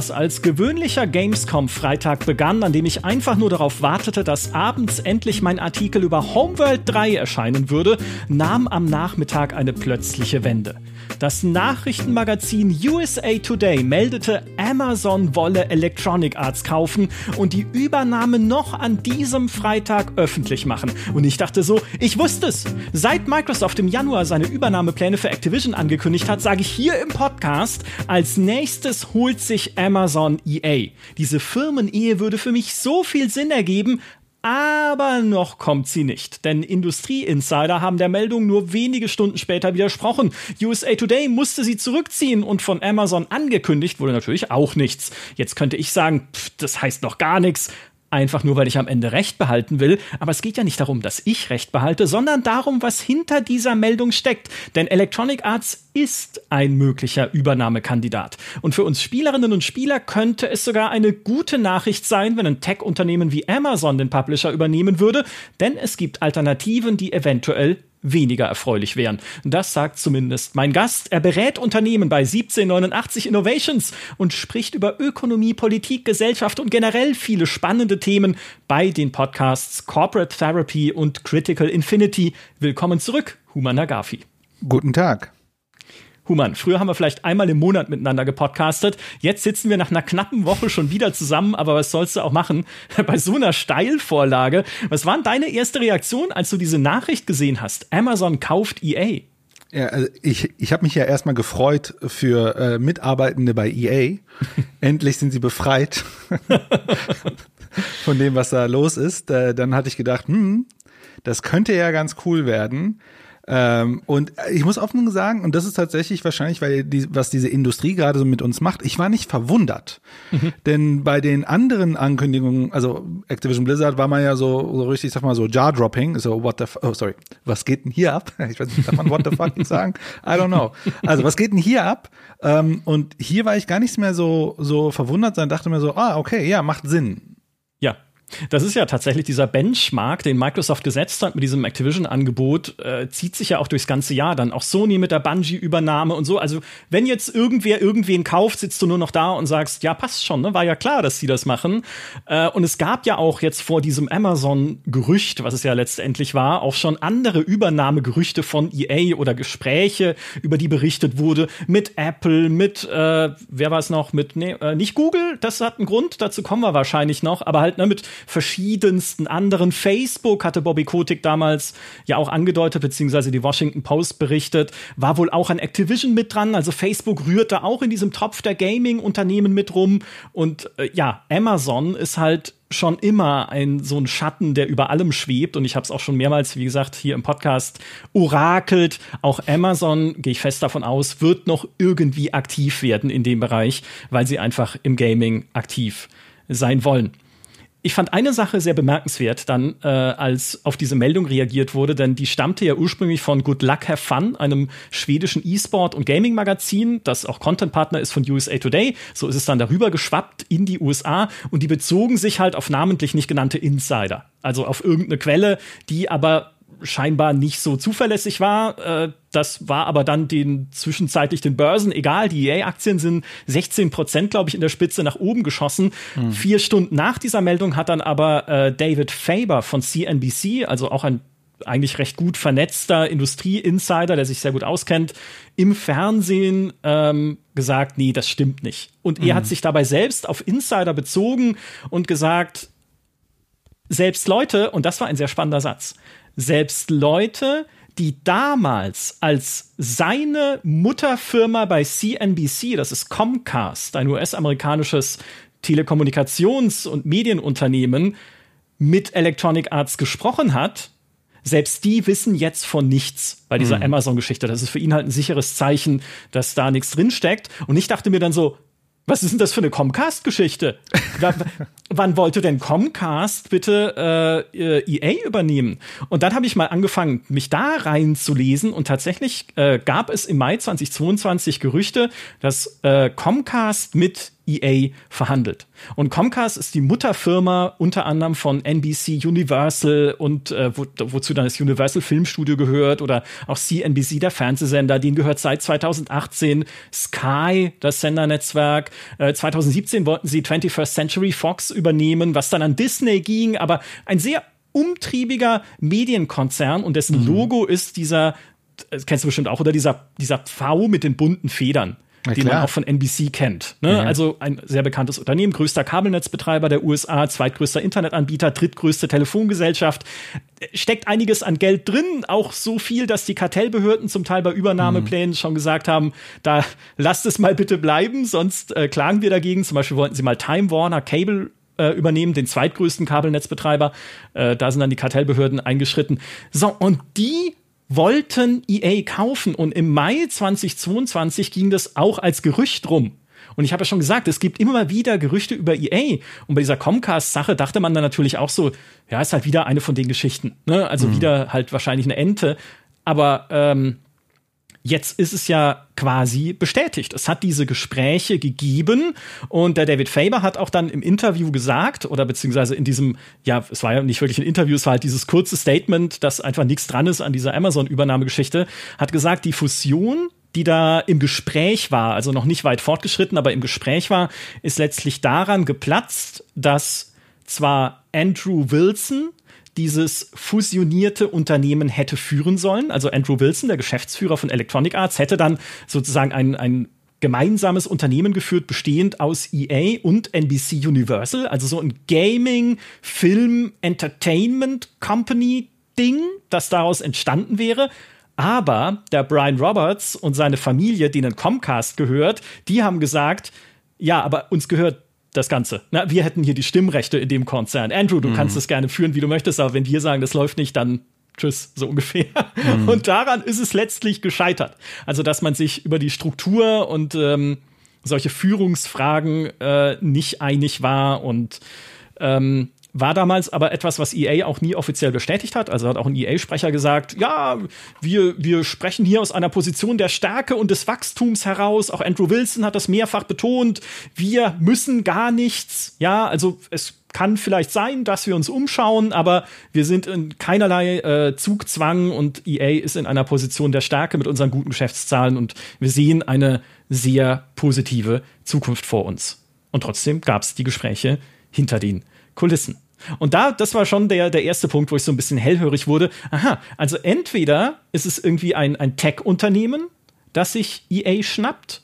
was als gewöhnlicher Gamescom-Freitag begann, an dem ich einfach nur darauf wartete, dass abends endlich mein Artikel über Homeworld 3 erscheinen würde, nahm am Nachmittag eine plötzliche Wende. Das Nachrichtenmagazin USA Today meldete, Amazon wolle Electronic Arts kaufen und die Übernahme noch an diesem Freitag öffentlich machen. Und ich dachte so, ich wusste es. Seit Microsoft im Januar seine Übernahmepläne für Activision angekündigt hat, sage ich hier im Podcast, als nächstes holt sich Amazon EA. Diese Firmenehe würde für mich so viel Sinn ergeben, aber noch kommt sie nicht, denn Industrieinsider haben der Meldung nur wenige Stunden später widersprochen. USA Today musste sie zurückziehen und von Amazon angekündigt wurde natürlich auch nichts. Jetzt könnte ich sagen, pff, das heißt noch gar nichts einfach nur, weil ich am Ende Recht behalten will. Aber es geht ja nicht darum, dass ich Recht behalte, sondern darum, was hinter dieser Meldung steckt. Denn Electronic Arts ist ein möglicher Übernahmekandidat. Und für uns Spielerinnen und Spieler könnte es sogar eine gute Nachricht sein, wenn ein Tech-Unternehmen wie Amazon den Publisher übernehmen würde, denn es gibt Alternativen, die eventuell weniger erfreulich wären. Das sagt zumindest mein Gast. Er berät Unternehmen bei 1789 Innovations und spricht über Ökonomie, Politik, Gesellschaft und generell viele spannende Themen bei den Podcasts Corporate Therapy und Critical Infinity. Willkommen zurück, Human Nagafi. Guten Tag. Human, früher haben wir vielleicht einmal im Monat miteinander gepodcastet. Jetzt sitzen wir nach einer knappen Woche schon wieder zusammen, aber was sollst du auch machen? Bei so einer Steilvorlage. Was war denn deine erste Reaktion, als du diese Nachricht gesehen hast? Amazon kauft EA. Ja, also ich, ich habe mich ja erstmal gefreut für äh, Mitarbeitende bei EA. Endlich sind sie befreit von dem, was da los ist. Äh, dann hatte ich gedacht, hm, das könnte ja ganz cool werden. Ähm, und ich muss offen sagen, und das ist tatsächlich wahrscheinlich, weil die, was diese Industrie gerade so mit uns macht, ich war nicht verwundert. Mhm. Denn bei den anderen Ankündigungen, also Activision Blizzard war man ja so, so richtig, sag mal so Jar-Dropping, so what the, oh sorry, was geht denn hier ab? Ich weiß nicht, darf man what the fuck sagen? I don't know. Also was geht denn hier ab? Ähm, und hier war ich gar nichts mehr so, so verwundert, sondern dachte mir so, ah, okay, ja, macht Sinn. Ja, das ist ja tatsächlich dieser Benchmark, den Microsoft gesetzt hat mit diesem Activision-Angebot, äh, zieht sich ja auch durchs ganze Jahr dann. Auch Sony mit der Bungie-Übernahme und so. Also, wenn jetzt irgendwer irgendwen kauft, sitzt du nur noch da und sagst, ja, passt schon, ne? War ja klar, dass sie das machen. Äh, und es gab ja auch jetzt vor diesem Amazon-Gerücht, was es ja letztendlich war, auch schon andere Übernahmegerüchte von EA oder Gespräche, über die berichtet wurde, mit Apple, mit, äh, wer war es noch, mit, nee, äh, nicht Google, das hat einen Grund, dazu kommen wir wahrscheinlich noch, aber halt, ne, mit verschiedensten anderen. Facebook hatte Bobby Kotick damals ja auch angedeutet, beziehungsweise die Washington Post berichtet, war wohl auch an Activision mit dran. Also Facebook rührte auch in diesem Topf der Gaming-Unternehmen mit rum. Und äh, ja, Amazon ist halt schon immer ein so ein Schatten, der über allem schwebt. Und ich habe es auch schon mehrmals, wie gesagt, hier im Podcast orakelt. Auch Amazon, gehe ich fest davon aus, wird noch irgendwie aktiv werden in dem Bereich, weil sie einfach im Gaming aktiv sein wollen ich fand eine Sache sehr bemerkenswert dann, äh, als auf diese Meldung reagiert wurde, denn die stammte ja ursprünglich von Good Luck Have Fun, einem schwedischen E-Sport- und Gaming-Magazin, das auch Content-Partner ist von USA Today. So ist es dann darüber geschwappt in die USA und die bezogen sich halt auf namentlich nicht genannte Insider. Also auf irgendeine Quelle, die aber scheinbar nicht so zuverlässig war. Äh, das war aber dann den zwischenzeitlich den Börsen egal. Die EA-Aktien sind 16 Prozent, glaube ich, in der Spitze nach oben geschossen. Mhm. Vier Stunden nach dieser Meldung hat dann aber äh, David Faber von CNBC, also auch ein eigentlich recht gut vernetzter Industrie-Insider, der sich sehr gut auskennt, im Fernsehen ähm, gesagt, nee, das stimmt nicht. Und mhm. er hat sich dabei selbst auf Insider bezogen und gesagt, selbst Leute, und das war ein sehr spannender Satz, selbst Leute, die damals als seine Mutterfirma bei CNBC, das ist Comcast, ein US-amerikanisches Telekommunikations- und Medienunternehmen, mit Electronic Arts gesprochen hat, selbst die wissen jetzt von nichts bei dieser mhm. Amazon-Geschichte. Das ist für ihn halt ein sicheres Zeichen, dass da nichts drinsteckt. Und ich dachte mir dann so, was ist denn das für eine Comcast-Geschichte? wann wollte denn Comcast bitte äh, EA übernehmen? Und dann habe ich mal angefangen, mich da reinzulesen und tatsächlich äh, gab es im Mai 2022 Gerüchte, dass äh, Comcast mit EA verhandelt. Und Comcast ist die Mutterfirma unter anderem von NBC Universal und äh, wo, wozu dann das Universal Filmstudio gehört oder auch CNBC, der Fernsehsender, den gehört seit 2018 Sky, das Sendernetzwerk. Äh, 2017 wollten sie 21st Century Fox übernehmen, was dann an Disney ging, aber ein sehr umtriebiger Medienkonzern und dessen mhm. Logo ist dieser, das kennst du bestimmt auch, oder dieser, dieser Pfau mit den bunten Federn. Den man auch von NBC kennt. Ne? Mhm. Also ein sehr bekanntes Unternehmen, größter Kabelnetzbetreiber der USA, zweitgrößter Internetanbieter, drittgrößte Telefongesellschaft. Steckt einiges an Geld drin, auch so viel, dass die Kartellbehörden zum Teil bei Übernahmeplänen mhm. schon gesagt haben, da lasst es mal bitte bleiben, sonst äh, klagen wir dagegen. Zum Beispiel wollten sie mal Time Warner Cable äh, übernehmen, den zweitgrößten Kabelnetzbetreiber. Äh, da sind dann die Kartellbehörden eingeschritten. So, und die wollten EA kaufen und im Mai 2022 ging das auch als Gerücht rum. Und ich habe ja schon gesagt, es gibt immer wieder Gerüchte über EA. Und bei dieser Comcast-Sache dachte man dann natürlich auch so, ja, ist halt wieder eine von den Geschichten. Ne? Also mhm. wieder halt wahrscheinlich eine Ente. Aber ähm, Jetzt ist es ja quasi bestätigt. Es hat diese Gespräche gegeben und der David Faber hat auch dann im Interview gesagt, oder beziehungsweise in diesem, ja, es war ja nicht wirklich ein Interview, es war halt dieses kurze Statement, dass einfach nichts dran ist an dieser Amazon-Übernahmegeschichte, hat gesagt, die Fusion die da im Gespräch war, also noch nicht weit fortgeschritten, aber im Gespräch war, ist letztlich daran geplatzt, dass zwar Andrew Wilson, dieses fusionierte Unternehmen hätte führen sollen. Also Andrew Wilson, der Geschäftsführer von Electronic Arts, hätte dann sozusagen ein, ein gemeinsames Unternehmen geführt, bestehend aus EA und NBC Universal, also so ein Gaming, Film, Entertainment Company Ding, das daraus entstanden wäre. Aber der Brian Roberts und seine Familie, denen Comcast gehört, die haben gesagt, ja, aber uns gehört das Ganze. Na, wir hätten hier die Stimmrechte in dem Konzern. Andrew, du mhm. kannst es gerne führen, wie du möchtest, aber wenn wir sagen, das läuft nicht, dann tschüss, so ungefähr. Mhm. Und daran ist es letztlich gescheitert. Also, dass man sich über die Struktur und ähm, solche Führungsfragen äh, nicht einig war und ähm, war damals aber etwas, was EA auch nie offiziell bestätigt hat. Also hat auch ein EA-Sprecher gesagt, ja, wir, wir sprechen hier aus einer Position der Stärke und des Wachstums heraus. Auch Andrew Wilson hat das mehrfach betont. Wir müssen gar nichts. Ja, also es kann vielleicht sein, dass wir uns umschauen, aber wir sind in keinerlei äh, Zugzwang und EA ist in einer Position der Stärke mit unseren guten Geschäftszahlen und wir sehen eine sehr positive Zukunft vor uns. Und trotzdem gab es die Gespräche hinter den Kulissen. Und da, das war schon der, der erste Punkt, wo ich so ein bisschen hellhörig wurde. Aha, also entweder ist es irgendwie ein, ein Tech-Unternehmen, das sich EA schnappt,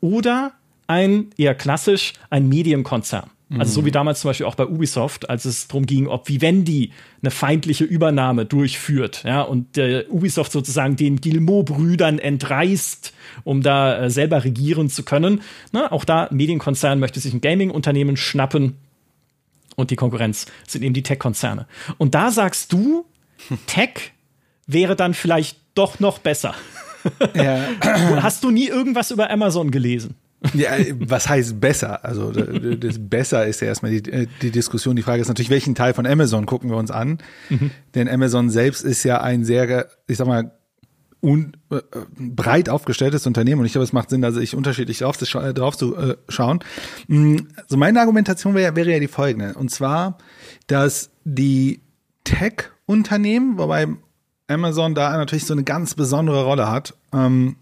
oder ein, eher klassisch, ein Medienkonzern. Also so wie damals zum Beispiel auch bei Ubisoft, als es darum ging, ob Vivendi eine feindliche Übernahme durchführt, ja, und der Ubisoft sozusagen den Gilmour-Brüdern entreißt, um da äh, selber regieren zu können. Ne? Auch da, Medienkonzern möchte sich ein Gaming-Unternehmen schnappen und die Konkurrenz sind eben die Tech-Konzerne. Und da sagst du, Tech wäre dann vielleicht doch noch besser. Ja. Hast du nie irgendwas über Amazon gelesen? Ja, was heißt besser? Also das besser ist ja erstmal die, äh, die Diskussion. Die Frage ist natürlich, welchen Teil von Amazon gucken wir uns an? Mhm. Denn Amazon selbst ist ja ein sehr, ich sag mal, un, äh, breit aufgestelltes Unternehmen und ich glaube, es macht Sinn, da sich unterschiedlich drauf zu, äh, drauf zu äh, schauen. Mhm. So meine Argumentation wäre, wäre ja die folgende und zwar, dass die Tech-Unternehmen, wobei Amazon da natürlich so eine ganz besondere Rolle hat, ähm,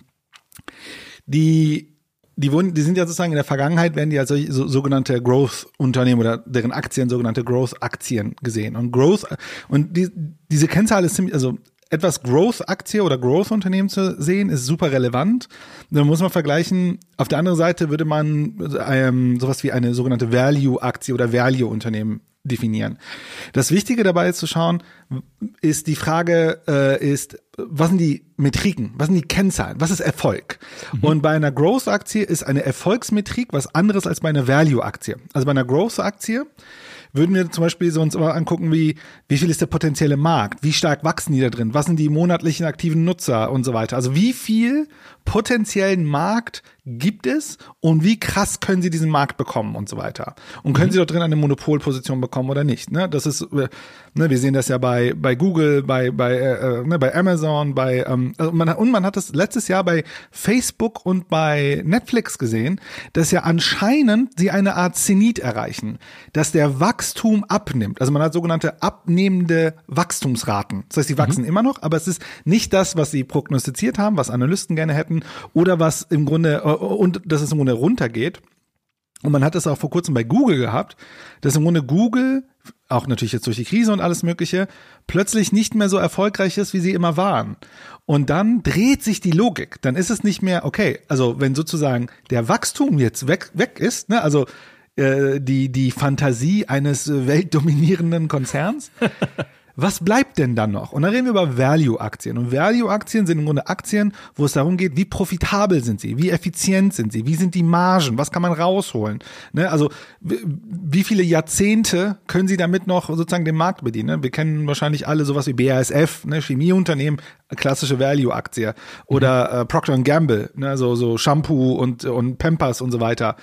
die die wurden, die sind ja sozusagen in der Vergangenheit werden die als so, sogenannte Growth-Unternehmen oder deren Aktien sogenannte Growth-Aktien gesehen. Und Growth und die, diese Kennzahl ist ziemlich, also etwas Growth-Aktie oder Growth-Unternehmen zu sehen, ist super relevant. Da muss man vergleichen. Auf der anderen Seite würde man ähm, sowas wie eine sogenannte Value-Aktie oder Value-Unternehmen definieren. Das Wichtige dabei ist zu schauen, ist die Frage, äh, ist, was sind die Metriken, was sind die Kennzahlen, was ist Erfolg? Mhm. Und bei einer Growth-Aktie ist eine Erfolgsmetrik was anderes als bei einer Value-Aktie. Also bei einer Growth-Aktie würden wir zum Beispiel so uns mal angucken, wie, wie viel ist der potenzielle Markt? Wie stark wachsen die da drin? Was sind die monatlichen aktiven Nutzer und so weiter? Also wie viel potenziellen Markt gibt es und wie krass können sie diesen Markt bekommen und so weiter. Und können mhm. sie dort drin eine Monopolposition bekommen oder nicht. Ne? Das ist, äh, ne, wir sehen das ja bei, bei Google, bei, bei, äh, äh, ne, bei Amazon, bei ähm, also man, und man hat das letztes Jahr bei Facebook und bei Netflix gesehen, dass ja anscheinend sie eine Art Zenit erreichen, dass der Wachstum abnimmt. Also man hat sogenannte abnehmende Wachstumsraten. Das heißt, sie wachsen mhm. immer noch, aber es ist nicht das, was sie prognostiziert haben, was Analysten gerne hätten oder was im Grunde äh, und dass es im Grunde runtergeht. Und man hat es auch vor kurzem bei Google gehabt, dass im Grunde Google, auch natürlich jetzt durch die Krise und alles Mögliche, plötzlich nicht mehr so erfolgreich ist, wie sie immer waren. Und dann dreht sich die Logik. Dann ist es nicht mehr, okay, also wenn sozusagen der Wachstum jetzt weg, weg ist, ne, also äh, die, die Fantasie eines weltdominierenden Konzerns, was bleibt denn dann noch? Und dann reden wir über Value-Aktien. Und Value-Aktien sind im Grunde Aktien, wo es darum geht, wie profitabel sind sie, wie effizient sind sie, wie sind die Margen, was kann man rausholen. Ne? Also wie viele Jahrzehnte können sie damit noch sozusagen den Markt bedienen? Ne? Wir kennen wahrscheinlich alle sowas wie BASF, ne? Chemieunternehmen, klassische Value-Aktie. Oder mhm. äh, Procter Gamble, ne? so, so Shampoo und, und Pampers und so weiter.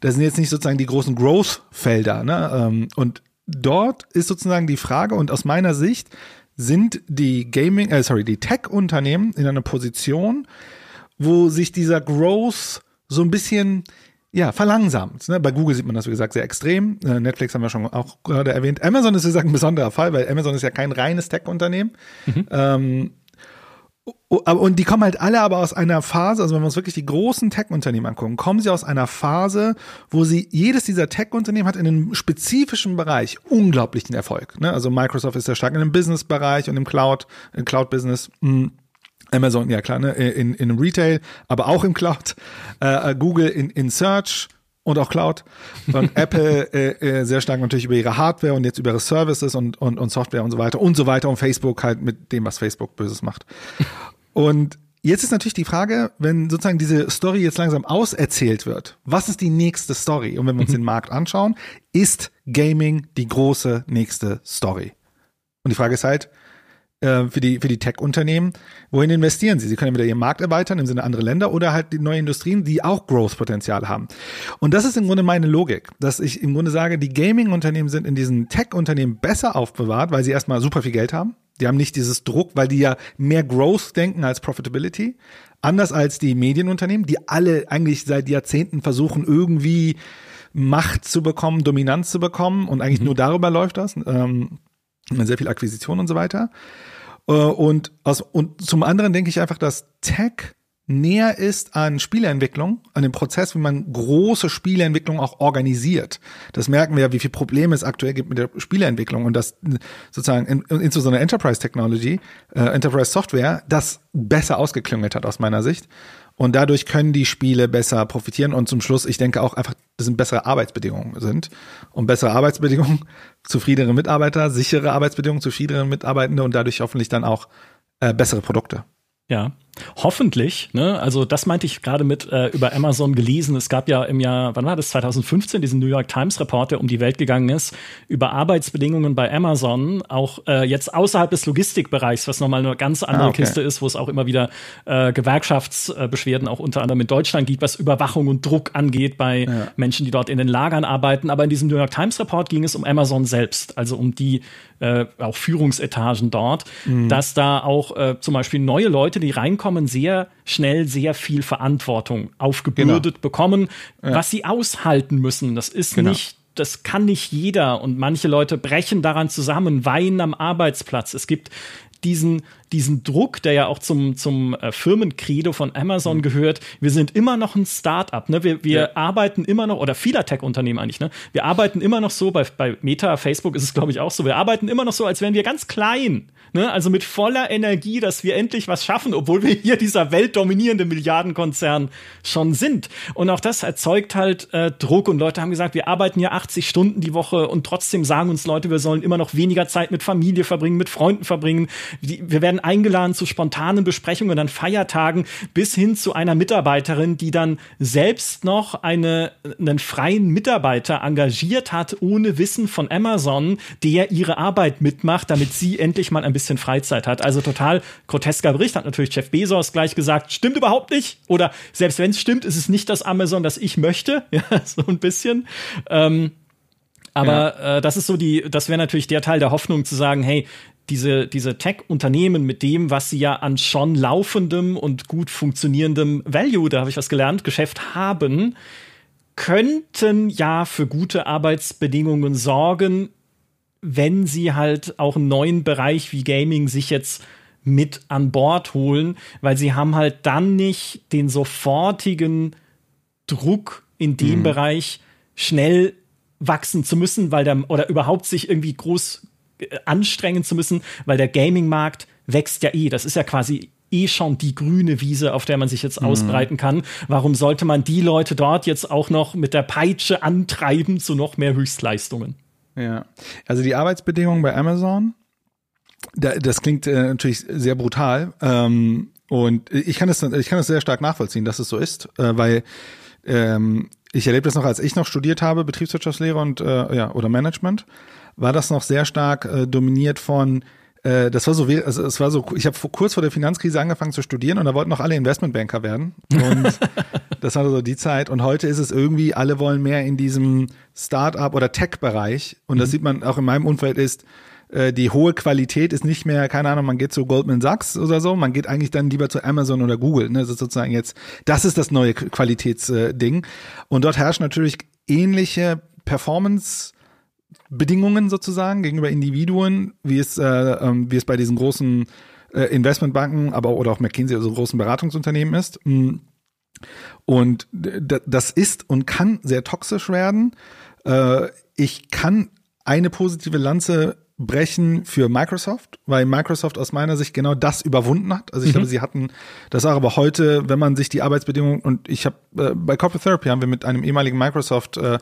Das sind jetzt nicht sozusagen die großen Growth-Felder. Ne? Ähm, und dort ist sozusagen die Frage und aus meiner Sicht sind die Gaming, äh, sorry, die Tech-Unternehmen in einer Position, wo sich dieser Growth so ein bisschen ja, verlangsamt. Ne? Bei Google sieht man das, wie gesagt, sehr extrem. Äh, Netflix haben wir schon auch gerade erwähnt. Amazon ist, wie gesagt, ein besonderer Fall, weil Amazon ist ja kein reines Tech-Unternehmen. Mhm. Ähm, und die kommen halt alle aber aus einer Phase, also wenn wir uns wirklich die großen Tech-Unternehmen angucken, kommen sie aus einer Phase, wo sie, jedes dieser Tech-Unternehmen hat in einem spezifischen Bereich unglaublichen Erfolg. Ne? Also Microsoft ist sehr stark in dem Business-Bereich und im Cloud, im Cloud-Business. Hm. Amazon, ja klar, ne? in, in Retail, aber auch im Cloud. Äh, Google in, in Search, und auch Cloud. Und Apple äh, äh, sehr stark natürlich über ihre Hardware und jetzt über ihre Services und, und, und Software und so weiter und so weiter und Facebook halt mit dem, was Facebook Böses macht. Und jetzt ist natürlich die Frage, wenn sozusagen diese Story jetzt langsam auserzählt wird, was ist die nächste Story? Und wenn wir uns mhm. den Markt anschauen, ist Gaming die große nächste Story? Und die Frage ist halt, äh, für die, für die Tech-Unternehmen. Wohin investieren sie? Sie können wieder ihren Markt erweitern im Sinne andere Länder oder halt die neue Industrien, die auch Growth-Potenzial haben. Und das ist im Grunde meine Logik, dass ich im Grunde sage, die Gaming-Unternehmen sind in diesen Tech-Unternehmen besser aufbewahrt, weil sie erstmal super viel Geld haben. Die haben nicht dieses Druck, weil die ja mehr Growth denken als Profitability. Anders als die Medienunternehmen, die alle eigentlich seit Jahrzehnten versuchen, irgendwie Macht zu bekommen, Dominanz zu bekommen und eigentlich mhm. nur darüber läuft das. Ähm, sehr viel Akquisition und so weiter. Äh, und, aus, und zum anderen denke ich einfach, dass Tech näher ist an Spieleentwicklung, an dem Prozess, wie man große Spieleentwicklung auch organisiert. Das merken wir ja, wie viele Probleme es aktuell gibt mit der Spieleentwicklung und das sozusagen in, insbesondere Enterprise Technology, äh, Enterprise Software, das besser ausgeklüngelt hat aus meiner Sicht. Und dadurch können die Spiele besser profitieren und zum Schluss, ich denke auch einfach, das sind bessere Arbeitsbedingungen sind. Und bessere Arbeitsbedingungen, zufriedenere Mitarbeiter, sichere Arbeitsbedingungen, zufriedenere Mitarbeitende und dadurch hoffentlich dann auch äh, bessere Produkte. Ja, Hoffentlich, ne? Also das meinte ich gerade mit äh, über Amazon gelesen. Es gab ja im Jahr, wann war das? 2015 diesen New York Times Report, der um die Welt gegangen ist, über Arbeitsbedingungen bei Amazon, auch äh, jetzt außerhalb des Logistikbereichs, was nochmal eine ganz andere ah, okay. Kiste ist, wo es auch immer wieder äh, Gewerkschaftsbeschwerden auch unter anderem in Deutschland gibt, was Überwachung und Druck angeht bei ja. Menschen, die dort in den Lagern arbeiten. Aber in diesem New York Times Report ging es um Amazon selbst, also um die äh, auch Führungsetagen dort, mhm. dass da auch äh, zum Beispiel neue Leute, die reinkommen Nachkommen sehr schnell sehr viel Verantwortung aufgebürdet genau. bekommen, ja. was sie aushalten müssen. Das ist genau. nicht das kann nicht jeder und manche Leute brechen daran zusammen, weinen am Arbeitsplatz. Es gibt diesen, diesen Druck, der ja auch zum, zum äh, Firmencredo von Amazon mhm. gehört. Wir sind immer noch ein Start-up. Ne? Wir, wir ja. arbeiten immer noch, oder vieler Tech-Unternehmen eigentlich, ne? wir arbeiten immer noch so, bei, bei Meta, Facebook ist es, glaube ich, auch so, wir arbeiten immer noch so, als wären wir ganz klein. Ne? Also mit voller Energie, dass wir endlich was schaffen, obwohl wir hier dieser weltdominierende Milliardenkonzern schon sind. Und auch das erzeugt halt äh, Druck. Und Leute haben gesagt, wir arbeiten ja 80 Stunden die Woche und trotzdem sagen uns Leute, wir sollen immer noch weniger Zeit mit Familie verbringen, mit Freunden verbringen. wir werden eingeladen zu spontanen Besprechungen an Feiertagen bis hin zu einer Mitarbeiterin, die dann selbst noch eine, einen freien Mitarbeiter engagiert hat, ohne Wissen von Amazon, der ihre Arbeit mitmacht, damit sie endlich mal ein bisschen Freizeit hat. Also total grotesker Bericht, hat natürlich Jeff Bezos gleich gesagt, stimmt überhaupt nicht. Oder selbst wenn es stimmt, ist es nicht das Amazon, das ich möchte. Ja, so ein bisschen. Ähm, aber ja. äh, das ist so die, das wäre natürlich der Teil der Hoffnung zu sagen, hey, diese, diese Tech-Unternehmen mit dem, was sie ja an schon laufendem und gut funktionierendem Value, da habe ich was gelernt, Geschäft haben, könnten ja für gute Arbeitsbedingungen sorgen, wenn sie halt auch einen neuen Bereich wie Gaming sich jetzt mit an Bord holen, weil sie haben halt dann nicht den sofortigen Druck in dem mhm. Bereich schnell wachsen zu müssen, weil der oder überhaupt sich irgendwie groß anstrengen zu müssen, weil der Gaming-Markt wächst ja eh. Das ist ja quasi eh schon die grüne Wiese, auf der man sich jetzt mhm. ausbreiten kann. Warum sollte man die Leute dort jetzt auch noch mit der Peitsche antreiben zu noch mehr Höchstleistungen? Ja, also die Arbeitsbedingungen bei Amazon, da, das klingt äh, natürlich sehr brutal. Ähm, und ich kann es ich kann es sehr stark nachvollziehen, dass es so ist, äh, weil ähm, ich erlebe das noch, als ich noch studiert habe, Betriebswirtschaftslehre und äh, ja oder Management, war das noch sehr stark äh, dominiert von äh, das war so, also es war so, ich habe kurz vor der Finanzkrise angefangen zu studieren und da wollten noch alle Investmentbanker werden. Und das war so die Zeit. Und heute ist es irgendwie, alle wollen mehr in diesem Start-up oder Tech-Bereich. Und das mhm. sieht man auch in meinem Umfeld ist, äh, die hohe Qualität ist nicht mehr, keine Ahnung, man geht zu Goldman Sachs oder so, man geht eigentlich dann lieber zu Amazon oder Google. Ne? Das ist sozusagen jetzt, das ist das neue Qualitätsding. Und dort herrschen natürlich ähnliche Performance- Bedingungen sozusagen gegenüber Individuen, wie es, äh, ähm, wie es bei diesen großen äh, Investmentbanken, aber oder auch McKinsey, also großen Beratungsunternehmen ist. Mm. Und das ist und kann sehr toxisch werden. Äh, ich kann eine positive Lanze brechen für Microsoft, weil Microsoft aus meiner Sicht genau das überwunden hat. Also ich mhm. glaube, sie hatten das auch, aber heute, wenn man sich die Arbeitsbedingungen und ich habe äh, bei Corporate Therapy haben wir mit einem ehemaligen Microsoft äh,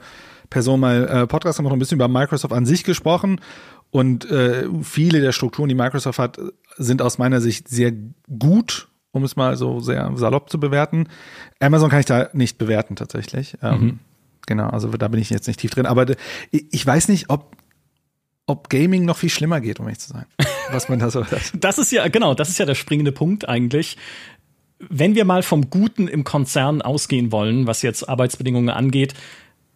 Person mal äh, Podcast gemacht, ein bisschen über Microsoft an sich gesprochen und äh, viele der Strukturen, die Microsoft hat, sind aus meiner Sicht sehr gut, um es mal so sehr salopp zu bewerten. Amazon kann ich da nicht bewerten tatsächlich. Ähm, mhm. Genau, also da bin ich jetzt nicht tief drin. Aber ich weiß nicht, ob ob Gaming noch viel schlimmer geht, um ehrlich zu sein. Was man da so hat. Das ist ja, genau, das ist ja der springende Punkt eigentlich. Wenn wir mal vom Guten im Konzern ausgehen wollen, was jetzt Arbeitsbedingungen angeht,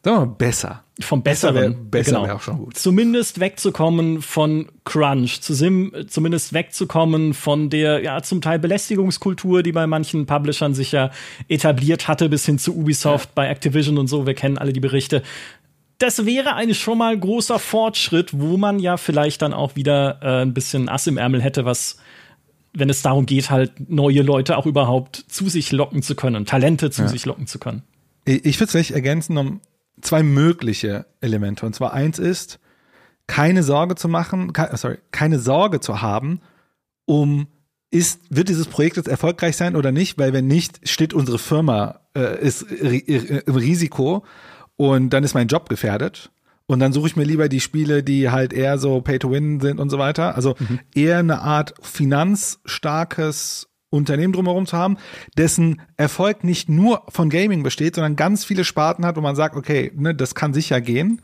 Sagen wir mal besser. Vom Besseren. Besser wäre besser genau. wär auch schon gut. Zumindest wegzukommen von Crunch, zu sim, zumindest wegzukommen von der ja zum Teil Belästigungskultur, die bei manchen Publishern sich ja etabliert hatte, bis hin zu Ubisoft ja. bei Activision und so. Wir kennen alle die Berichte das wäre eigentlich schon mal großer Fortschritt, wo man ja vielleicht dann auch wieder äh, ein bisschen Ass im Ärmel hätte, was, wenn es darum geht, halt neue Leute auch überhaupt zu sich locken zu können, Talente zu ja. sich locken zu können. Ich, ich würde es ergänzen um zwei mögliche Elemente. Und zwar eins ist, keine Sorge zu machen, ke sorry, keine Sorge zu haben, um ist, wird dieses Projekt jetzt erfolgreich sein oder nicht, weil wenn nicht, steht unsere Firma äh, ist im Risiko und dann ist mein Job gefährdet. Und dann suche ich mir lieber die Spiele, die halt eher so Pay to Win sind und so weiter. Also mhm. eher eine Art finanzstarkes Unternehmen drumherum zu haben, dessen Erfolg nicht nur von Gaming besteht, sondern ganz viele Sparten hat, wo man sagt, okay, ne, das kann sicher gehen.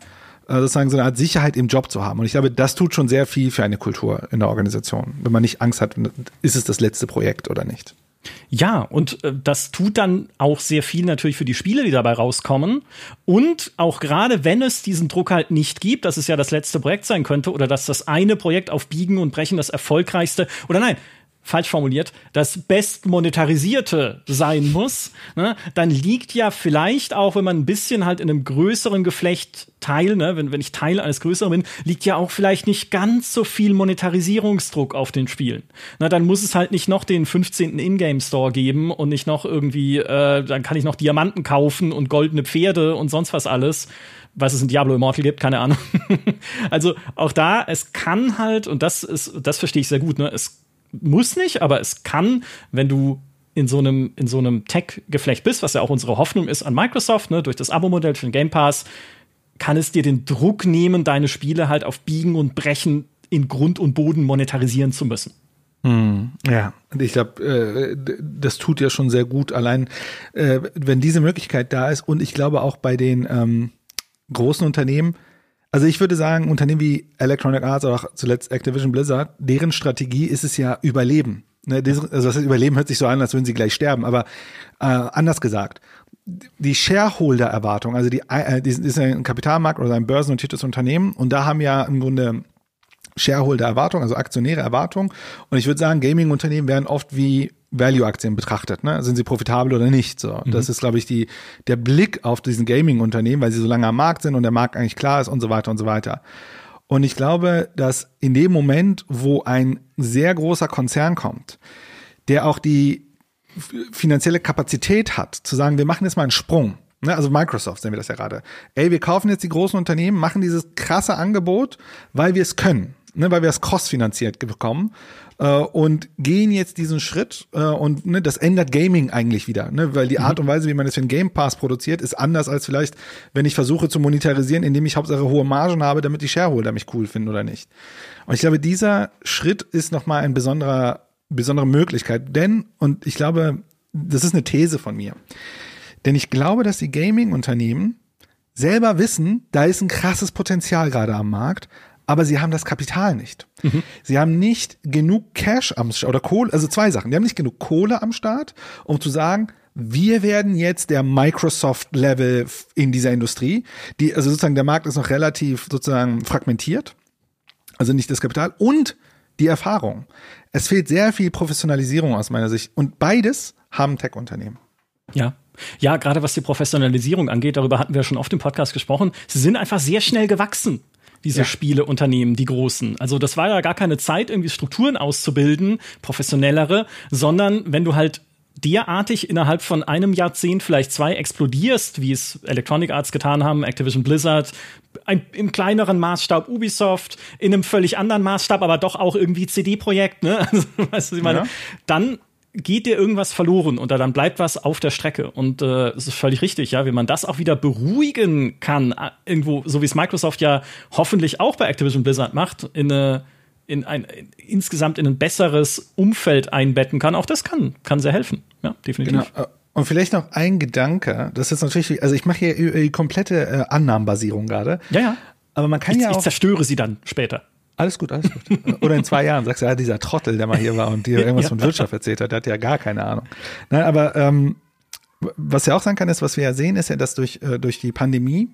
Äh, sozusagen so eine Art Sicherheit im Job zu haben. Und ich glaube, das tut schon sehr viel für eine Kultur in der Organisation, wenn man nicht Angst hat, ist es das letzte Projekt oder nicht. Ja, und äh, das tut dann auch sehr viel natürlich für die Spiele, die dabei rauskommen. Und auch gerade wenn es diesen Druck halt nicht gibt, dass es ja das letzte Projekt sein könnte oder dass das eine Projekt auf Biegen und Brechen das erfolgreichste oder nein, falsch formuliert, das bestmonetarisierte sein muss, ne, dann liegt ja vielleicht auch, wenn man ein bisschen halt in einem größeren Geflecht teil, ne, wenn, wenn ich Teil eines größeren bin, liegt ja auch vielleicht nicht ganz so viel Monetarisierungsdruck auf den Spielen. Na, dann muss es halt nicht noch den 15. Ingame-Store geben und nicht noch irgendwie, äh, dann kann ich noch Diamanten kaufen und goldene Pferde und sonst was alles was es in Diablo Immortal gibt, keine Ahnung. also auch da, es kann halt, und das ist, das verstehe ich sehr gut, ne, es muss nicht, aber es kann, wenn du in so einem, in so einem Tech-Geflecht bist, was ja auch unsere Hoffnung ist an Microsoft, ne, durch das Abo-Modell für den Game Pass, kann es dir den Druck nehmen, deine Spiele halt auf Biegen und Brechen in Grund und Boden monetarisieren zu müssen. Hm, ja, und ich glaube, äh, das tut ja schon sehr gut, allein äh, wenn diese Möglichkeit da ist. Und ich glaube auch bei den ähm, großen Unternehmen, also ich würde sagen, Unternehmen wie Electronic Arts oder auch zuletzt Activision Blizzard, deren Strategie ist es ja Überleben. Ne, also das Überleben hört sich so an, als würden sie gleich sterben, aber äh, anders gesagt, die Shareholder-Erwartung, also die, äh, die ist ein Kapitalmarkt oder ein börsennotiertes Unternehmen und da haben ja im Grunde Shareholder-Erwartung, also aktionäre Erwartung. Und ich würde sagen, Gaming-Unternehmen werden oft wie Value-Aktien betrachtet. Ne? Sind sie profitabel oder nicht? So, mhm. das ist, glaube ich, die der Blick auf diesen Gaming-Unternehmen, weil sie so lange am Markt sind und der Markt eigentlich klar ist und so weiter und so weiter. Und ich glaube, dass in dem Moment, wo ein sehr großer Konzern kommt, der auch die finanzielle Kapazität hat, zu sagen, wir machen jetzt mal einen Sprung. Ne, also Microsoft sehen wir das ja gerade. Ey, wir kaufen jetzt die großen Unternehmen, machen dieses krasse Angebot, weil wir es können ne, weil wir es crossfinanziert bekommen äh, und gehen jetzt diesen Schritt äh, und ne, das ändert Gaming eigentlich wieder, ne, weil die Art mhm. und Weise, wie man das für einen Game Pass produziert, ist anders als vielleicht, wenn ich versuche zu monetarisieren, indem ich hauptsächlich hohe Margen habe, damit die Shareholder mich cool finden oder nicht. Und ich glaube, dieser Schritt ist nochmal ein besonderer, besondere Möglichkeit, denn, und ich glaube, das ist eine These von mir, denn ich glaube, dass die Gaming-Unternehmen selber wissen, da ist ein krasses Potenzial gerade am Markt, aber sie haben das Kapital nicht. Mhm. Sie haben nicht genug Cash am Start oder Kohle, also zwei Sachen. Die haben nicht genug Kohle am Start, um zu sagen, wir werden jetzt der Microsoft-Level in dieser Industrie. Die, also sozusagen der Markt ist noch relativ sozusagen fragmentiert. Also nicht das Kapital und die Erfahrung. Es fehlt sehr viel Professionalisierung aus meiner Sicht. Und beides haben Tech-Unternehmen. Ja. Ja, gerade was die Professionalisierung angeht, darüber hatten wir schon oft im Podcast gesprochen. Sie sind einfach sehr schnell gewachsen diese ja. Spieleunternehmen, die großen. Also das war ja gar keine Zeit, irgendwie Strukturen auszubilden, professionellere, sondern wenn du halt derartig innerhalb von einem Jahrzehnt vielleicht zwei explodierst, wie es Electronic Arts getan haben, Activision Blizzard, ein, im kleineren Maßstab Ubisoft, in einem völlig anderen Maßstab, aber doch auch irgendwie CD-Projekt, ne? Also, weißt du, ich meine, ja. dann geht dir irgendwas verloren oder dann bleibt was auf der Strecke. Und äh, es ist völlig richtig, ja, wie man das auch wieder beruhigen kann, äh, irgendwo, so wie es Microsoft ja hoffentlich auch bei Activision Blizzard macht, in eine in ein in, insgesamt in ein besseres Umfeld einbetten kann. Auch das kann, kann sehr helfen. Ja, definitiv. Genau. Und vielleicht noch ein Gedanke, das ist natürlich, also ich mache hier die komplette äh, Annahmenbasierung gerade. Ja, ja. Aber man kann ich, ja auch. Ich zerstöre sie dann später. Alles gut, alles gut. Oder in zwei Jahren sagst du, ja, dieser Trottel, der mal hier war und dir irgendwas ja. von Wirtschaft erzählt hat, der hat ja gar keine Ahnung. Nein, aber ähm, was ja auch sein kann, ist, was wir ja sehen, ist ja, dass durch, äh, durch die Pandemie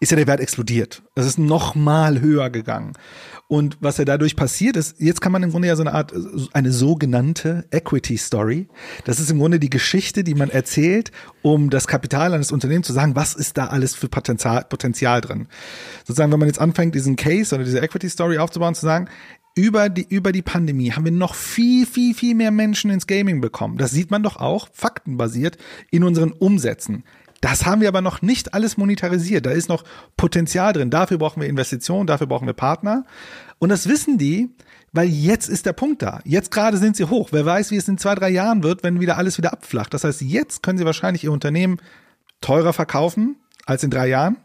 ist ja der Wert explodiert. Es ist noch mal höher gegangen. Und was ja dadurch passiert ist, jetzt kann man im Grunde ja so eine Art, eine sogenannte Equity Story. Das ist im Grunde die Geschichte, die man erzählt, um das Kapital eines Unternehmens zu sagen, was ist da alles für Potenzial, Potenzial drin. Sozusagen, wenn man jetzt anfängt, diesen Case oder diese Equity Story aufzubauen, zu sagen, über die, über die Pandemie haben wir noch viel, viel, viel mehr Menschen ins Gaming bekommen. Das sieht man doch auch faktenbasiert in unseren Umsätzen. Das haben wir aber noch nicht alles monetarisiert. Da ist noch Potenzial drin. Dafür brauchen wir Investitionen, dafür brauchen wir Partner. Und das wissen die, weil jetzt ist der Punkt da. Jetzt gerade sind sie hoch. Wer weiß, wie es in zwei, drei Jahren wird, wenn wieder alles wieder abflacht. Das heißt, jetzt können sie wahrscheinlich ihr Unternehmen teurer verkaufen als in drei Jahren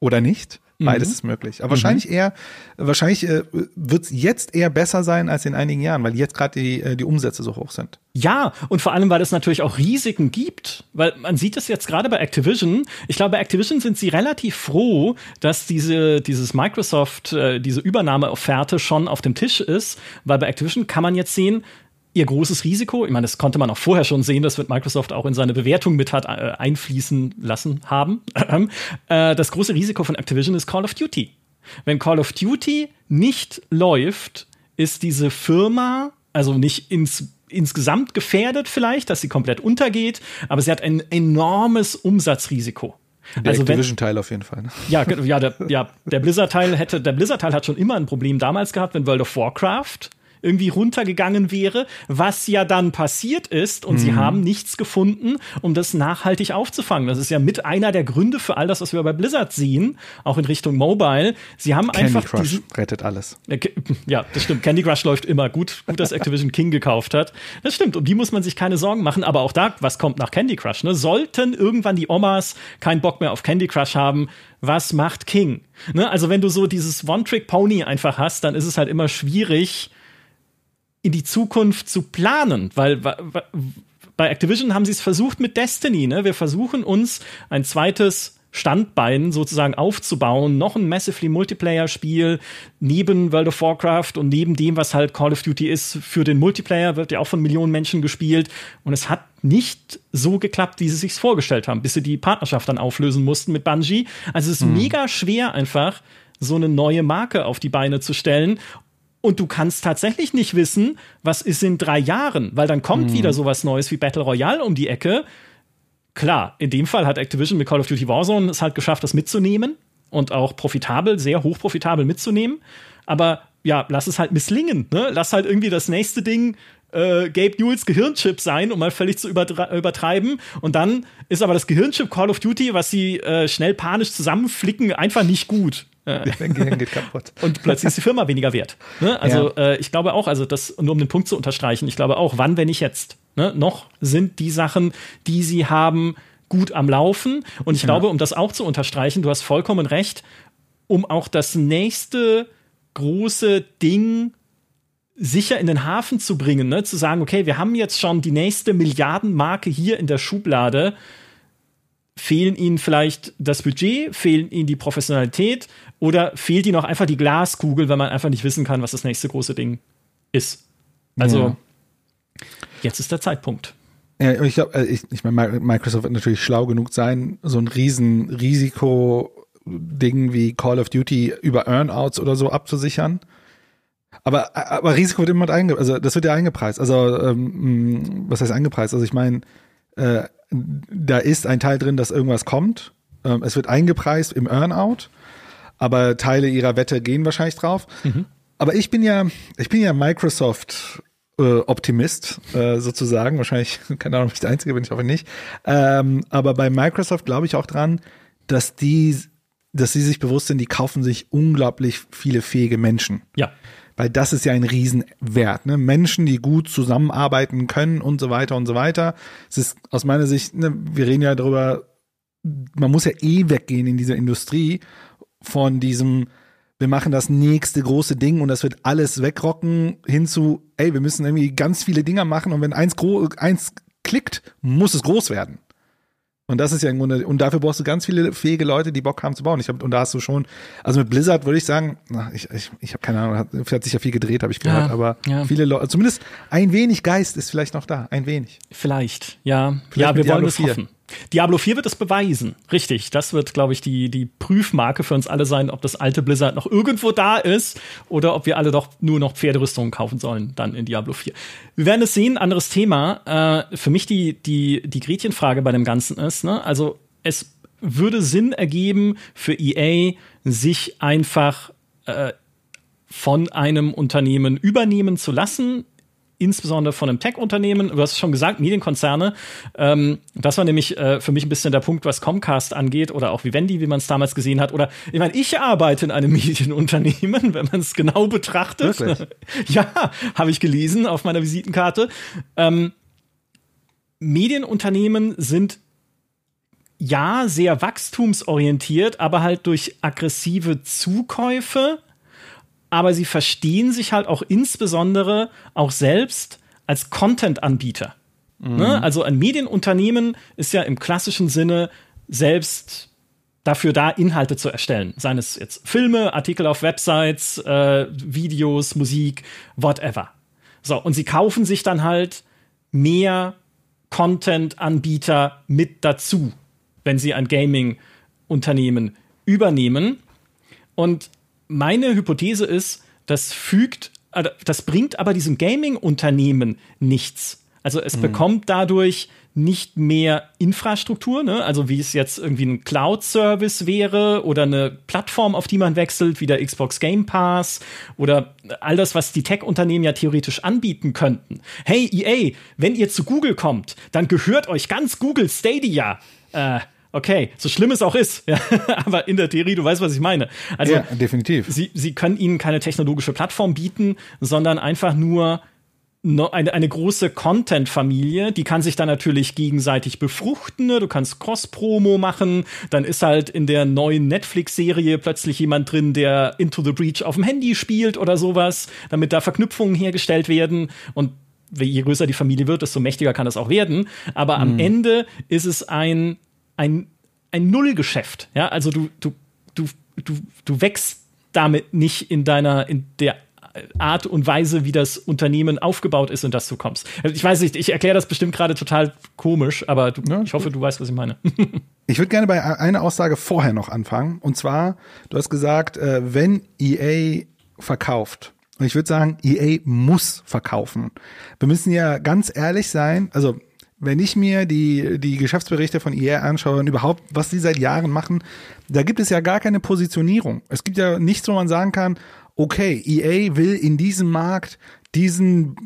oder nicht. Beides mhm. ist möglich. Aber mhm. wahrscheinlich eher, wahrscheinlich äh, wird es jetzt eher besser sein als in einigen Jahren, weil jetzt gerade die, äh, die Umsätze so hoch sind. Ja, und vor allem, weil es natürlich auch Risiken gibt. Weil man sieht es jetzt gerade bei Activision. Ich glaube, bei Activision sind sie relativ froh, dass diese, dieses Microsoft, äh, diese Übernahmeofferte schon auf dem Tisch ist, weil bei Activision kann man jetzt sehen, ihr großes Risiko, ich meine, das konnte man auch vorher schon sehen, das wird Microsoft auch in seine Bewertung mit hat äh, einfließen lassen haben. äh, das große Risiko von Activision ist Call of Duty. Wenn Call of Duty nicht läuft, ist diese Firma, also nicht ins insgesamt gefährdet vielleicht, dass sie komplett untergeht, aber sie hat ein enormes Umsatzrisiko. Der also Activision-Teil auf jeden Fall. Ne? Ja, ja, der, ja, der Blizzard-Teil hätte, der Blizzard-Teil hat schon immer ein Problem damals gehabt, wenn World of Warcraft irgendwie runtergegangen wäre, was ja dann passiert ist und mhm. sie haben nichts gefunden, um das nachhaltig aufzufangen. Das ist ja mit einer der Gründe für all das, was wir bei Blizzard sehen, auch in Richtung Mobile. Sie haben Candy einfach Crush rettet alles. Ja, das stimmt. Candy Crush läuft immer gut. Gut, dass Activision King gekauft hat. Das stimmt. Um die muss man sich keine Sorgen machen. Aber auch da, was kommt nach Candy Crush? Ne? Sollten irgendwann die Omas keinen Bock mehr auf Candy Crush haben, was macht King? Ne? Also wenn du so dieses One-Trick-Pony einfach hast, dann ist es halt immer schwierig, in die Zukunft zu planen, weil bei Activision haben sie es versucht mit Destiny, ne? Wir versuchen uns ein zweites Standbein sozusagen aufzubauen, noch ein massively Multiplayer-Spiel neben World of Warcraft und neben dem, was halt Call of Duty ist, für den Multiplayer wird ja auch von Millionen Menschen gespielt und es hat nicht so geklappt, wie sie sich vorgestellt haben, bis sie die Partnerschaft dann auflösen mussten mit Bungie. Also es ist hm. mega schwer einfach so eine neue Marke auf die Beine zu stellen und du kannst tatsächlich nicht wissen, was ist in drei Jahren, weil dann kommt mhm. wieder sowas Neues wie Battle Royale um die Ecke klar, in dem Fall hat Activision mit Call of Duty Warzone es halt geschafft, das mitzunehmen und auch profitabel, sehr hoch profitabel mitzunehmen. Aber ja, lass es halt misslingen. Ne? Lass halt irgendwie das nächste Ding äh, Gabe Newells Gehirnchip sein, um mal völlig zu übertreiben. Und dann ist aber das Gehirnchip Call of Duty, was sie äh, schnell panisch zusammenflicken, einfach nicht gut. Dein Gehirn geht kaputt. Und plötzlich ist die Firma weniger wert. Ne? Also ja. äh, ich glaube auch, also das nur um den Punkt zu unterstreichen, ich glaube auch, wann, wenn nicht jetzt. Ne? Noch sind die Sachen, die sie haben, gut am Laufen. Und ich ja. glaube, um das auch zu unterstreichen, du hast vollkommen recht, um auch das nächste große Ding sicher in den Hafen zu bringen, ne? zu sagen, okay, wir haben jetzt schon die nächste Milliardenmarke hier in der Schublade. Fehlen ihnen vielleicht das Budget, fehlen ihnen die Professionalität oder fehlt ihnen auch einfach die Glaskugel, wenn man einfach nicht wissen kann, was das nächste große Ding ist. Also ja. Jetzt ist der Zeitpunkt. Ja, ich glaube, äh, ich, ich meine, Microsoft wird natürlich schlau genug sein, so ein riesen Risiko-Ding wie Call of Duty über Earnouts oder so abzusichern. Aber, aber Risiko wird immer eingepreist, also das wird ja eingepreist. Also, ähm, was heißt eingepreist? Also ich meine, äh, da ist ein Teil drin, dass irgendwas kommt. Ähm, es wird eingepreist im Earnout, aber Teile ihrer Wette gehen wahrscheinlich drauf. Mhm. Aber ich bin ja, ich bin ja Microsoft äh, Optimist äh, sozusagen. Wahrscheinlich, keine Ahnung, ob ich der Einzige bin, ich hoffe nicht. Ähm, aber bei Microsoft glaube ich auch dran, dass die, dass sie sich bewusst sind, die kaufen sich unglaublich viele fähige Menschen. Ja. Weil das ist ja ein Riesenwert. Ne? Menschen, die gut zusammenarbeiten können und so weiter und so weiter. Es ist aus meiner Sicht, ne, wir reden ja darüber, man muss ja eh weggehen in dieser Industrie von diesem wir machen das nächste große Ding und das wird alles wegrocken, hinzu, ey, wir müssen irgendwie ganz viele Dinger machen und wenn eins, eins klickt, muss es groß werden. Und das ist ja im Grunde, und dafür brauchst du ganz viele fähige Leute, die Bock haben zu bauen. Ich hab, und da hast du schon, also mit Blizzard würde ich sagen, na, ich, ich, ich habe keine Ahnung, hat, hat sich ja viel gedreht, habe ich gehört, ja, aber ja. viele Leute, zumindest ein wenig Geist ist vielleicht noch da, ein wenig. Vielleicht, ja. Vielleicht ja, wir wollen es hoffen. Diablo 4 wird es beweisen. Richtig. Das wird, glaube ich, die, die Prüfmarke für uns alle sein, ob das alte Blizzard noch irgendwo da ist oder ob wir alle doch nur noch Pferderüstungen kaufen sollen, dann in Diablo 4. Wir werden es sehen. Anderes Thema. Äh, für mich die, die, die Gretchenfrage bei dem Ganzen ist, ne? also es würde Sinn ergeben für EA, sich einfach äh, von einem Unternehmen übernehmen zu lassen, insbesondere von einem Tech-Unternehmen, du hast es schon gesagt, Medienkonzerne. Ähm, das war nämlich äh, für mich ein bisschen der Punkt, was Comcast angeht oder auch Vivendi, wie man es damals gesehen hat. Oder ich meine, ich arbeite in einem Medienunternehmen, wenn man es genau betrachtet. ja, habe ich gelesen auf meiner Visitenkarte. Ähm, Medienunternehmen sind ja sehr wachstumsorientiert, aber halt durch aggressive Zukäufe aber sie verstehen sich halt auch insbesondere auch selbst als Content-Anbieter. Mhm. Ne? Also ein Medienunternehmen ist ja im klassischen Sinne selbst dafür da, Inhalte zu erstellen. Seien es jetzt Filme, Artikel auf Websites, äh, Videos, Musik, whatever. So, und sie kaufen sich dann halt mehr Content-Anbieter mit dazu, wenn sie ein Gaming-Unternehmen übernehmen. Und meine Hypothese ist, das fügt, äh, das bringt aber diesem Gaming-Unternehmen nichts. Also es mhm. bekommt dadurch nicht mehr Infrastruktur, ne? also wie es jetzt irgendwie ein Cloud-Service wäre oder eine Plattform, auf die man wechselt, wie der Xbox Game Pass oder all das, was die Tech-Unternehmen ja theoretisch anbieten könnten. Hey EA, wenn ihr zu Google kommt, dann gehört euch ganz Google Stadia. Äh, okay, so schlimm es auch ist, ja, aber in der Theorie, du weißt, was ich meine. Also, ja, definitiv. Sie, sie können ihnen keine technologische Plattform bieten, sondern einfach nur eine, eine große Content-Familie, die kann sich dann natürlich gegenseitig befruchten. Ne? Du kannst Cross-Promo machen. Dann ist halt in der neuen Netflix-Serie plötzlich jemand drin, der Into the Breach auf dem Handy spielt oder sowas, damit da Verknüpfungen hergestellt werden. Und je größer die Familie wird, desto mächtiger kann das auch werden. Aber am mhm. Ende ist es ein, ein, ein Nullgeschäft. Ja, also du, du, du, du, du wächst damit nicht in deiner, in der Art und Weise, wie das Unternehmen aufgebaut ist, in das du kommst. Also ich weiß nicht, ich erkläre das bestimmt gerade total komisch, aber du, ja, ich hoffe, du weißt, was ich meine. ich würde gerne bei einer Aussage vorher noch anfangen. Und zwar, du hast gesagt, äh, wenn EA verkauft, und ich würde sagen, EA muss verkaufen. Wir müssen ja ganz ehrlich sein, also wenn ich mir die, die Geschäftsberichte von EA anschaue und überhaupt, was sie seit Jahren machen, da gibt es ja gar keine Positionierung. Es gibt ja nichts, wo man sagen kann, okay, EA will in diesem Markt diesen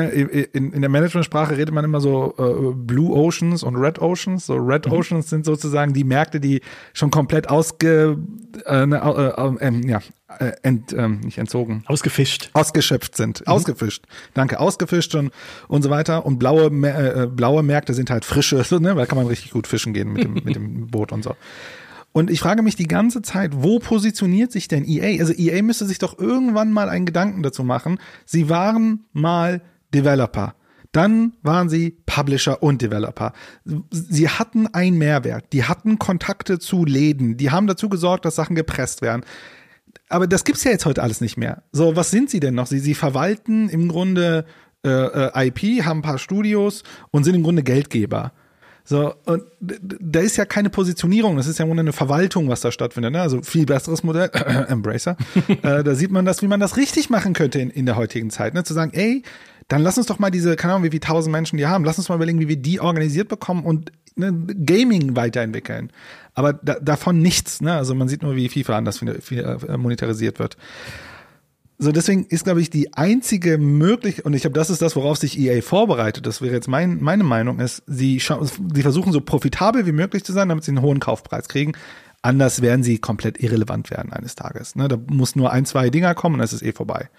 in, in der Managementsprache redet man immer so äh, Blue Oceans und Red Oceans. So Red mhm. Oceans sind sozusagen die Märkte, die schon komplett ausge äh, ne, äh, äh, ja, äh, ent, äh, nicht entzogen. Ausgefischt. Ausgeschöpft sind. Mhm. Ausgefischt. Danke, ausgefischt und, und so weiter. Und blaue, äh, blaue Märkte sind halt frische, so, ne? weil kann man richtig gut fischen gehen mit dem, mit dem Boot und so. Und ich frage mich die ganze Zeit, wo positioniert sich denn EA? Also EA müsste sich doch irgendwann mal einen Gedanken dazu machen. Sie waren mal Developer. Dann waren sie Publisher und Developer. Sie hatten einen Mehrwert. Die hatten Kontakte zu Läden. Die haben dazu gesorgt, dass Sachen gepresst werden. Aber das gibt's ja jetzt heute alles nicht mehr. So, was sind sie denn noch? Sie, sie verwalten im Grunde äh, äh IP, haben ein paar Studios und sind im Grunde Geldgeber. So, und da ist ja keine Positionierung, das ist ja nur eine Verwaltung, was da stattfindet. Ne? Also viel besseres Modell, Embracer. äh, da sieht man das, wie man das richtig machen könnte in, in der heutigen Zeit. Ne? Zu sagen, ey, dann lass uns doch mal diese, keine Ahnung, wie viele tausend Menschen die haben, lass uns mal überlegen, wie wir die organisiert bekommen und ne, Gaming weiterentwickeln. Aber da, davon nichts. Ne? Also man sieht nur, wie FIFA anders äh, monetarisiert wird. So, deswegen ist, glaube ich, die einzige Möglichkeit, und ich glaube, das ist das, worauf sich EA vorbereitet, das wäre jetzt mein, meine Meinung, ist, sie, sie versuchen so profitabel wie möglich zu sein, damit sie einen hohen Kaufpreis kriegen. Anders werden sie komplett irrelevant werden eines Tages. Ne? Da muss nur ein, zwei Dinger kommen und dann ist es eh vorbei.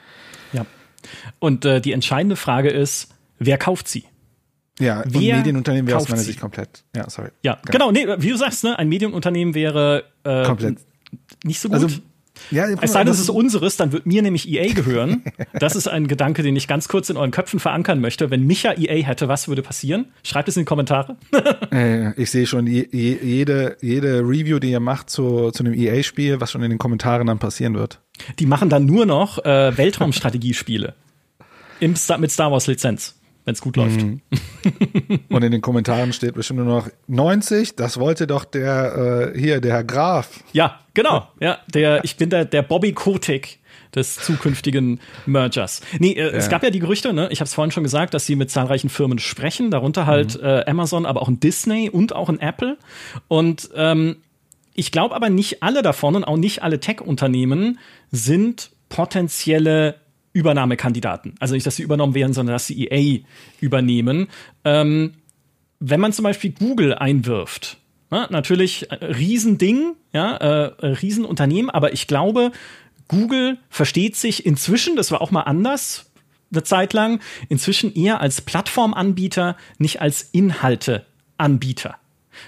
Ja. Und äh, die entscheidende Frage ist, wer kauft sie? Ja, wer Medienunternehmen wäre aus meiner Sicht komplett. Ja, sorry. Ja, genau, nee, wie du sagst, ne, ein Medienunternehmen wäre äh, komplett nicht so gut. Also, ja, es sei denn, es ist unseres, dann wird mir nämlich EA gehören. Das ist ein Gedanke, den ich ganz kurz in euren Köpfen verankern möchte. Wenn Micha EA hätte, was würde passieren? Schreibt es in die Kommentare. ich sehe schon je, jede, jede Review, die ihr macht zu, zu einem EA-Spiel, was schon in den Kommentaren dann passieren wird. Die machen dann nur noch äh, Weltraumstrategiespiele. Im Star mit Star Wars Lizenz wenn es gut läuft. Mhm. Und in den Kommentaren steht bestimmt nur noch 90, das wollte doch der äh, hier, der Herr Graf. Ja, genau. Ja, der, ich bin der, der Bobby Kotick des zukünftigen Mergers. Nee, äh, ja. es gab ja die Gerüchte, ne? ich habe es vorhin schon gesagt, dass sie mit zahlreichen Firmen sprechen, darunter halt mhm. äh, Amazon, aber auch ein Disney und auch ein Apple. Und ähm, ich glaube aber nicht alle davon und auch nicht alle Tech-Unternehmen sind potenzielle Übernahmekandidaten. Also nicht, dass sie übernommen werden, sondern dass sie EA übernehmen. Ähm, wenn man zum Beispiel Google einwirft, na, natürlich äh, Riesending, ja, äh, Riesenunternehmen, aber ich glaube, Google versteht sich inzwischen, das war auch mal anders, eine Zeit lang, inzwischen eher als Plattformanbieter, nicht als Inhalteanbieter.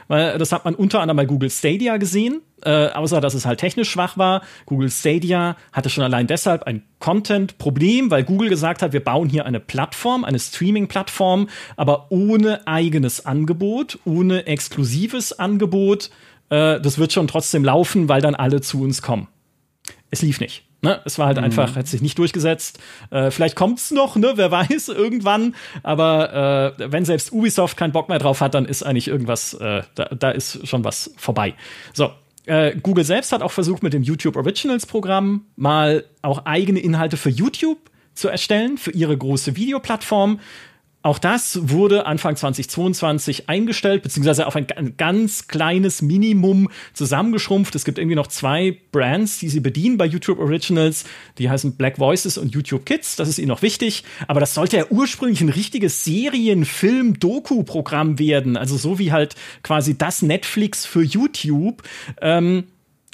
Weil das hat man unter anderem bei Google Stadia gesehen äh, außer dass es halt technisch schwach war. Google Stadia hatte schon allein deshalb ein Content-Problem, weil Google gesagt hat, wir bauen hier eine Plattform, eine Streaming-Plattform, aber ohne eigenes Angebot, ohne exklusives Angebot. Äh, das wird schon trotzdem laufen, weil dann alle zu uns kommen. Es lief nicht. Ne? Es war halt mhm. einfach, hat sich nicht durchgesetzt. Äh, vielleicht kommt's noch, ne? Wer weiß, irgendwann. Aber äh, wenn selbst Ubisoft keinen Bock mehr drauf hat, dann ist eigentlich irgendwas, äh, da, da ist schon was vorbei. So, äh, Google selbst hat auch versucht, mit dem YouTube Originals Programm mal auch eigene Inhalte für YouTube zu erstellen, für ihre große Videoplattform. Auch das wurde Anfang 2022 eingestellt, beziehungsweise auf ein, ganz kleines Minimum zusammengeschrumpft. Es gibt irgendwie noch zwei Brands, die sie bedienen bei YouTube Originals. Die heißen Black Voices und YouTube Kids. Das ist ihnen noch wichtig. Aber das sollte ja ursprünglich ein richtiges Serien-, Film-, Doku-Programm werden. Also so wie halt quasi das Netflix für YouTube. Ähm,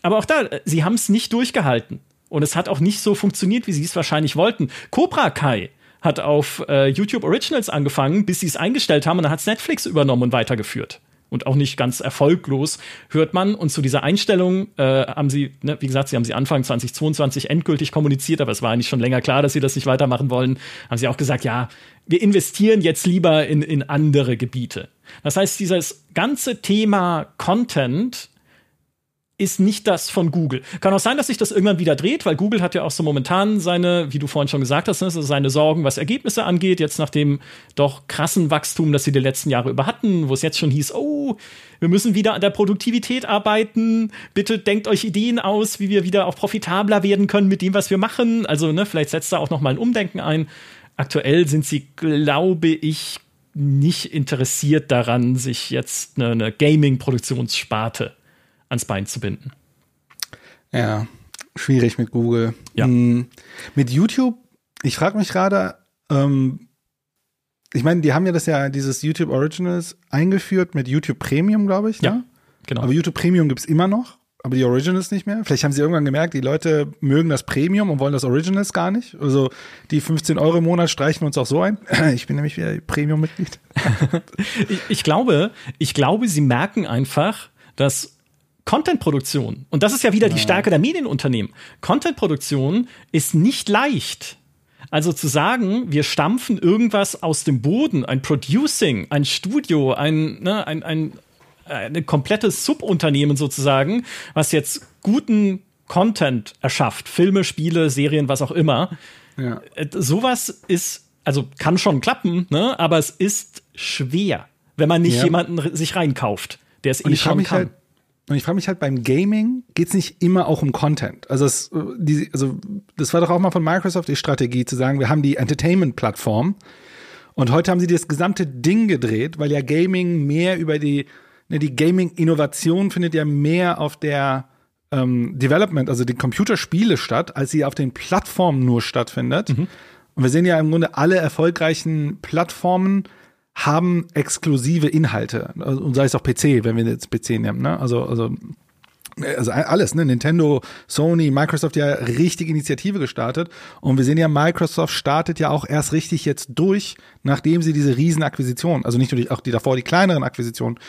aber auch da, sie haben es nicht durchgehalten. Und es hat auch nicht so funktioniert, wie sie es wahrscheinlich wollten. Cobra Kai hat auf äh, YouTube Originals angefangen, bis sie es eingestellt haben und dann hat es Netflix übernommen und weitergeführt und auch nicht ganz erfolglos, hört man. Und zu dieser Einstellung äh, haben sie, ne, wie gesagt, sie haben sie Anfang 2022 endgültig kommuniziert, aber es war eigentlich schon länger klar, dass sie das nicht weitermachen wollen. Haben sie auch gesagt, ja, wir investieren jetzt lieber in, in andere Gebiete. Das heißt, dieses ganze Thema Content ist nicht das von Google. Kann auch sein, dass sich das irgendwann wieder dreht, weil Google hat ja auch so momentan seine, wie du vorhin schon gesagt hast, ne, seine Sorgen, was Ergebnisse angeht, jetzt nach dem doch krassen Wachstum, das sie die letzten Jahre über hatten, wo es jetzt schon hieß, oh, wir müssen wieder an der Produktivität arbeiten, bitte denkt euch Ideen aus, wie wir wieder auch profitabler werden können mit dem, was wir machen. Also, ne, vielleicht setzt da auch noch mal ein Umdenken ein. Aktuell sind sie, glaube ich, nicht interessiert daran, sich jetzt eine, eine Gaming-Produktionssparte ans Bein zu binden. Ja, schwierig mit Google. Ja. Hm, mit YouTube, ich frage mich gerade, ähm, ich meine, die haben ja das ja, dieses YouTube Originals eingeführt mit YouTube Premium, glaube ich. Ne? Ja, genau. Aber YouTube Premium gibt es immer noch, aber die Originals nicht mehr. Vielleicht haben sie irgendwann gemerkt, die Leute mögen das Premium und wollen das Originals gar nicht. Also die 15 Euro im Monat streichen wir uns auch so ein. Ich bin nämlich wieder Premium-Mitglied. ich, ich glaube, ich glaube, sie merken einfach, dass Content-Produktion, und das ist ja wieder ja. die Stärke der Medienunternehmen, Content-Produktion ist nicht leicht. Also zu sagen, wir stampfen irgendwas aus dem Boden, ein Producing, ein Studio, ein, ne, ein, ein, ein komplettes Subunternehmen sozusagen, was jetzt guten Content erschafft, Filme, Spiele, Serien, was auch immer. Ja. Äh, sowas ist, also kann schon klappen, ne? aber es ist schwer, wenn man nicht ja. jemanden sich reinkauft, der es eh schon kann. Halt und ich frage mich halt beim Gaming geht es nicht immer auch um Content. Also, es, die, also das war doch auch mal von Microsoft die Strategie zu sagen, wir haben die Entertainment-Plattform und heute haben sie das gesamte Ding gedreht, weil ja Gaming mehr über die ne, die Gaming-Innovation findet ja mehr auf der ähm, Development, also die Computerspiele statt, als sie auf den Plattformen nur stattfindet. Mhm. Und wir sehen ja im Grunde alle erfolgreichen Plattformen haben exklusive Inhalte. Und sei es auch PC, wenn wir jetzt PC nehmen. Ne? Also, also also alles, ne? Nintendo, Sony, Microsoft ja richtig Initiative gestartet. Und wir sehen ja, Microsoft startet ja auch erst richtig jetzt durch, nachdem sie diese Riesenakquisition, also nicht nur die, auch die davor die kleineren Akquisitionen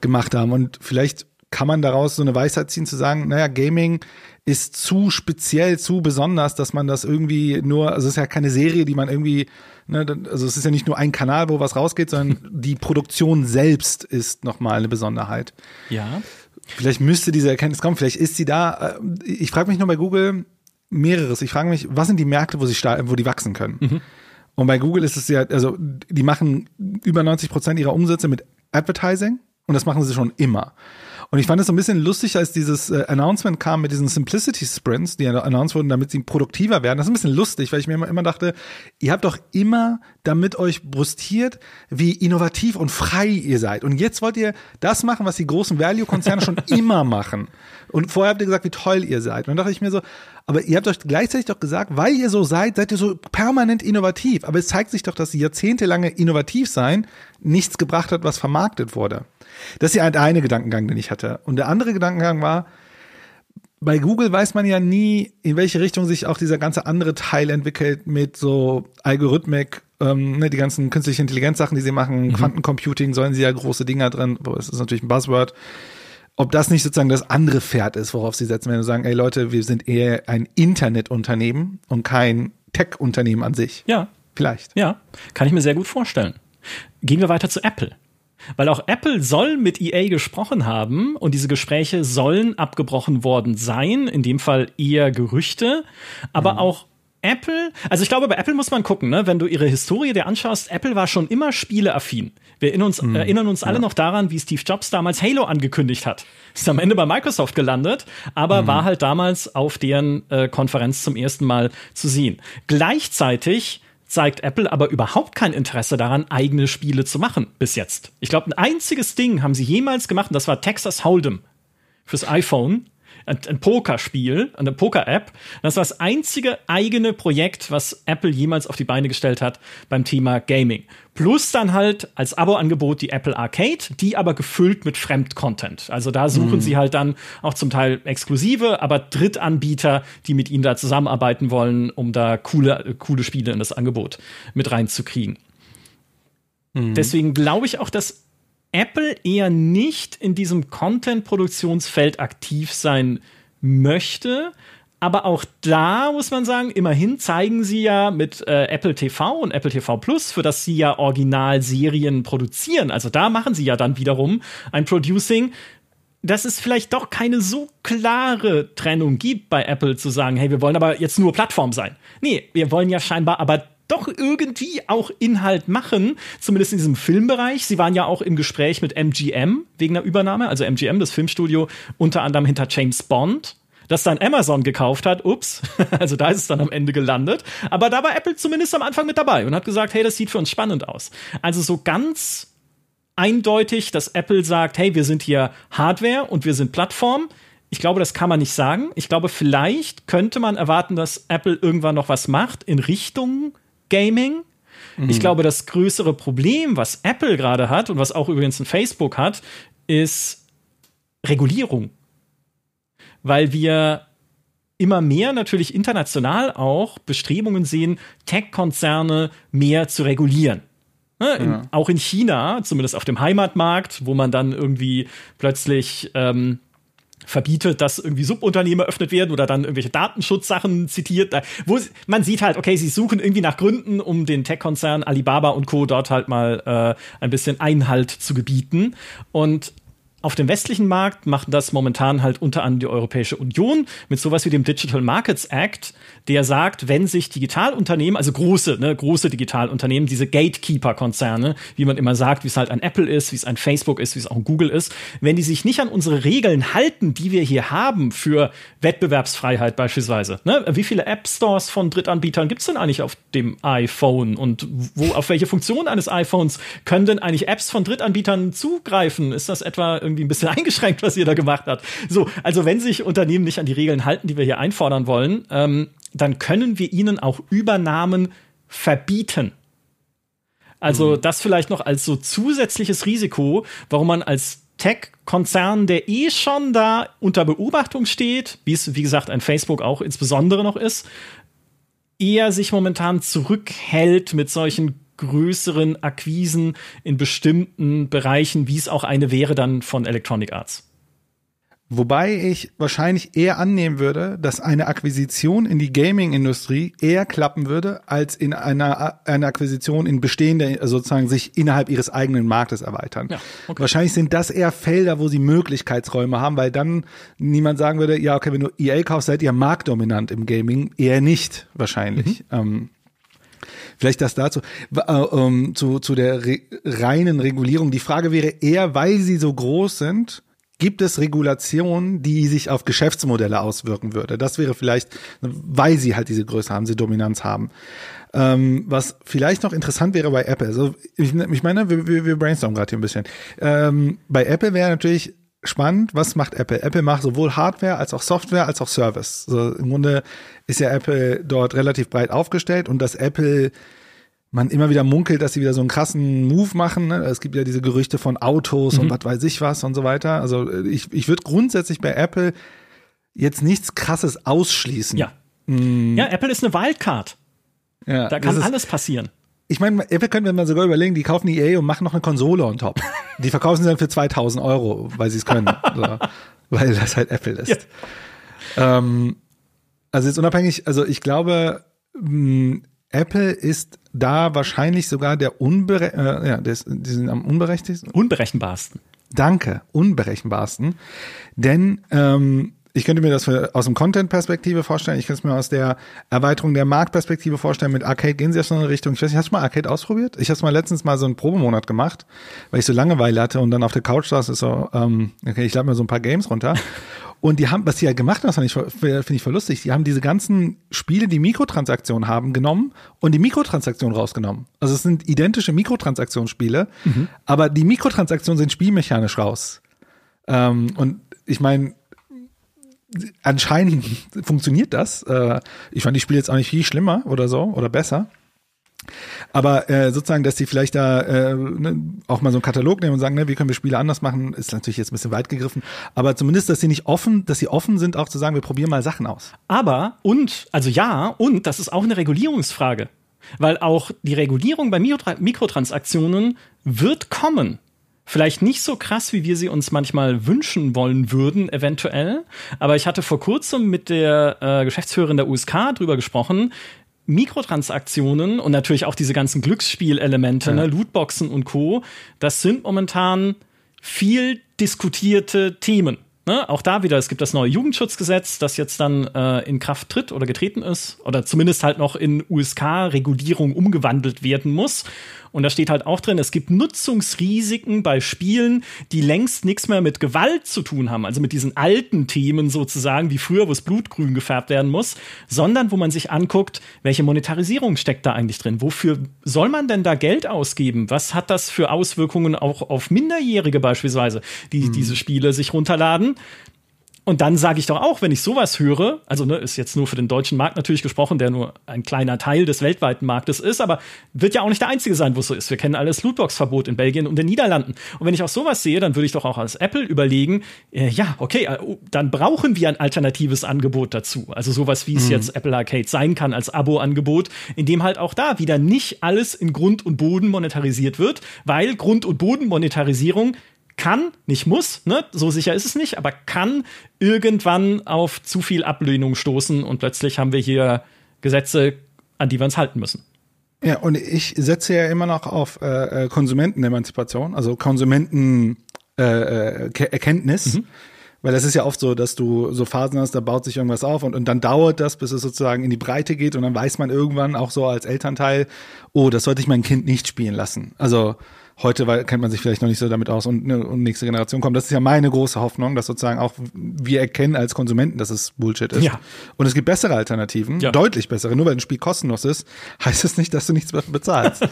gemacht haben. Und vielleicht kann man daraus so eine Weisheit ziehen, zu sagen, naja, Gaming ist zu speziell, zu besonders, dass man das irgendwie nur, also es ist ja keine Serie, die man irgendwie Ne, also es ist ja nicht nur ein Kanal, wo was rausgeht, sondern die Produktion selbst ist nochmal eine Besonderheit. Ja. Vielleicht müsste diese Erkenntnis kommen, vielleicht ist sie da. Äh, ich frage mich nur bei Google mehreres. Ich frage mich, was sind die Märkte, wo sie wo die wachsen können? Mhm. Und bei Google ist es ja, also die machen über 90 Prozent ihrer Umsätze mit Advertising und das machen sie schon immer. Und ich fand es so ein bisschen lustig, als dieses äh, Announcement kam mit diesen Simplicity Sprints, die announced wurden, damit sie produktiver werden. Das ist ein bisschen lustig, weil ich mir immer, immer dachte, ihr habt doch immer damit euch brustiert, wie innovativ und frei ihr seid. Und jetzt wollt ihr das machen, was die großen Value-Konzerne schon immer machen. Und vorher habt ihr gesagt, wie toll ihr seid. Und dann dachte ich mir so, aber ihr habt euch gleichzeitig doch gesagt, weil ihr so seid, seid ihr so permanent innovativ. Aber es zeigt sich doch, dass jahrzehntelange innovativ sein nichts gebracht hat, was vermarktet wurde. Das ist ja der eine Gedankengang, den ich hatte. Und der andere Gedankengang war, bei Google weiß man ja nie, in welche Richtung sich auch dieser ganze andere Teil entwickelt mit so Algorithmik, ähm, ne, die ganzen künstliche Intelligenz-Sachen, die sie machen, mhm. Quantencomputing, sollen sie ja große Dinger drin, es ist natürlich ein Buzzword. Ob das nicht sozusagen das andere Pferd ist, worauf sie setzen, wenn sie sagen, ey Leute, wir sind eher ein Internetunternehmen und kein Tech-Unternehmen an sich. Ja. Vielleicht. Ja, kann ich mir sehr gut vorstellen. Gehen wir weiter zu Apple. Weil auch Apple soll mit EA gesprochen haben und diese Gespräche sollen abgebrochen worden sein, in dem Fall eher Gerüchte, aber mhm. auch Apple, also ich glaube, bei Apple muss man gucken, ne? wenn du ihre Historie dir anschaust, Apple war schon immer spieleaffin. Wir erinnern uns, mhm. erinnern uns alle ja. noch daran, wie Steve Jobs damals Halo angekündigt hat. Ist am Ende bei Microsoft gelandet, aber mhm. war halt damals auf deren äh, Konferenz zum ersten Mal zu sehen. Gleichzeitig zeigt Apple aber überhaupt kein Interesse daran, eigene Spiele zu machen bis jetzt. Ich glaube, ein einziges Ding haben sie jemals gemacht, und das war Texas Hold'em fürs iPhone. Ein, ein Pokerspiel, eine Poker-App. Das war das einzige eigene Projekt, was Apple jemals auf die Beine gestellt hat beim Thema Gaming. Plus dann halt als Abo-Angebot die Apple Arcade, die aber gefüllt mit Fremdcontent. Also da suchen mhm. sie halt dann auch zum Teil exklusive, aber Drittanbieter, die mit ihnen da zusammenarbeiten wollen, um da coole, coole Spiele in das Angebot mit reinzukriegen. Mhm. Deswegen glaube ich auch, dass Apple eher nicht in diesem Content-Produktionsfeld aktiv sein möchte. Aber auch da muss man sagen, immerhin zeigen sie ja mit äh, Apple TV und Apple TV Plus, für das sie ja Originalserien produzieren. Also da machen sie ja dann wiederum ein Producing, dass es vielleicht doch keine so klare Trennung gibt bei Apple zu sagen, hey, wir wollen aber jetzt nur Plattform sein. Nee, wir wollen ja scheinbar aber doch irgendwie auch Inhalt machen, zumindest in diesem Filmbereich. Sie waren ja auch im Gespräch mit MGM wegen der Übernahme, also MGM, das Filmstudio, unter anderem hinter James Bond das dann Amazon gekauft hat. Ups, also da ist es dann am Ende gelandet. Aber da war Apple zumindest am Anfang mit dabei und hat gesagt, hey, das sieht für uns spannend aus. Also so ganz eindeutig, dass Apple sagt, hey, wir sind hier Hardware und wir sind Plattform. Ich glaube, das kann man nicht sagen. Ich glaube, vielleicht könnte man erwarten, dass Apple irgendwann noch was macht in Richtung Gaming. Mhm. Ich glaube, das größere Problem, was Apple gerade hat und was auch übrigens ein Facebook hat, ist Regulierung. Weil wir immer mehr natürlich international auch Bestrebungen sehen, Tech-Konzerne mehr zu regulieren. Ne, in, ja. Auch in China, zumindest auf dem Heimatmarkt, wo man dann irgendwie plötzlich ähm, verbietet, dass irgendwie Subunternehmen eröffnet werden oder dann irgendwelche Datenschutzsachen zitiert, wo man sieht halt, okay, sie suchen irgendwie nach Gründen, um den Tech-Konzern Alibaba und Co. dort halt mal äh, ein bisschen Einhalt zu gebieten. Und auf dem westlichen Markt macht das momentan halt unter anderem die Europäische Union mit sowas wie dem Digital Markets Act, der sagt, wenn sich Digitalunternehmen, also große, ne, große Digitalunternehmen, diese Gatekeeper-Konzerne, wie man immer sagt, wie es halt ein Apple ist, wie es ein Facebook ist, wie es auch ein Google ist, wenn die sich nicht an unsere Regeln halten, die wir hier haben für Wettbewerbsfreiheit beispielsweise, ne? wie viele App Stores von Drittanbietern gibt es denn eigentlich auf dem iPhone und wo, auf welche Funktionen eines iPhones können denn eigentlich Apps von Drittanbietern zugreifen? Ist das etwa irgendwie ein bisschen eingeschränkt, was ihr da gemacht habt. So, also wenn sich Unternehmen nicht an die Regeln halten, die wir hier einfordern wollen, ähm, dann können wir ihnen auch Übernahmen verbieten. Also mhm. das vielleicht noch als so zusätzliches Risiko, warum man als Tech-Konzern, der eh schon da unter Beobachtung steht, wie es, wie gesagt, ein Facebook auch insbesondere noch ist, eher sich momentan zurückhält mit solchen größeren Akquisen in bestimmten Bereichen, wie es auch eine wäre dann von Electronic Arts. Wobei ich wahrscheinlich eher annehmen würde, dass eine Akquisition in die Gaming-Industrie eher klappen würde, als in einer eine Akquisition in bestehende, also sozusagen sich innerhalb ihres eigenen Marktes erweitern. Ja, okay. Wahrscheinlich sind das eher Felder, wo sie Möglichkeitsräume haben, weil dann niemand sagen würde, ja, okay, wenn du EA kaufst, seid ihr marktdominant im Gaming. Eher nicht, wahrscheinlich. Mhm. Ähm, Vielleicht das dazu. Äh, ähm, zu, zu der re reinen Regulierung. Die Frage wäre eher, weil sie so groß sind, gibt es Regulationen, die sich auf Geschäftsmodelle auswirken würde? Das wäre vielleicht, weil sie halt diese Größe haben, sie Dominanz haben. Ähm, was vielleicht noch interessant wäre bei Apple, also ich, ich meine, wir, wir, brainstormen gerade hier ein bisschen. Ähm, bei Apple wäre natürlich spannend, was macht Apple? Apple macht sowohl Hardware als auch Software als auch Service. Also Im Grunde ist ja Apple dort relativ breit aufgestellt und dass Apple man immer wieder munkelt, dass sie wieder so einen krassen Move machen. Ne? Es gibt ja diese Gerüchte von Autos mhm. und was weiß ich was und so weiter. Also ich, ich würde grundsätzlich bei Apple jetzt nichts krasses ausschließen. Ja. Mm. Ja, Apple ist eine Wildcard. Ja, da kann alles passieren ich meine, Apple könnte man sogar überlegen, die kaufen EA und machen noch eine Konsole on top. Die verkaufen sie dann für 2000 Euro, weil sie es können. so, weil das halt Apple ist. Ja. Ähm, also jetzt unabhängig, also ich glaube, mh, hm, Apple ist da wahrscheinlich sogar der unbere äh, ja, des, die sind am unberechtigsten. Unberechenbarsten. Danke, unberechenbarsten. Denn ähm, ich könnte mir das aus dem Content-Perspektive vorstellen. Ich könnte es mir aus der Erweiterung der Marktperspektive vorstellen. Mit Arcade gehen sie ja schon in eine Richtung. Ich weiß nicht, hast du mal Arcade ausprobiert? Ich habe mal letztens mal so einen Probemonat gemacht, weil ich so Langeweile hatte und dann auf der Couch saß, ist so, ähm, okay, ich lade mir so ein paar Games runter. Und die haben, was die halt gemacht haben, finde ich voll lustig, die haben diese ganzen Spiele, die Mikrotransaktionen haben, genommen und die Mikrotransaktionen rausgenommen. Also es sind identische Mikrotransaktionsspiele, mhm. aber die Mikrotransaktionen sind spielmechanisch raus. Ähm, und ich meine, anscheinend funktioniert das. Äh, ich fand die Spiele jetzt auch nicht viel schlimmer oder so oder besser. Aber äh, sozusagen, dass die vielleicht da äh, ne, auch mal so einen Katalog nehmen und sagen, ne, wie können wir Spiele anders machen, ist natürlich jetzt ein bisschen weit gegriffen. Aber zumindest, dass sie nicht offen, dass sie offen sind, auch zu sagen, wir probieren mal Sachen aus. Aber und, also ja, und das ist auch eine Regulierungsfrage. Weil auch die Regulierung bei Mikrotransaktionen wird kommen. Vielleicht nicht so krass, wie wir sie uns manchmal wünschen wollen würden, eventuell. Aber ich hatte vor kurzem mit der äh, Geschäftsführerin der USK drüber gesprochen, Mikrotransaktionen und natürlich auch diese ganzen Glücksspielelemente, ja. ne, Lootboxen und Co., das sind momentan viel diskutierte Themen. Ne? Auch da wieder, es gibt das neue Jugendschutzgesetz, das jetzt dann äh, in Kraft tritt oder getreten ist oder zumindest halt noch in USK-Regulierung umgewandelt werden muss. Und da steht halt auch drin, es gibt Nutzungsrisiken bei Spielen, die längst nichts mehr mit Gewalt zu tun haben, also mit diesen alten Themen sozusagen, wie früher, wo es blutgrün gefärbt werden muss, sondern wo man sich anguckt, welche Monetarisierung steckt da eigentlich drin? Wofür soll man denn da Geld ausgeben? Was hat das für Auswirkungen auch auf Minderjährige beispielsweise, die mhm. diese Spiele sich runterladen? Und dann sage ich doch auch, wenn ich sowas höre, also ne, ist jetzt nur für den deutschen Markt natürlich gesprochen, der nur ein kleiner Teil des weltweiten Marktes ist, aber wird ja auch nicht der einzige sein, wo es so ist. Wir kennen alles Lootbox-Verbot in Belgien und den Niederlanden. Und wenn ich auch sowas sehe, dann würde ich doch auch als Apple überlegen, äh, ja, okay, äh, oh, dann brauchen wir ein alternatives Angebot dazu. Also sowas, wie es mhm. jetzt Apple Arcade sein kann als Abo-Angebot, in dem halt auch da wieder nicht alles in Grund und Boden monetarisiert wird, weil Grund- und Bodenmonetarisierung kann, nicht muss, ne? so sicher ist es nicht, aber kann irgendwann auf zu viel Ablehnung stoßen und plötzlich haben wir hier Gesetze, an die wir uns halten müssen. Ja, und ich setze ja immer noch auf äh, äh Konsumentenemanzipation, also Konsumentenerkenntnis. Äh, äh mhm. Weil das ist ja oft so, dass du so Phasen hast, da baut sich irgendwas auf und, und dann dauert das, bis es sozusagen in die Breite geht und dann weiß man irgendwann auch so als Elternteil, oh, das sollte ich mein Kind nicht spielen lassen. Also heute weil, kennt man sich vielleicht noch nicht so damit aus und, ne, und nächste Generation kommt. Das ist ja meine große Hoffnung, dass sozusagen auch wir erkennen als Konsumenten, dass es Bullshit ist. Ja. Und es gibt bessere Alternativen, ja. deutlich bessere. Nur weil ein Spiel kostenlos ist, heißt es das nicht, dass du nichts bezahlst. äh,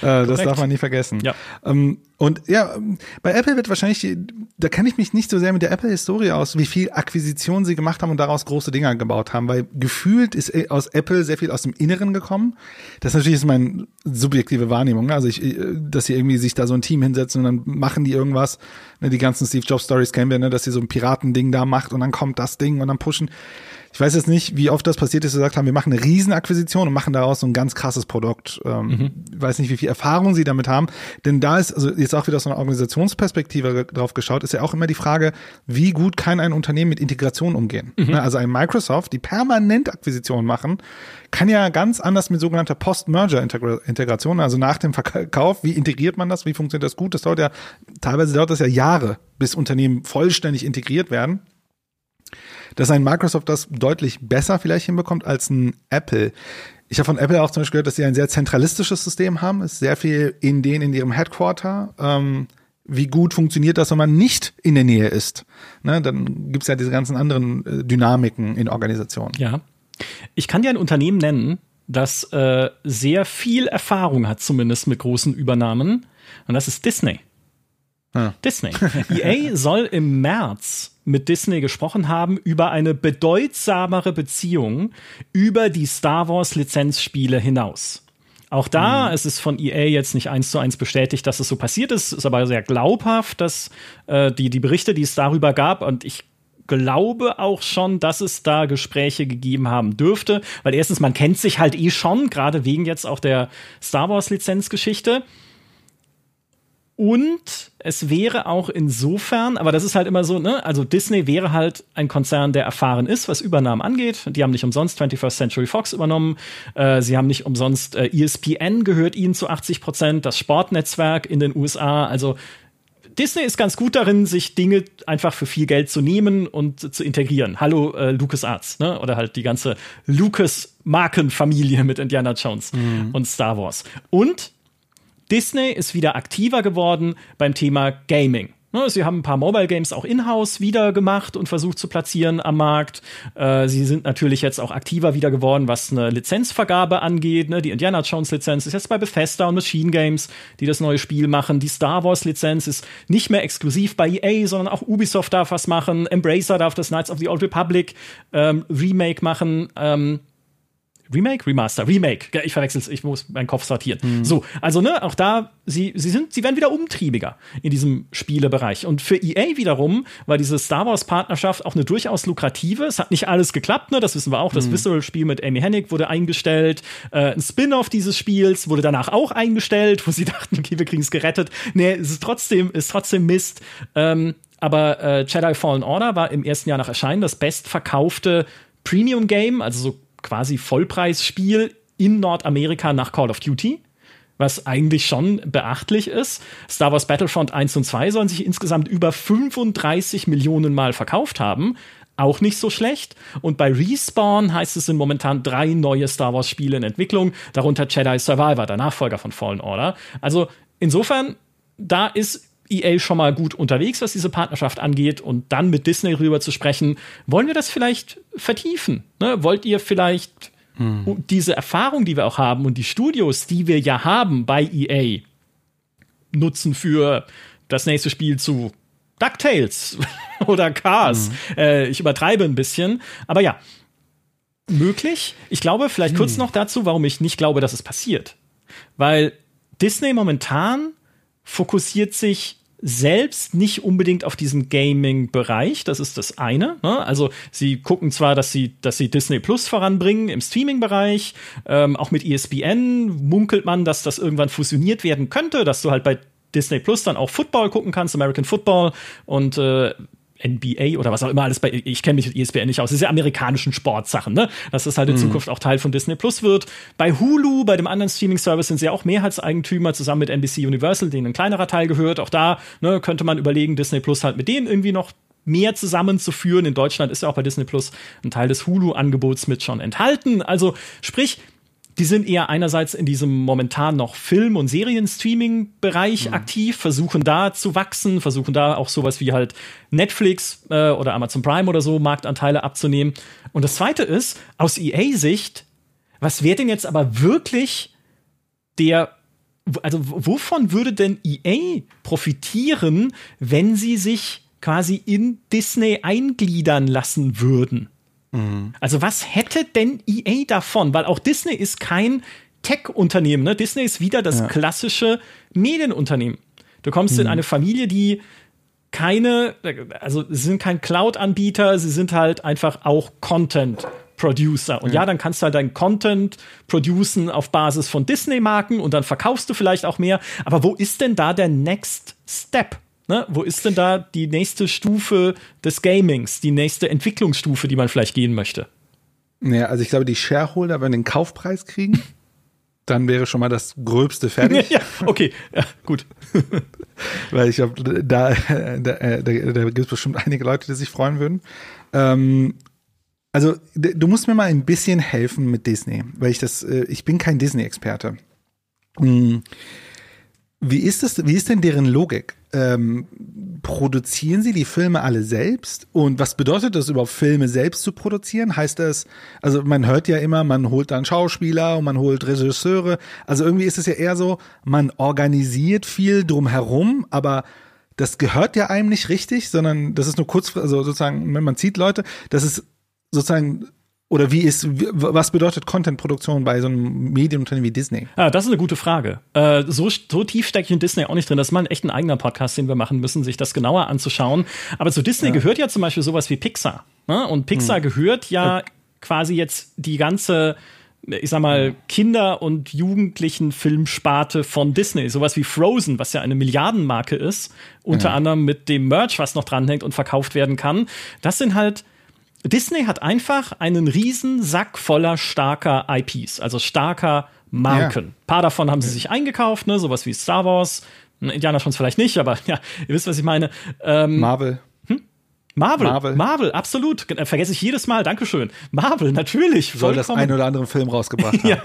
das darf man nie vergessen. Ja. Ähm, und ja, bei Apple wird wahrscheinlich, da kenne ich mich nicht so sehr mit der Apple-Historie aus, wie viel Akquisitionen sie gemacht haben und daraus große Dinger gebaut haben, weil gefühlt ist äh, aus Apple sehr viel aus dem Inneren gekommen. Das ist natürlich meine subjektive Wahrnehmung. Ne? Also ich, äh, dass sie irgendwie sich da so ein Team hinsetzen und dann machen die irgendwas. Ne, die ganzen Steve Jobs Stories kennen wir, ne, dass sie so ein Piratending da macht und dann kommt das Ding und dann pushen. Ich weiß jetzt nicht, wie oft das passiert ist, dass sie gesagt haben, wir machen eine Riesenakquisition und machen daraus so ein ganz krasses Produkt. Ähm, mhm. weiß nicht, wie viel Erfahrung sie damit haben. Denn da ist, also jetzt auch wieder aus einer Organisationsperspektive drauf geschaut, ist ja auch immer die Frage, wie gut kann ein Unternehmen mit Integration umgehen? Mhm. Ne, also ein Microsoft, die permanent Akquisitionen machen, kann ja ganz anders mit sogenannter Post-Merger-Integration, also nach dem Verkauf, wie integriert man das, wie funktioniert das gut? Das dauert ja, teilweise dauert das ja Jahre, bis Unternehmen vollständig integriert werden dass ein Microsoft das deutlich besser vielleicht hinbekommt als ein Apple. Ich habe von Apple auch zum Beispiel gehört, dass sie ein sehr zentralistisches System haben. Ist sehr viel in denen in ihrem Headquarter. Ähm, wie gut funktioniert das, wenn man nicht in der Nähe ist? Ne, dann gibt's ja diese ganzen anderen äh, Dynamiken in Organisationen. Ja. Ich kann dir ein Unternehmen nennen, das äh, sehr viel Erfahrung hat, zumindest mit großen Übernahmen. Und das ist Disney. Ah. Disney. EA soll im März mit Disney gesprochen haben über eine bedeutsamere Beziehung über die Star Wars Lizenzspiele hinaus. Auch da mhm. es ist von EA jetzt nicht eins zu eins bestätigt, dass es so passiert ist, ist aber sehr glaubhaft, dass äh, die, die Berichte, die es darüber gab, und ich glaube auch schon, dass es da Gespräche gegeben haben dürfte, weil erstens, man kennt sich halt eh schon, gerade wegen jetzt auch der Star Wars Lizenzgeschichte. Und es wäre auch insofern, aber das ist halt immer so, ne, also Disney wäre halt ein Konzern, der erfahren ist, was Übernahmen angeht. Die haben nicht umsonst 21st Century Fox übernommen. Äh, sie haben nicht umsonst äh, ESPN gehört ihnen zu 80 Prozent, das Sportnetzwerk in den USA. Also Disney ist ganz gut darin, sich Dinge einfach für viel Geld zu nehmen und zu integrieren. Hallo äh, LucasArts, ne? Oder halt die ganze Lucas-Markenfamilie mit Indiana Jones mhm. und Star Wars. Und Disney ist wieder aktiver geworden beim Thema Gaming. Ne, sie haben ein paar Mobile Games auch in-house wieder gemacht und versucht zu platzieren am Markt. Äh, sie sind natürlich jetzt auch aktiver wieder geworden, was eine Lizenzvergabe angeht. Ne? Die Indiana Jones Lizenz ist jetzt bei Bethesda und Machine Games, die das neue Spiel machen. Die Star Wars Lizenz ist nicht mehr exklusiv bei EA, sondern auch Ubisoft darf was machen. Embracer darf das Knights of the Old Republic ähm, Remake machen. Ähm, Remake? Remaster, Remake. Ich verwechsel es, ich muss meinen Kopf sortieren. Mhm. So, also ne, auch da, sie, sie sind, sie werden wieder umtriebiger in diesem Spielebereich. Und für EA wiederum war diese Star Wars-Partnerschaft auch eine durchaus lukrative. Es hat nicht alles geklappt, ne? Das wissen wir auch. Das mhm. Visceral-Spiel mit Amy Hennig wurde eingestellt. Äh, ein Spin-off dieses Spiels wurde danach auch eingestellt, wo sie dachten, okay, wir kriegen es gerettet. Nee, es ist trotzdem, ist trotzdem Mist. Ähm, aber äh, Jedi Fallen Order war im ersten Jahr nach Erscheinen das bestverkaufte Premium-Game, also so quasi Vollpreisspiel in Nordamerika nach Call of Duty was eigentlich schon beachtlich ist. Star Wars Battlefront 1 und 2 sollen sich insgesamt über 35 Millionen Mal verkauft haben. Auch nicht so schlecht. Und bei Respawn heißt es sind momentan drei neue Star Wars Spiele in Entwicklung, darunter Jedi Survivor, der Nachfolger von Fallen Order. Also insofern, da ist EA schon mal gut unterwegs, was diese Partnerschaft angeht. Und dann mit Disney rüber zu sprechen, wollen wir das vielleicht vertiefen? Ne? Wollt ihr vielleicht hm. diese Erfahrung, die wir auch haben und die Studios, die wir ja haben bei EA, nutzen für das nächste Spiel zu DuckTales oder Cars? Hm. Äh, ich übertreibe ein bisschen. Aber ja, möglich. Ich glaube, vielleicht hm. kurz noch dazu, warum ich nicht glaube, dass es passiert. Weil Disney momentan fokussiert sich selbst nicht unbedingt auf diesen Gaming-Bereich. Das ist das eine. Ne? Also sie gucken zwar, dass sie, dass sie Disney Plus voranbringen im Streaming-Bereich. Ähm, auch mit ESPN munkelt man, dass das irgendwann fusioniert werden könnte, dass du halt bei Disney Plus dann auch Football gucken kannst, American Football und äh, NBA oder was auch immer alles bei, ich kenne mich mit ESPN nicht aus, diese amerikanischen Sportsachen, ne? Dass das halt in mhm. Zukunft auch Teil von Disney Plus wird. Bei Hulu, bei dem anderen Streaming-Service sind sie ja auch Mehrheitseigentümer zusammen mit NBC Universal, denen ein kleinerer Teil gehört. Auch da ne, könnte man überlegen, Disney Plus halt mit denen irgendwie noch mehr zusammenzuführen. In Deutschland ist ja auch bei Disney Plus ein Teil des Hulu-Angebots mit schon enthalten. Also sprich, die sind eher einerseits in diesem momentan noch Film- und Serien-Streaming-Bereich mhm. aktiv, versuchen da zu wachsen, versuchen da auch sowas wie halt Netflix äh, oder Amazon Prime oder so Marktanteile abzunehmen. Und das zweite ist, aus EA-Sicht, was wäre denn jetzt aber wirklich der also wovon würde denn EA profitieren, wenn sie sich quasi in Disney eingliedern lassen würden? Mhm. Also was hätte denn EA davon? Weil auch Disney ist kein Tech-Unternehmen. Ne? Disney ist wieder das ja. klassische Medienunternehmen. Du kommst mhm. in eine Familie, die keine, also sie sind kein Cloud-Anbieter, sie sind halt einfach auch Content. Producer. Und ja. ja, dann kannst du halt deinen Content producen auf Basis von Disney-Marken und dann verkaufst du vielleicht auch mehr. Aber wo ist denn da der Next Step? Ne? Wo ist denn da die nächste Stufe des Gamings, die nächste Entwicklungsstufe, die man vielleicht gehen möchte? Naja, also ich glaube, die Shareholder werden den Kaufpreis kriegen. Dann wäre schon mal das Gröbste fertig. ja, okay, ja, gut. Weil ich glaube, da, da, da, da gibt es bestimmt einige Leute, die sich freuen würden. Ähm, also, du musst mir mal ein bisschen helfen mit Disney, weil ich das, äh, ich bin kein Disney-Experte. Hm. Wie ist das, wie ist denn deren Logik? Ähm, produzieren sie die Filme alle selbst? Und was bedeutet das überhaupt, Filme selbst zu produzieren? Heißt das, also man hört ja immer, man holt dann Schauspieler und man holt Regisseure. Also irgendwie ist es ja eher so, man organisiert viel drumherum, aber das gehört ja einem nicht richtig, sondern das ist nur kurz, also sozusagen, wenn man zieht Leute, das ist sozusagen oder wie ist, was bedeutet Contentproduktion bei so einem Medienunternehmen wie Disney? Ah, das ist eine gute Frage. Äh, so, so tief stecke ich in Disney auch nicht drin. Das ist mal ein echt ein eigener Podcast, den wir machen müssen, sich das genauer anzuschauen. Aber zu Disney ja. gehört ja zum Beispiel sowas wie Pixar. Ne? Und Pixar hm. gehört ja, ja quasi jetzt die ganze ich sag mal, Kinder- und Jugendlichen-Filmsparte von Disney. Sowas wie Frozen, was ja eine Milliardenmarke ist, unter ja. anderem mit dem Merch, was noch dranhängt und verkauft werden kann. Das sind halt Disney hat einfach einen riesen Sack voller starker IPs, also starker Marken. Ja. Ein paar davon haben sie sich eingekauft, ne, sowas wie Star Wars. Indiana Jones vielleicht nicht, aber ja, ihr wisst, was ich meine. Ähm, Marvel. Hm? Marvel, Marvel, Marvel, absolut. Vergesse ich jedes Mal. Dankeschön. Marvel, natürlich. Soll das ein oder andere Film rausgebracht haben. ja.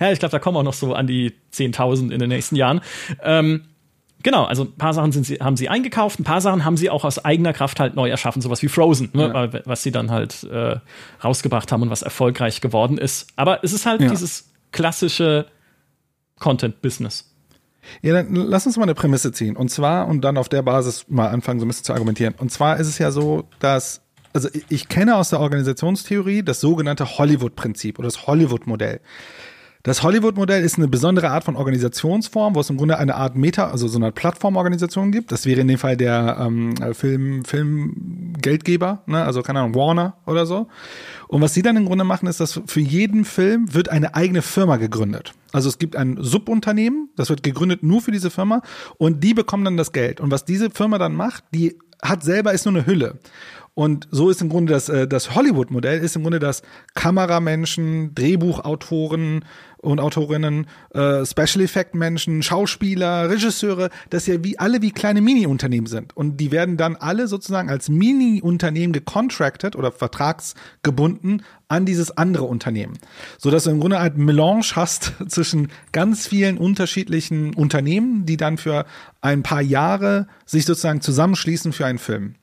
ja, ich glaube, da kommen auch noch so an die 10.000 in den nächsten Jahren. Ähm, Genau, also ein paar Sachen sie, haben sie eingekauft, ein paar Sachen haben sie auch aus eigener Kraft halt neu erschaffen, sowas wie Frozen, ne, ja. was sie dann halt äh, rausgebracht haben und was erfolgreich geworden ist. Aber es ist halt ja. dieses klassische Content-Business. Ja, dann lass uns mal eine Prämisse ziehen. Und zwar, und dann auf der Basis mal anfangen, so ein bisschen zu argumentieren. Und zwar ist es ja so, dass, also ich kenne aus der Organisationstheorie das sogenannte Hollywood-Prinzip oder das Hollywood-Modell. Das Hollywood-Modell ist eine besondere Art von Organisationsform, wo es im Grunde eine Art Meta, also so eine Plattformorganisation gibt. Das wäre in dem Fall der ähm, Film, Filmgeldgeber, ne? also keine Ahnung, Warner oder so. Und was sie dann im Grunde machen, ist, dass für jeden Film wird eine eigene Firma gegründet. Also es gibt ein Subunternehmen, das wird gegründet nur für diese Firma und die bekommen dann das Geld. Und was diese Firma dann macht, die hat selber ist nur eine Hülle. Und so ist im Grunde das, äh, das Hollywood-Modell, ist im Grunde, dass Kameramenschen, Drehbuchautoren und Autorinnen, äh, Special Effect-Menschen, Schauspieler, Regisseure, dass ja wie alle wie kleine Mini-Unternehmen sind. Und die werden dann alle sozusagen als Mini-Unternehmen gecontracted oder vertragsgebunden an dieses andere Unternehmen. So dass du im Grunde halt Melange hast zwischen ganz vielen unterschiedlichen Unternehmen, die dann für ein paar Jahre sich sozusagen zusammenschließen für einen Film.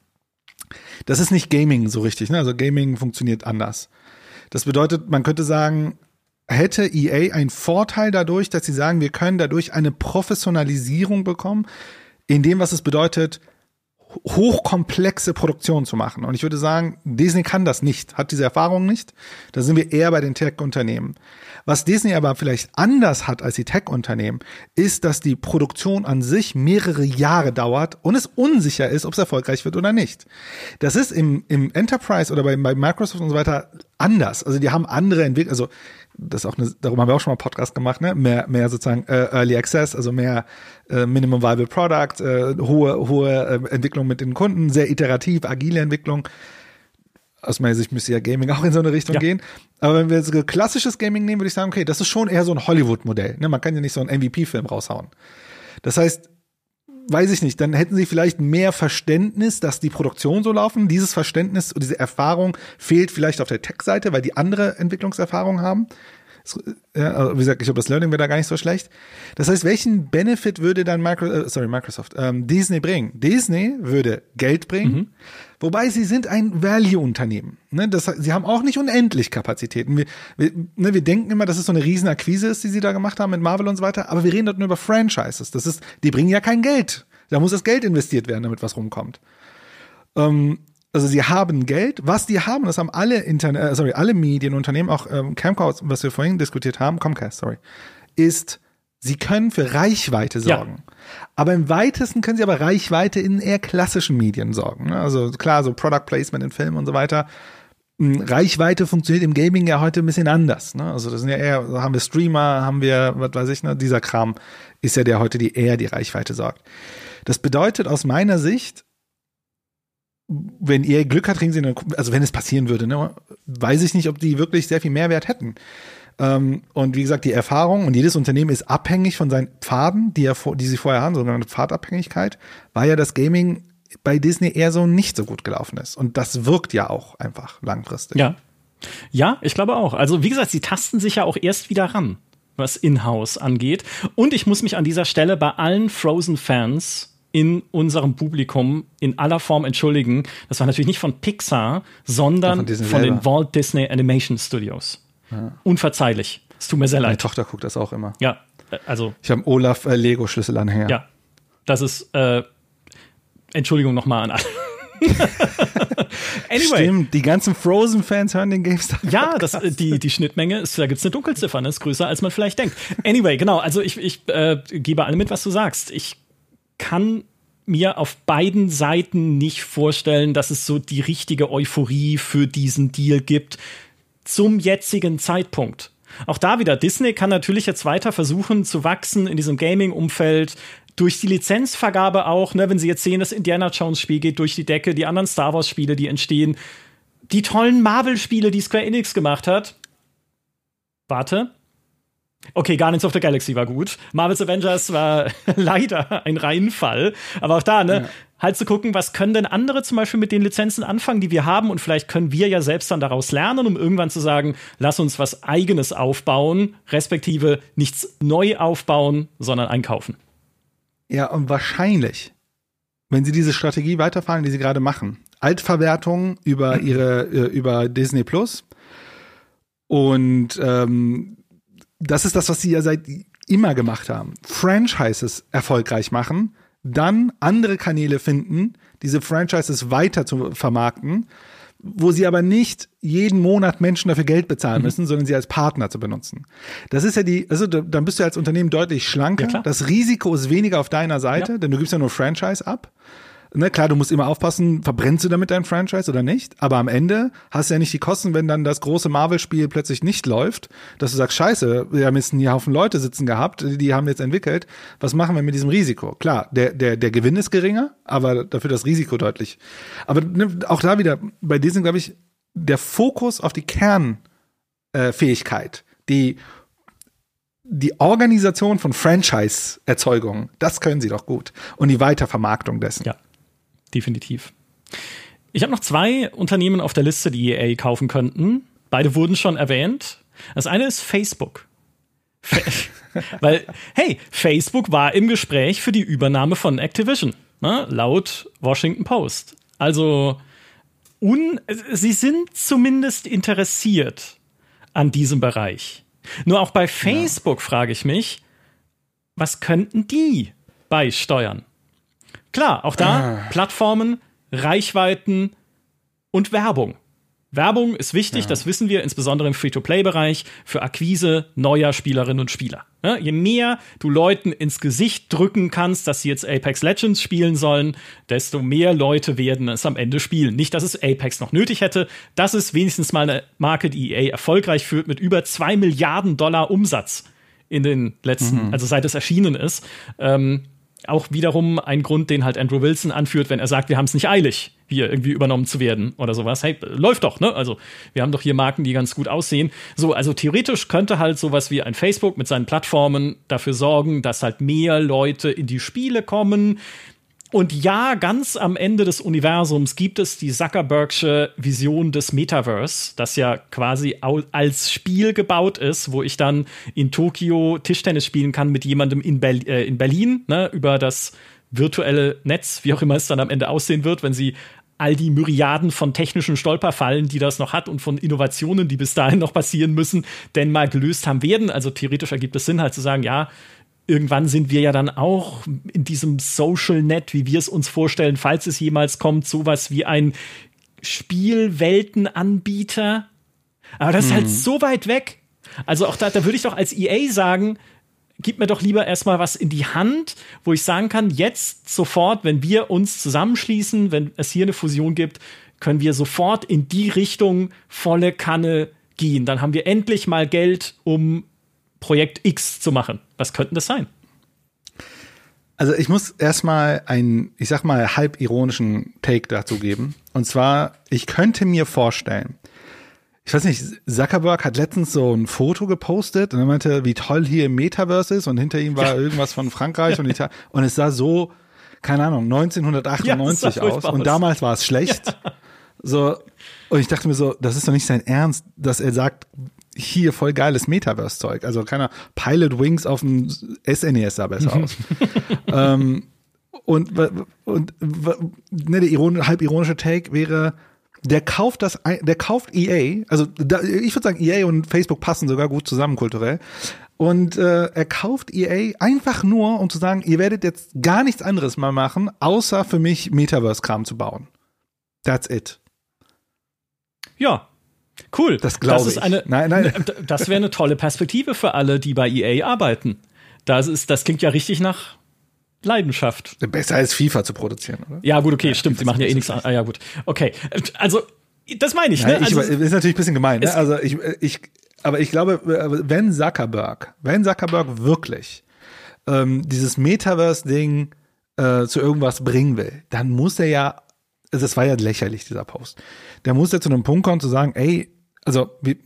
Das ist nicht Gaming so richtig, ne? Also Gaming funktioniert anders. Das bedeutet, man könnte sagen, hätte EA einen Vorteil dadurch, dass sie sagen, wir können dadurch eine Professionalisierung bekommen, in dem, was es bedeutet, hochkomplexe Produktion zu machen. Und ich würde sagen, Disney kann das nicht, hat diese Erfahrung nicht. Da sind wir eher bei den Tech-Unternehmen. Was Disney aber vielleicht anders hat als die Tech-Unternehmen, ist, dass die Produktion an sich mehrere Jahre dauert und es unsicher ist, ob es erfolgreich wird oder nicht. Das ist im, im Enterprise oder bei, bei Microsoft und so weiter anders. Also die haben andere Entwickler, also das ist auch eine, darüber haben wir auch schon mal Podcast gemacht, ne? Mehr, mehr sozusagen äh, Early Access, also mehr äh, Minimum Viable Product, äh, hohe, hohe äh, Entwicklung mit den Kunden, sehr iterativ, agile Entwicklung aus meiner Sicht müsste ja Gaming auch in so eine Richtung ja. gehen. Aber wenn wir jetzt klassisches Gaming nehmen, würde ich sagen, okay, das ist schon eher so ein Hollywood-Modell. Ne? Man kann ja nicht so einen MVP-Film raushauen. Das heißt, weiß ich nicht, dann hätten sie vielleicht mehr Verständnis, dass die Produktion so laufen. Dieses Verständnis und diese Erfahrung fehlt vielleicht auf der Tech-Seite, weil die andere Entwicklungserfahrung haben. Ja, also wie gesagt, ich glaube, das Learning wäre da gar nicht so schlecht. Das heißt, welchen Benefit würde dann Micro, äh, sorry, Microsoft, ähm, Disney bringen? Disney würde Geld bringen, mhm. wobei sie sind ein Value-Unternehmen. Ne? Das, sie haben auch nicht unendlich Kapazitäten. Wir, wir, ne, wir denken immer, dass es so eine riesen Akquise ist, die sie da gemacht haben mit Marvel und so weiter, aber wir reden dort nur über Franchises. Das ist, die bringen ja kein Geld. Da muss das Geld investiert werden, damit was rumkommt. Ähm, also sie haben Geld, was die haben, das haben alle Internet, äh, sorry, alle Medienunternehmen, auch ähm, Camcast, was wir vorhin diskutiert haben, Comcast, sorry, ist, sie können für Reichweite sorgen. Ja. Aber im weitesten können sie aber Reichweite in eher klassischen Medien sorgen. Ne? Also klar, so Product Placement in Filmen und so weiter. Hm, Reichweite funktioniert im Gaming ja heute ein bisschen anders. Ne? Also das sind ja eher, haben wir Streamer, haben wir, was weiß ich, ne? dieser Kram ist ja der heute, die eher die Reichweite sorgt. Das bedeutet aus meiner Sicht, wenn ihr Glück habt, kriegen sie eine, also wenn es passieren würde, ne, weiß ich nicht, ob die wirklich sehr viel Mehrwert hätten. Ähm, und wie gesagt, die Erfahrung und jedes Unternehmen ist abhängig von seinen Pfaden, die, er, die sie vorher haben, sogenannte Pfadabhängigkeit, weil ja das Gaming bei Disney eher so nicht so gut gelaufen ist. Und das wirkt ja auch einfach langfristig. Ja. Ja, ich glaube auch. Also, wie gesagt, sie tasten sich ja auch erst wieder ran, was In-house angeht. Und ich muss mich an dieser Stelle bei allen Frozen-Fans in unserem Publikum in aller Form entschuldigen. Das war natürlich nicht von Pixar, sondern von, von den Walt Disney Animation Studios. Ja. Unverzeihlich. Es tut mir sehr leid. Meine Tochter guckt das auch immer. Ja, äh, also. Ich habe Olaf äh, Lego Schlüsselanhänger. Ja, das ist äh, Entschuldigung nochmal an alle. anyway. Stimmt, die ganzen Frozen-Fans hören den GameStar. Ja, das, die, die Schnittmenge, ist, da gibt es eine Dunkelziffer, ne? ist größer, als man vielleicht denkt. Anyway, genau, also ich, ich äh, gebe alle mit, was du sagst. Ich kann mir auf beiden Seiten nicht vorstellen, dass es so die richtige Euphorie für diesen Deal gibt zum jetzigen Zeitpunkt. Auch da wieder, Disney kann natürlich jetzt weiter versuchen zu wachsen in diesem Gaming-Umfeld, durch die Lizenzvergabe auch, ne, wenn sie jetzt sehen, das Indiana Jones-Spiel geht durch die Decke, die anderen Star Wars-Spiele, die entstehen, die tollen Marvel-Spiele, die Square Enix gemacht hat. Warte, Okay, Guardians of the Galaxy war gut. Marvel's Avengers war leider ein Reinfall. Aber auch da, ne, ja. halt zu gucken, was können denn andere zum Beispiel mit den Lizenzen anfangen, die wir haben? Und vielleicht können wir ja selbst dann daraus lernen, um irgendwann zu sagen, lass uns was Eigenes aufbauen, respektive nichts neu aufbauen, sondern einkaufen. Ja, und wahrscheinlich, wenn sie diese Strategie weiterfahren, die sie gerade machen, Altverwertung über ihre, äh, über Disney Plus und ähm, das ist das, was sie ja seit immer gemacht haben. Franchises erfolgreich machen, dann andere Kanäle finden, diese Franchises weiter zu vermarkten, wo sie aber nicht jeden Monat Menschen dafür Geld bezahlen mhm. müssen, sondern sie als Partner zu benutzen. Das ist ja die, also dann bist du als Unternehmen deutlich schlanker. Ja, das Risiko ist weniger auf deiner Seite, ja. denn du gibst ja nur Franchise ab ne, klar, du musst immer aufpassen, verbrennst du damit dein Franchise oder nicht, aber am Ende hast du ja nicht die Kosten, wenn dann das große Marvel-Spiel plötzlich nicht läuft, dass du sagst, scheiße, wir haben jetzt einen Haufen Leute sitzen gehabt, die haben jetzt entwickelt, was machen wir mit diesem Risiko? Klar, der, der, der Gewinn ist geringer, aber dafür das Risiko deutlich. Aber ne, auch da wieder, bei Disney, glaube ich, der Fokus auf die Kernfähigkeit, äh, die die Organisation von Franchise-Erzeugung, das können sie doch gut. Und die Weitervermarktung dessen. Ja definitiv. Ich habe noch zwei Unternehmen auf der Liste, die EA kaufen könnten. Beide wurden schon erwähnt. Das eine ist Facebook. Fa Weil, hey, Facebook war im Gespräch für die Übernahme von Activision, ne? laut Washington Post. Also, un sie sind zumindest interessiert an diesem Bereich. Nur auch bei Facebook ja. frage ich mich, was könnten die beisteuern? Klar, auch da ah. Plattformen, Reichweiten und Werbung. Werbung ist wichtig, ja. das wissen wir, insbesondere im Free-to-Play-Bereich, für Akquise neuer Spielerinnen und Spieler. Ja, je mehr du Leuten ins Gesicht drücken kannst, dass sie jetzt Apex Legends spielen sollen, desto mehr Leute werden es am Ende spielen. Nicht, dass es Apex noch nötig hätte. Das ist wenigstens mal eine Marke, die EA erfolgreich führt mit über zwei Milliarden Dollar Umsatz in den letzten, mhm. also seit es erschienen ist. Ähm, auch wiederum ein Grund, den halt Andrew Wilson anführt, wenn er sagt, wir haben es nicht eilig, hier irgendwie übernommen zu werden oder sowas. Hey, läuft doch, ne? Also, wir haben doch hier Marken, die ganz gut aussehen. So, also theoretisch könnte halt sowas wie ein Facebook mit seinen Plattformen dafür sorgen, dass halt mehr Leute in die Spiele kommen, und ja, ganz am Ende des Universums gibt es die Zuckerbergsche Vision des Metaverse, das ja quasi als Spiel gebaut ist, wo ich dann in Tokio Tischtennis spielen kann mit jemandem in, Ber äh, in Berlin, ne, über das virtuelle Netz, wie auch immer es dann am Ende aussehen wird, wenn sie all die Myriaden von technischen Stolperfallen, die das noch hat und von Innovationen, die bis dahin noch passieren müssen, denn mal gelöst haben werden. Also theoretisch ergibt es Sinn, halt zu sagen, ja, irgendwann sind wir ja dann auch in diesem Social Net, wie wir es uns vorstellen, falls es jemals kommt, sowas wie ein Spielweltenanbieter. Aber das ist halt hm. so weit weg. Also auch da, da würde ich doch als EA sagen, gib mir doch lieber erstmal was in die Hand, wo ich sagen kann, jetzt sofort, wenn wir uns zusammenschließen, wenn es hier eine Fusion gibt, können wir sofort in die Richtung volle Kanne gehen. Dann haben wir endlich mal Geld, um Projekt X zu machen. Was könnte das sein? Also ich muss erstmal einen, ich sag mal, halb ironischen Take dazu geben. Und zwar, ich könnte mir vorstellen, ich weiß nicht, Zuckerberg hat letztens so ein Foto gepostet und er meinte, wie toll hier im Metaverse ist und hinter ihm war ja. irgendwas von Frankreich und Italien und es sah so, keine Ahnung, 1998 ja, aus und damals war es schlecht. Ja. So, und ich dachte mir so, das ist doch nicht sein Ernst, dass er sagt, hier voll geiles Metaverse-Zeug. Also keiner Pilot Wings auf dem SNES sah besser aus. ähm, und und ne, der iron, halb ironische Take wäre, der kauft das, der kauft EA, also da, ich würde sagen, EA und Facebook passen sogar gut zusammen kulturell. Und äh, er kauft EA einfach nur, um zu sagen, ihr werdet jetzt gar nichts anderes mal machen, außer für mich Metaverse-Kram zu bauen. That's it. Ja, Cool. Das glaube ich. Eine, nein, nein. Das wäre eine tolle Perspektive für alle, die bei EA arbeiten. Das, ist, das klingt ja richtig nach Leidenschaft. Besser als FIFA zu produzieren, oder? Ja, gut, okay, ja, stimmt. Sie machen ja eh nichts. Ah, ja, gut. Okay. Also, das meine ich, ne? Also, ich, ist natürlich ein bisschen gemein, ne? Also, ich, ich, aber ich glaube, wenn Zuckerberg, wenn Zuckerberg wirklich ähm, dieses Metaverse-Ding äh, zu irgendwas bringen will, dann muss er ja, also das war ja lächerlich, dieser Post der muss ja zu einem Punkt kommen zu sagen, ey, also wie,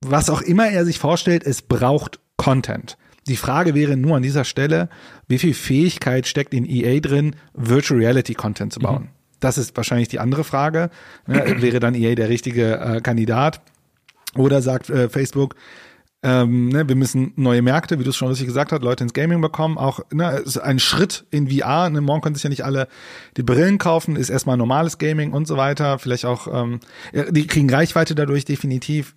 was auch immer er sich vorstellt, es braucht Content. Die Frage wäre nur an dieser Stelle, wie viel Fähigkeit steckt in EA drin, Virtual Reality Content zu bauen? Mhm. Das ist wahrscheinlich die andere Frage. Ne, wäre dann EA der richtige äh, Kandidat? Oder sagt äh, Facebook, Ähm, ne, wir müssen neue Märkte, wie du es schon richtig gesagt hast, Leute ins Gaming bekommen. Auch ne, ist ein Schritt in VR. Ne, morgen können sich ja nicht alle die Brillen kaufen. Ist erstmal normales Gaming und so weiter. Vielleicht auch, ähm, die kriegen Reichweite dadurch definitiv.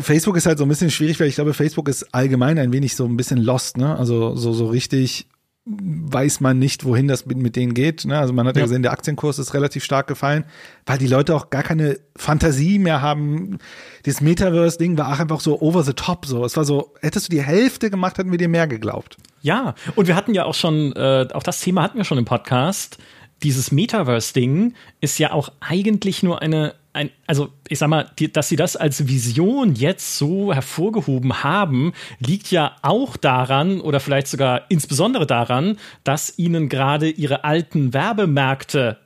Facebook ist halt so ein bisschen schwierig, weil ich glaube, Facebook ist allgemein ein wenig so ein bisschen lost, ne? Also so so richtig weiß man nicht, wohin das mit, mit denen geht. Ne? Also man hat ja. ja. gesehen, der Aktienkurs ist relativ stark gefallen, weil die Leute auch gar keine Fantasie mehr haben. Dieses Metaverse-Ding war auch einfach so over the top. So, es war so, hättest du die Hälfte gemacht, hätten wir dir mehr geglaubt. Ja, und wir hatten ja auch schon, äh, auch das Thema hatten wir schon im Podcast. Dieses Metaverse-Ding ist ja auch eigentlich nur eine ein, also ich sag mal, die, dass sie das als Vision jetzt so hervorgehoben haben, liegt ja auch daran oder vielleicht sogar insbesondere daran, dass ihnen gerade ihre alten Werbemärkte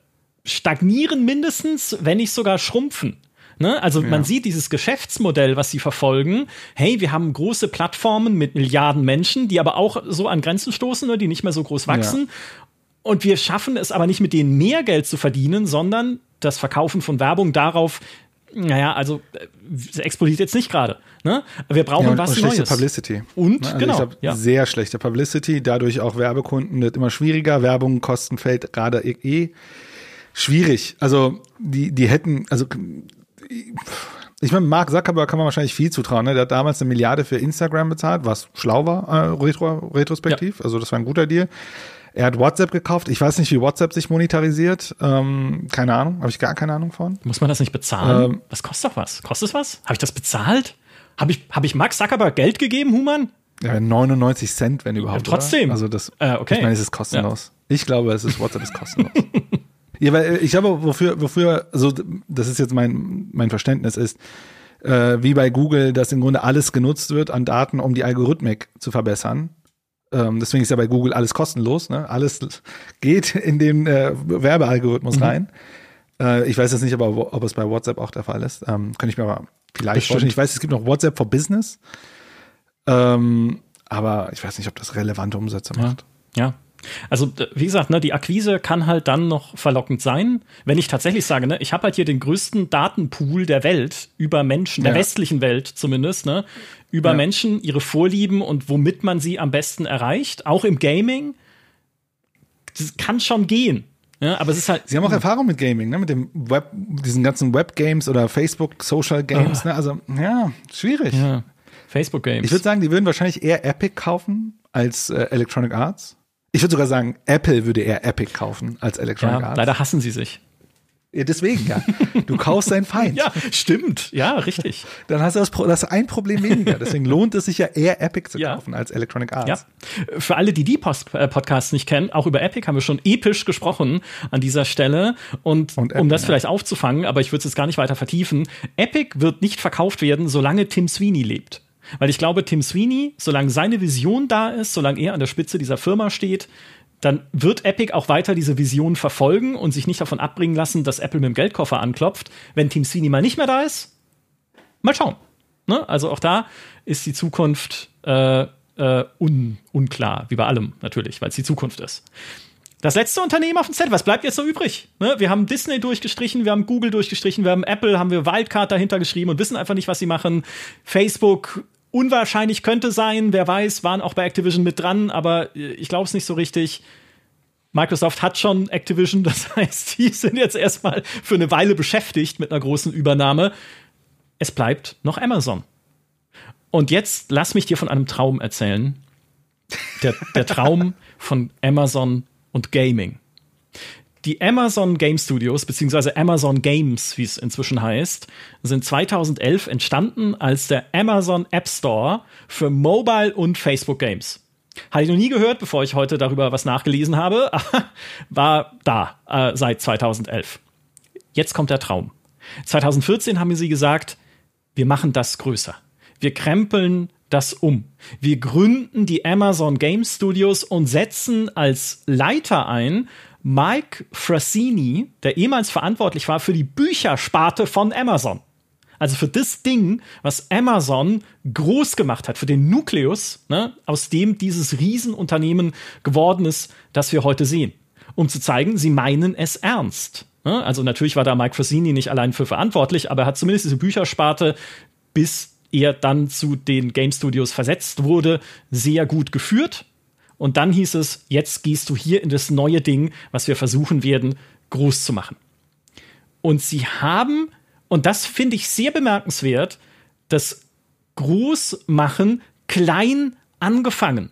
stagnieren mindestens, wenn nicht sogar schrumpfen. Ne? Also ja. man sieht dieses Geschäftsmodell, was sie verfolgen. Hey, wir haben große Plattformen mit Milliarden Menschen, die aber auch so an Grenzen stoßen, ne? die nicht mehr so groß wachsen. Ja. Und wir schaffen es aber nicht mit denen mehr Geld zu verdienen, sondern das Verkaufen von Werbung darauf, naja, also es äh, explodiert jetzt nicht gerade. Ne? Wir brauchen ja, und, was und schlechte Neues. Publicity. Und also genau, glaub, ja. sehr schlechte Publicity, dadurch auch Werbekunden wird immer schwieriger, Werbung kosten fällt gerade eh schwierig. Also die die hätten also ich meine, Mark Zuckerberg kann man wahrscheinlich viel zutrauen. Ne? Der hat damals eine Milliarde für Instagram bezahlt, was schlau war, äh, retro, retrospektiv. Ja. Also das war ein guter Deal. Er hat WhatsApp gekauft. Ich weiß nicht, wie WhatsApp sich monetarisiert. Ähm, keine Ahnung, habe ich gar keine Ahnung von. Muss man das nicht bezahlen? Ähm, das kostet doch was. Kostet es was? Habe ich das bezahlt? Habe ich, hab ich Max Zuckerberg Geld gegeben, Human? Ja, 99 Cent, wenn überhaupt. Ja, trotzdem. Oder? Also das, äh, okay. ich meine, es ist kostenlos. Ja. Ich glaube, es ist WhatsApp ist kostenlos. ja, weil äh, ich glaube, wofür, wofür, also das ist jetzt mein, mein Verständnis ist, äh, wie bei Google, dass im Grunde alles genutzt wird an Daten, um die Algorithmik zu verbessern. Ähm, deswegen ist ja bei Google alles kostenlos. Ne? Alles geht in den äh, Werbealgorithmus mhm. rein. Äh, ich weiß jetzt nicht, aber ob es bei WhatsApp auch der Fall ist. Ähm, könnte ich mir aber vielleicht vorstellen. Ich weiß, es gibt noch WhatsApp for Business. Ähm, aber ich weiß nicht, ob das relevante Umsätze macht. Ja, ja. Also, wie gesagt, ne, die Akquise kann halt dann noch verlockend sein, wenn ich tatsächlich sage, ne, ich habe halt hier den größten Datenpool der Welt über Menschen, der ja. westlichen Welt zumindest, ne, über ja. Menschen, ihre Vorlieben und womit man sie am besten erreicht, auch im Gaming. Das kann schon gehen. Ja, aber es ist halt. Sie haben auch Erfahrung mit Gaming, ne? Mit dem Web, diesen ganzen Web-Games oder Facebook Social Games, oh. ne? Also, ja, schwierig. Ja. Facebook Games. Ich würde sagen, die würden wahrscheinlich eher Epic kaufen als äh, Electronic Arts. Ich würde sogar sagen, Apple würde eher Epic kaufen als Electronic ja, Arts. Leider hassen sie sich. Ja, deswegen, ja. Du kaufst seinen Feind. ja, stimmt. Ja, richtig. Dann hast du das, das ein Problem weniger. Deswegen lohnt es sich ja eher Epic zu kaufen ja. als Electronic Arts. Ja. Für alle, die die Post äh, Podcasts nicht kennen, auch über Epic haben wir schon episch gesprochen an dieser Stelle. Und, Und Epic, um das ja. vielleicht aufzufangen, aber ich würde es jetzt gar nicht weiter vertiefen. Epic wird nicht verkauft werden, solange Tim Sweeney lebt. Weil ich glaube, Tim Sweeney, solange seine Vision da ist, solange er an der Spitze dieser Firma steht, dann wird Epic auch weiter diese Vision verfolgen und sich nicht davon abbringen lassen, dass Apple mit dem Geldkoffer anklopft. Wenn Team Sweeney mal nicht mehr da ist, mal schauen. Ne? Also auch da ist die Zukunft äh, äh, un unklar, wie bei allem natürlich, weil es die Zukunft ist. Das letzte Unternehmen auf dem Zettel, was bleibt jetzt so übrig? Ne? Wir haben Disney durchgestrichen, wir haben Google durchgestrichen, wir haben Apple, haben wir Wildcard dahinter geschrieben und wissen einfach nicht, was sie machen. Facebook unwahrscheinlich könnte sein, wer weiß, waren auch bei Activision mit dran, aber äh, ich glaube es nicht so richtig. Microsoft hat schon Activision, das heißt, die sind jetzt erstmal für eine Weile beschäftigt mit einer großen Übernahme. Es bleibt noch Amazon. Und jetzt lass mich dir von einem Traum erzählen. Der, der Traum von Amazon und Gaming die Amazon Game Studios, beziehungsweise Amazon Games, wie es inzwischen heißt, sind 2011 entstanden als der Amazon App Store für Mobile und Facebook Games. Hatte ich noch nie gehört, bevor ich heute darüber was nachgelesen habe, war da äh, seit 2011. Jetzt kommt der Traum. 2014 haben sie gesagt, wir machen das größer. Wir krempeln das um. Wir gründen die Amazon Game Studios und setzen als Leiter ein Mike Frassini, der ehemals verantwortlich war für die Büchersparte von Amazon. Also für das Ding, was Amazon groß gemacht hat, für den Nukleus, ne, aus dem dieses Riesenunternehmen geworden ist, das wir heute sehen. Um zu zeigen, sie meinen es ernst. Ne? Also natürlich war da Mike Frassini nicht allein für verantwortlich, aber er hat zumindest diese Büchersparte bis er dann zu den Game Studios versetzt wurde, sehr gut geführt. Und dann hieß es, jetzt gehst du hier in das neue Ding, was wir versuchen werden, groß zu machen. Und sie haben, und das finde ich sehr bemerkenswert, das Großmachen klein angefangen.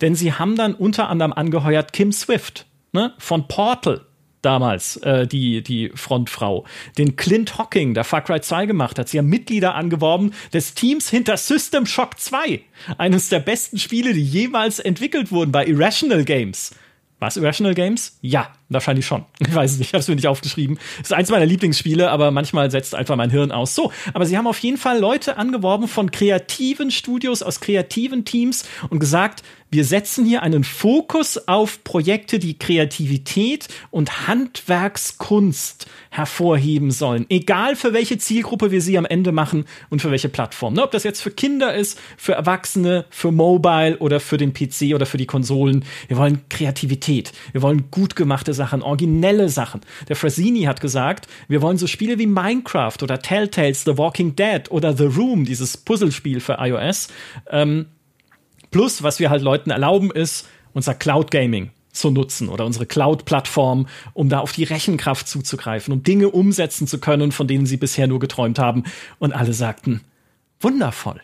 Denn sie haben dann unter anderem angeheuert Kim Swift ne, von Portal damals, äh, die, die Frontfrau. Den Clint Hocking, der Far Cry 2 gemacht hat. Sie haben Mitglieder angeworben des Teams hinter System Shock 2. Eines der besten Spiele, die jemals entwickelt wurden bei Irrational Games. Was, Irrational Games? Ja, wahrscheinlich schon. Ich weiß es nicht, ich habe es mir nicht aufgeschrieben. Ist eins meiner Lieblingsspiele, aber manchmal setzt einfach mein Hirn aus. So, aber sie haben auf jeden Fall Leute angeworben von kreativen Studios, aus kreativen Teams und gesagt, wir setzen hier einen Fokus auf Projekte, die Kreativität und Handwerkskunst hervorheben sollen. Egal für welche Zielgruppe wir sie am Ende machen und für welche Plattform. Ne, ob das jetzt für Kinder ist, für Erwachsene, für Mobile oder für den PC oder für die Konsolen. Wir wollen Kreativität. Wir wollen gut gemachte Sachen, originelle Sachen. Der Frassini hat gesagt, wir wollen so Spiele wie Minecraft oder Telltales The Walking Dead oder The Room, dieses Puzzlespiel für iOS, ähm, Plus, was wir halt Leuten erlauben, ist unser Cloud Gaming zu nutzen oder unsere Cloud-Plattform, um da auf die Rechenkraft zuzugreifen, um Dinge umsetzen zu können, von denen sie bisher nur geträumt haben. Und alle sagten, wundervoll.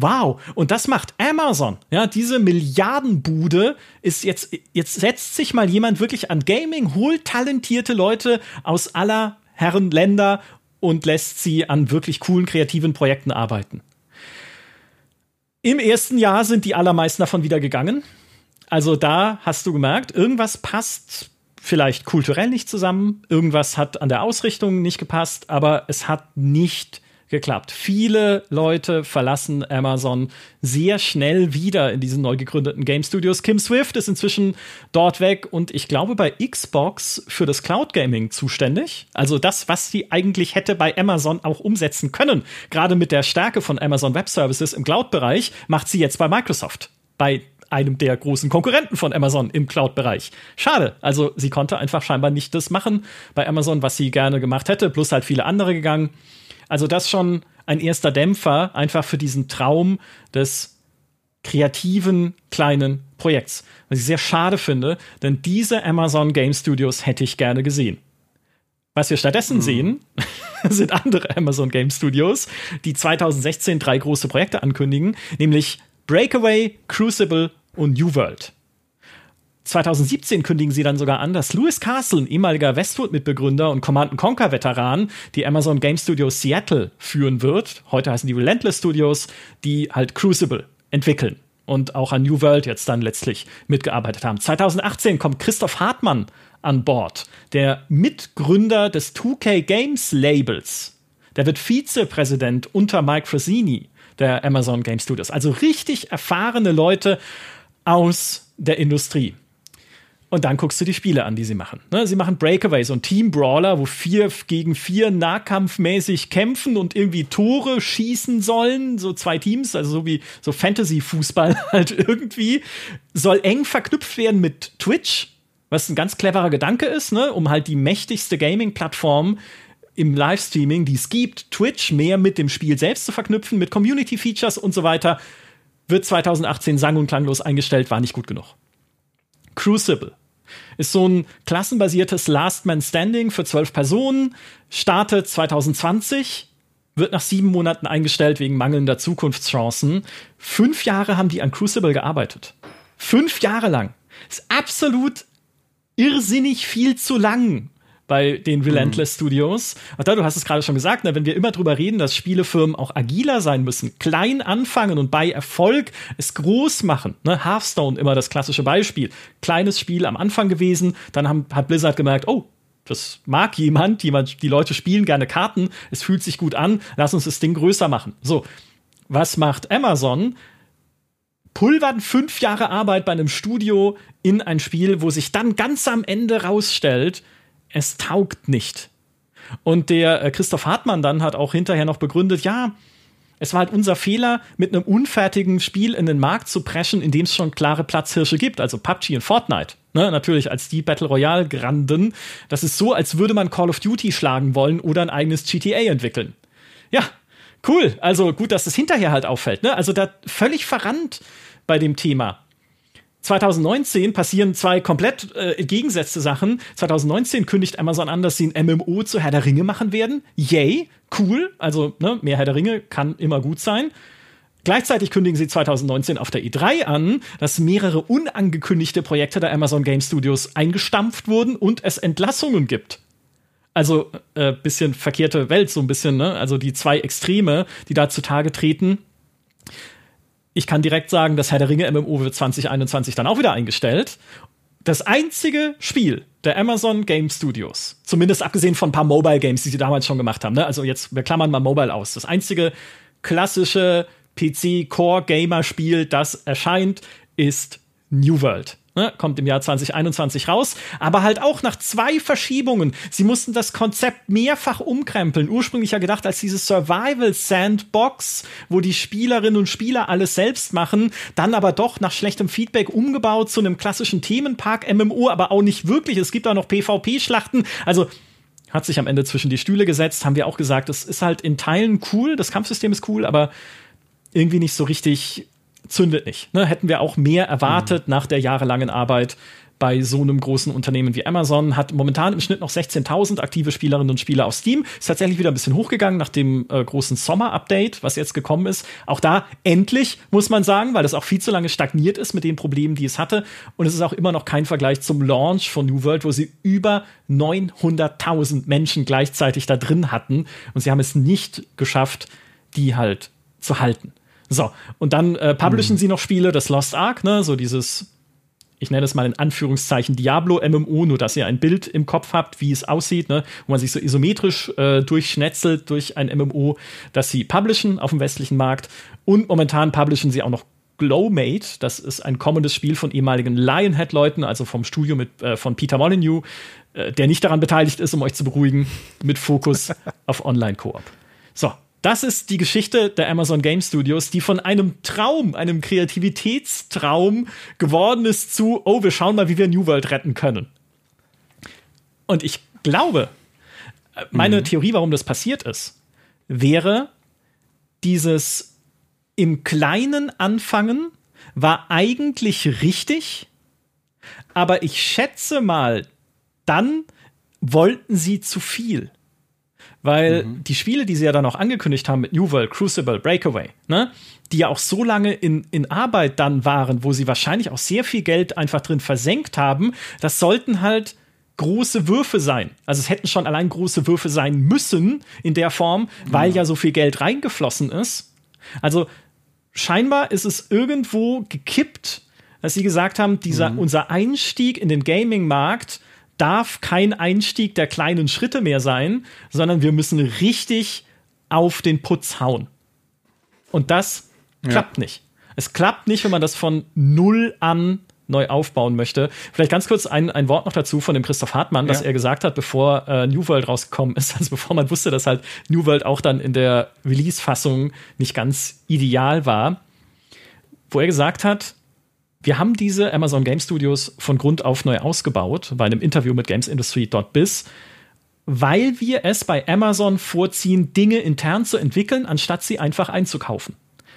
Wow, und das macht Amazon. Ja, diese Milliardenbude ist jetzt, jetzt setzt sich mal jemand wirklich an Gaming, holt talentierte Leute aus aller Herren Länder und lässt sie an wirklich coolen kreativen Projekten arbeiten. Im ersten Jahr sind die allermeisten davon wieder gegangen. Also da hast du gemerkt, irgendwas passt vielleicht kulturell nicht zusammen, irgendwas hat an der Ausrichtung nicht gepasst, aber es hat nicht geklappt. Viele Leute verlassen Amazon sehr schnell wieder in diesen neu gegründeten Game Studios. Kim Swift ist inzwischen dort weg und ich glaube bei Xbox für das Cloud Gaming zuständig. Also das, was sie eigentlich hätte bei Amazon auch umsetzen können. Gerade mit der Stärke von Amazon Web Services im Cloud-Bereich macht sie jetzt bei Microsoft. Bei einem der großen Konkurrenten von Amazon im Cloud-Bereich. Schade. Also sie konnte einfach scheinbar nicht das machen bei Amazon, was sie gerne gemacht hätte, plus halt viele andere gegangen. Also das schon ein erster Dämpfer einfach für diesen Traum des kreativen kleinen Projekts. Was ich sehr schade finde, denn diese Amazon Game Studios hätte ich gerne gesehen. Was wir stattdessen mhm. sehen, sind andere Amazon Game Studios, die 2016 drei große Projekte ankündigen, nämlich Breakaway, Crucible und New World. 2017 kündigen sie dann sogar an, dass Louis Castle, ein ehemaliger Westwood-Mitbegründer und Command Conquer-Veteran, die Amazon Game Studios Seattle führen wird. Heute heißen die Relentless Studios, die halt Crucible entwickeln und auch an New World jetzt dann letztlich mitgearbeitet haben. 2018 kommt Christoph Hartmann an Bord, der Mitgründer des 2K Games Labels. Der wird Vizepräsident unter Mike Frassini der Amazon Game Studios. Also richtig erfahrene Leute aus der Industrie. Und dann guckst du die Spiele an, die sie machen. Ne? Sie machen Breakaway, so ein Team-Brawler, wo vier gegen vier nahkampfmäßig kämpfen und irgendwie Tore schießen sollen. So zwei Teams, also so wie so Fantasy-Fußball halt irgendwie. Soll eng verknüpft werden mit Twitch, was ein ganz cleverer Gedanke ist, ne? um halt die mächtigste Gaming-Plattform im Livestreaming, die es gibt, Twitch mehr mit dem Spiel selbst zu verknüpfen, mit Community-Features und so weiter, wird 2018 sang- und klanglos eingestellt, war nicht gut genug. Crucible. Ist so ein klassenbasiertes Last Man Standing für zwölf Personen, startet 2020, wird nach sieben Monaten eingestellt wegen mangelnder Zukunftschancen. Fünf Jahre haben die an Crucible gearbeitet. Fünf Jahre lang. Ist absolut irrsinnig viel zu lang bei den Relentless mhm. Studios. Und da, du hast es gerade schon gesagt, ne, wenn wir immer drüber reden, dass Spielefirmen auch agiler sein müssen, klein anfangen und bei Erfolg es groß machen. Ne? Hearthstone immer das klassische Beispiel. Kleines Spiel am Anfang gewesen, dann haben, hat Blizzard gemerkt, oh, das mag jemand, jemand, die Leute spielen gerne Karten, es fühlt sich gut an, lass uns das Ding größer machen. So, was macht Amazon? pulvern fünf Jahre Arbeit bei einem Studio in ein Spiel, wo sich dann ganz am Ende rausstellt, es taugt nicht. Und der äh, Christoph Hartmann dann hat auch hinterher noch begründet, ja, es war halt unser Fehler, mit einem unfertigen Spiel in den Markt zu preschen, in dem es schon klare Platzhirsche gibt, also PUBG und Fortnite. Ne, natürlich als die Battle Royale Granden. Das ist so, als würde man Call of Duty schlagen wollen oder ein eigenes GTA entwickeln. Ja, cool. Also gut, dass es hinterher halt auffällt. Ne? Also da völlig verrannt bei dem Thema. 2019 passieren zwei komplett äh, entgegengesetzte Sachen. 2019 kündigt Amazon an, dass sie ein MMO zu Herr der Ringe machen werden. Yay, cool. Also ne, mehr Herr der Ringe kann immer gut sein. Gleichzeitig kündigen sie 2019 auf der E3 an, dass mehrere unangekündigte Projekte der Amazon Game Studios eingestampft wurden und es Entlassungen gibt. Also äh, bisschen verkehrte Welt, so ein bisschen, ne? Also die zwei Extreme, die da zutage treten. Ich kann direkt sagen, das Herr der Ringe MMO wird 2021 dann auch wieder eingestellt. Das einzige Spiel der Amazon Game Studios, zumindest abgesehen von ein paar Mobile Games, die sie damals schon gemacht haben, ne? also jetzt, wir klammern mal Mobile aus, das einzige klassische PC-Core-Gamer-Spiel, das erscheint, ist New World. Ne, kommt im Jahr 2021 raus, aber halt auch nach zwei Verschiebungen. Sie mussten das Konzept mehrfach umkrempeln. Ursprünglich ja gedacht als diese Survival Sandbox, wo die Spielerinnen und Spieler alles selbst machen, dann aber doch nach schlechtem Feedback umgebaut zu einem klassischen Themenpark MMO, aber auch nicht wirklich. Es gibt auch noch PvP-Schlachten. Also hat sich am Ende zwischen die Stühle gesetzt, haben wir auch gesagt, es ist halt in Teilen cool, das Kampfsystem ist cool, aber irgendwie nicht so richtig zündet nicht. Ne? Hätten wir auch mehr erwartet mhm. nach der jahrelangen Arbeit bei so einem großen Unternehmen wie Amazon. Hat momentan im Schnitt noch 16.000 aktive Spielerinnen und Spieler auf Steam. Ist tatsächlich wieder ein bisschen hochgegangen nach dem äh, großen Sommer-Update, was jetzt gekommen ist. Auch da endlich, muss man sagen, weil das auch viel zu lange stagniert ist mit den Problemen, die es hatte. Und es ist auch immer noch kein Vergleich zum Launch von New World, wo sie über 900.000 Menschen gleichzeitig da drin hatten. Und sie haben es nicht geschafft, die halt zu halten. So, und dann äh, publishen mhm. sie noch Spiele, das Lost Ark, ne, so dieses, ich nenne es mal in Anführungszeichen Diablo-MMO, nur dass ihr ein Bild im Kopf habt, wie es aussieht, ne, wo man sich so isometrisch äh, durchschnetzelt durch ein MMO, das sie publishen auf dem westlichen Markt. Und momentan publishen sie auch noch Glowmate, das ist ein kommendes Spiel von ehemaligen Lionhead-Leuten, also vom Studio mit, äh, von Peter Molyneux, äh, der nicht daran beteiligt ist, um euch zu beruhigen, mit Fokus auf Online-Koop. So, das ist die Geschichte der Amazon Game Studios, die von einem Traum, einem Kreativitätstraum geworden ist zu, oh, wir schauen mal, wie wir New World retten können. Und ich glaube, meine mhm. Theorie, warum das passiert ist, wäre dieses im Kleinen anfangen war eigentlich richtig, aber ich schätze mal, dann wollten sie zu viel. Weil mhm. die Spiele, die sie ja dann auch angekündigt haben mit New World, Crucible, Breakaway, ne, die ja auch so lange in, in Arbeit dann waren, wo sie wahrscheinlich auch sehr viel Geld einfach drin versenkt haben, das sollten halt große Würfe sein. Also es hätten schon allein große Würfe sein müssen in der Form, weil ja, ja so viel Geld reingeflossen ist. Also scheinbar ist es irgendwo gekippt, dass sie gesagt haben, dieser, mhm. unser Einstieg in den Gaming-Markt darf kein Einstieg der kleinen Schritte mehr sein, sondern wir müssen richtig auf den Putz hauen. Und das ja. klappt nicht. Es klappt nicht, wenn man das von null an neu aufbauen möchte. Vielleicht ganz kurz ein, ein Wort noch dazu von dem Christoph Hartmann, ja. dass er gesagt hat, bevor äh, New World rausgekommen ist, also bevor man wusste, dass halt New World auch dann in der Release-Fassung nicht ganz ideal war, wo er gesagt hat, wir haben diese Amazon Game Studios von Grund auf neu ausgebaut, bei einem Interview mit GamesIndustry.biz, weil wir es bei Amazon vorziehen, Dinge intern zu entwickeln, anstatt sie einfach einzukaufen.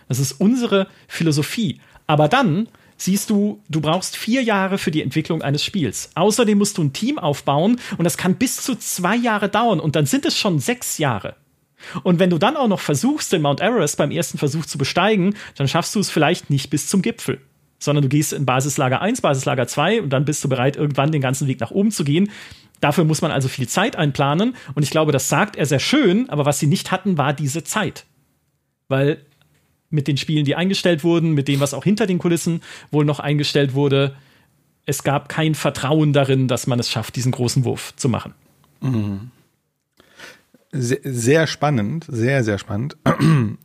Das ist unsere Philosophie. Aber dann siehst du, du brauchst vier Jahre für die Entwicklung eines Spiels. Außerdem musst du ein Team aufbauen und das kann bis zu zwei Jahre dauern und dann sind es schon sechs Jahre. Und wenn du dann auch noch versuchst, den Mount Everest beim ersten Versuch zu besteigen, dann schaffst du es vielleicht nicht bis zum Gipfel sondern du gehst in Basislager 1, Basislager 2 und dann bist du bereit, irgendwann den ganzen Weg nach oben zu gehen. Dafür muss man also viel Zeit einplanen und ich glaube, das sagt er sehr schön, aber was sie nicht hatten, war diese Zeit. Weil mit den Spielen, die eingestellt wurden, mit dem, was auch hinter den Kulissen wohl noch eingestellt wurde, es gab kein Vertrauen darin, dass man es schafft, diesen großen Wurf zu machen. Mhm. Sehr, sehr, spannend, sehr, sehr spannend.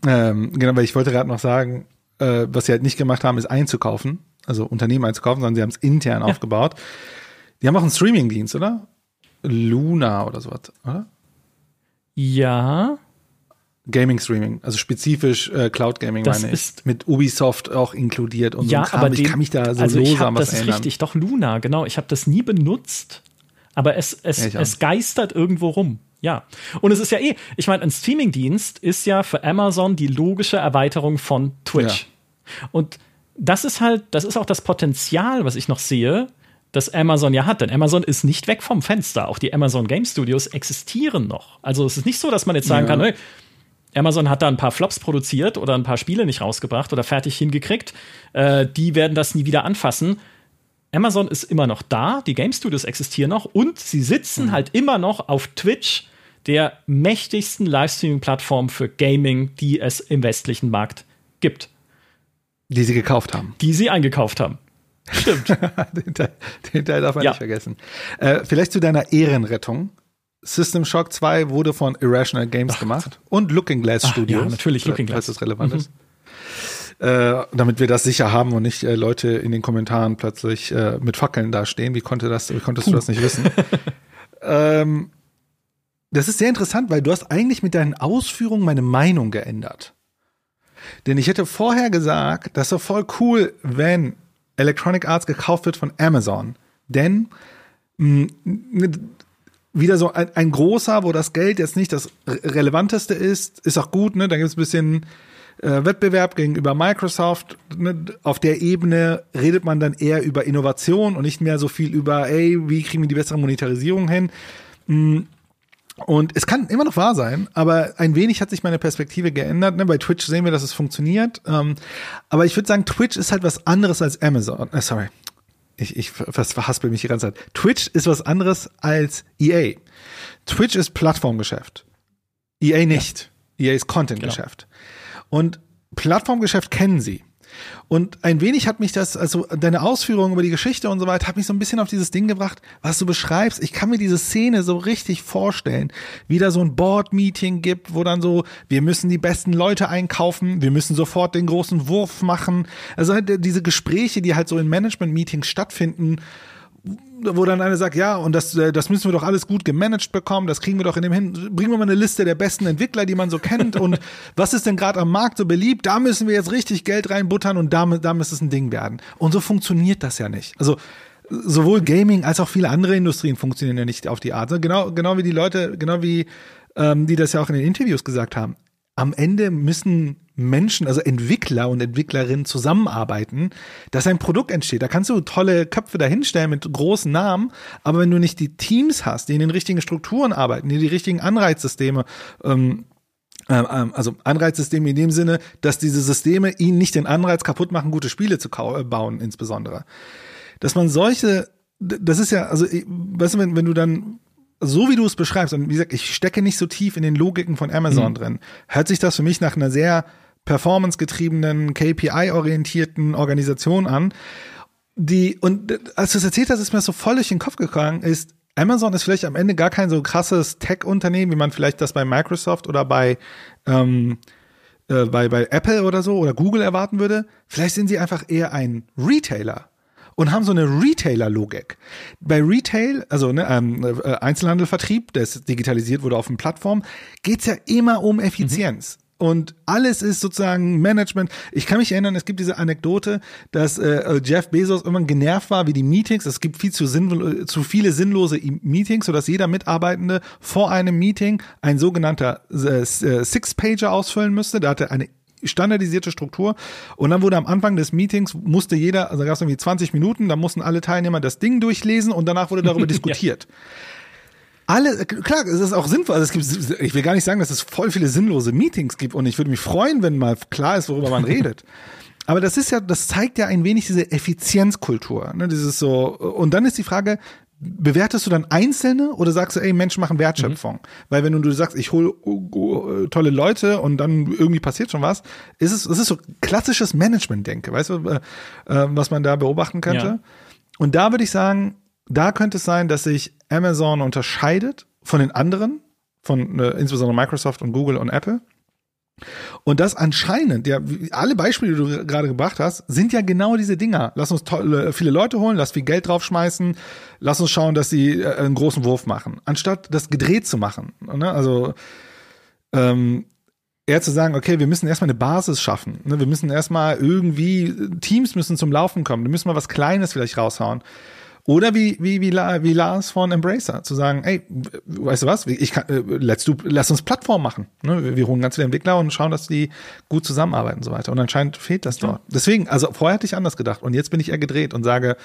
ähm, genau, weil ich wollte gerade noch sagen, äh, was sie halt nicht gemacht haben, ist einzukaufen, also Unternehmen einzukaufen, sondern sie haben es intern ja. aufgebaut. Die haben auch einen Streaming-Dienst, oder? Luna oder sowas, oder? Ja. Gaming Streaming, also spezifisch äh, Cloud Gaming das meine ich. Mit Ubisoft auch inkludiert und ja, so aber den, ich kann mich da so also lose an was das erinnern. ist richtig, doch Luna, genau. Ich habe das nie benutzt, aber es, es, ja, es geistert irgendwo rum. Ja, und es ist ja eh, ich meine, ein Streamingdienst ist ja für Amazon die logische Erweiterung von Twitch. Ja. Und das ist halt, das ist auch das Potenzial, was ich noch sehe, das Amazon ja hat. Denn Amazon ist nicht weg vom Fenster. Auch die Amazon Game Studios existieren noch. Also es ist nicht so, dass man jetzt sagen ja. kann, hey, Amazon hat da ein paar Flops produziert oder ein paar Spiele nicht rausgebracht oder fertig hingekriegt. Äh, die werden das nie wieder anfassen. Amazon ist immer noch da, die Game Studios existieren noch und sie sitzen mhm. halt immer noch auf Twitch der mächtigsten Livestreaming-Plattform für Gaming, die es im westlichen Markt gibt. Die sie gekauft haben. Die sie eingekauft haben. Stimmt. den, Teil, den, Teil, darf man ja. nicht vergessen. Äh, vielleicht zu deiner Ehrenrettung. System Shock 2 wurde von Irrational Games Ach, gemacht und Looking Glass Ach, Studios. Ja, natürlich Looking Glass. Falls das relevant mhm. ist. Äh, damit wir das sicher haben und nicht äh, Leute in den Kommentaren plötzlich äh, mit Fackeln dastehen. Wie konnte das, wie konntest Puh. du das nicht wissen? ähm, das ist sehr interessant, weil du hast eigentlich mit deinen Ausführungen meine Meinung geändert. Denn ich hätte vorher gesagt, das ist voll cool, wenn Electronic Arts gekauft wird von Amazon. Denn mh, wieder so ein, ein, großer, wo das Geld jetzt nicht das Relevanteste ist, ist auch gut, ne? Da gibt es ein bisschen äh, Wettbewerb gegenüber Microsoft. Ne? Auf der Ebene redet man dann eher über Innovation und nicht mehr so viel über, ey, wie kriegen wir die bessere Monetarisierung hin? Mh, und es kann immer noch wahr sein, aber ein wenig hat sich meine Perspektive geändert. Ne? Bei Twitch sehen wir, dass es funktioniert. Ähm, aber ich würde sagen, Twitch ist halt was anderes als Amazon. Äh, sorry. Ich, ich verhaspel mich die ganze Zeit. Twitch ist was anderes als EA. Twitch ist Plattformgeschäft. EA nicht. Ja. EA ist Contentgeschäft. Genau. Und Plattformgeschäft kennen sie. Und ein wenig hat mich das, also deine Ausführungen über die Geschichte und so weiter, hat mich so ein bisschen auf dieses Ding gebracht, was du beschreibst. Ich kann mir diese Szene so richtig vorstellen, wie da so ein Board-Meeting gibt, wo dann so, wir müssen die besten Leute einkaufen, wir müssen sofort den großen Wurf machen. Also halt diese Gespräche, die halt so in Management-Meetings stattfinden, wo dann einer sagt, ja, und das, äh, das müssen wir doch alles gut gemanagt bekommen, das kriegen wir doch in dem hin, bringen wir mal eine Liste der besten Entwickler, die man so kennt und was ist denn gerade am Markt so beliebt, da müssen wir jetzt richtig Geld reinbuttern und damit, da muss es ein Ding werden. Und so funktioniert das ja nicht. Also sowohl Gaming als auch viele andere Industrien funktionieren ja nicht auf die Art. Genau, genau wie die Leute, genau wie ähm, die das ja auch in den Interviews gesagt haben. Am Ende müssen Menschen, also Entwickler und Entwicklerinnen zusammenarbeiten, dass ein Produkt entsteht. Da kannst du tolle Köpfe dahinstellen mit großen Namen, aber wenn du nicht die Teams hast, die in den richtigen Strukturen arbeiten, die die richtigen Anreizsysteme ähm, ähm, ähm also Anreizsysteme in dem Sinne, dass diese Systeme ihnen nicht den Anreiz kaputt machen, gute Spiele zu äh, bauen, insbesondere. Dass man solche, das ist ja, also, weißt du, wenn, wenn du dann so wie du es beschreibst, und wie gesagt, ich stecke nicht so tief in den Logiken von Amazon mhm. drin, hört sich das für mich nach einer sehr performance-getriebenen, KPI-orientierten Organisation an. Die, und als du es erzählt hast, ist mir das so voll durch den Kopf gegangen, ist, Amazon ist vielleicht am Ende gar kein so krasses Tech-Unternehmen, wie man vielleicht das bei Microsoft oder bei, ähm, äh, bei, bei Apple oder so oder Google erwarten würde. Vielleicht sind sie einfach eher ein Retailer und haben so eine Retailer-Logik. Bei Retail, also ne, ähm, äh, Einzelhandelvertrieb, der digitalisiert wurde auf den Plattformen, geht's ja immer um Effizienz. Mhm. Und alles ist sozusagen Management. Ich kann mich erinnern, es gibt diese Anekdote, dass äh, Jeff Bezos irgendwann genervt war, wie die Meetings. Es gibt viel zu, sinn, zu viele sinnlose Meetings, sodass jeder Mitarbeitende vor einem Meeting ein sogenannter äh, äh, Six-Pager ausfüllen müsste. Da hatte eine standardisierte Struktur. Und dann wurde am Anfang des Meetings, musste jeder, also gab es irgendwie 20 Minuten, da mussten alle Teilnehmer das Ding durchlesen und danach wurde darüber diskutiert. ja alle, klar, es ist auch sinnvoll. Also es gibt, ich will gar nicht sagen, dass es voll viele sinnlose Meetings gibt und ich würde mich freuen, wenn mal klar ist, worüber man redet. Aber das ist ja, das zeigt ja ein wenig diese Effizienzkultur. Ne? Dieses so, und dann ist die Frage, bewertest du dann Einzelne oder sagst du, ey, Menschen machen Wertschöpfung? Mhm. Weil wenn du, du sagst, ich hole oh, oh, tolle Leute und dann irgendwie passiert schon was, ist es, es ist so klassisches Management-Denke, weißt du, äh, äh, was man da beobachten könnte? Ja. Und da würde ich sagen, da könnte es sein, dass sich Amazon unterscheidet von den anderen, von äh, insbesondere Microsoft und Google und Apple. Und das anscheinend, ja, alle Beispiele, die du gerade gebracht hast, sind ja genau diese Dinger. Lass uns tolle, viele Leute holen, lass viel Geld draufschmeißen, lass uns schauen, dass sie äh, einen großen Wurf machen, anstatt das gedreht zu machen. Ne? Also ähm, eher zu sagen, okay, wir müssen erstmal eine Basis schaffen. Ne? Wir müssen erstmal irgendwie, Teams müssen zum Laufen kommen, wir müssen mal was Kleines vielleicht raushauen. Oder wie, wie, wie, wie Lars von Embracer, zu sagen, ey, weißt du was, ich kann, äh, let's do, lass uns Plattform machen. Ne? Wir holen ganz viele Entwickler und schauen, dass die gut zusammenarbeiten und so weiter. Und anscheinend fehlt das dort. Ja. Deswegen, also vorher hatte ich anders gedacht und jetzt bin ich eher gedreht und sage,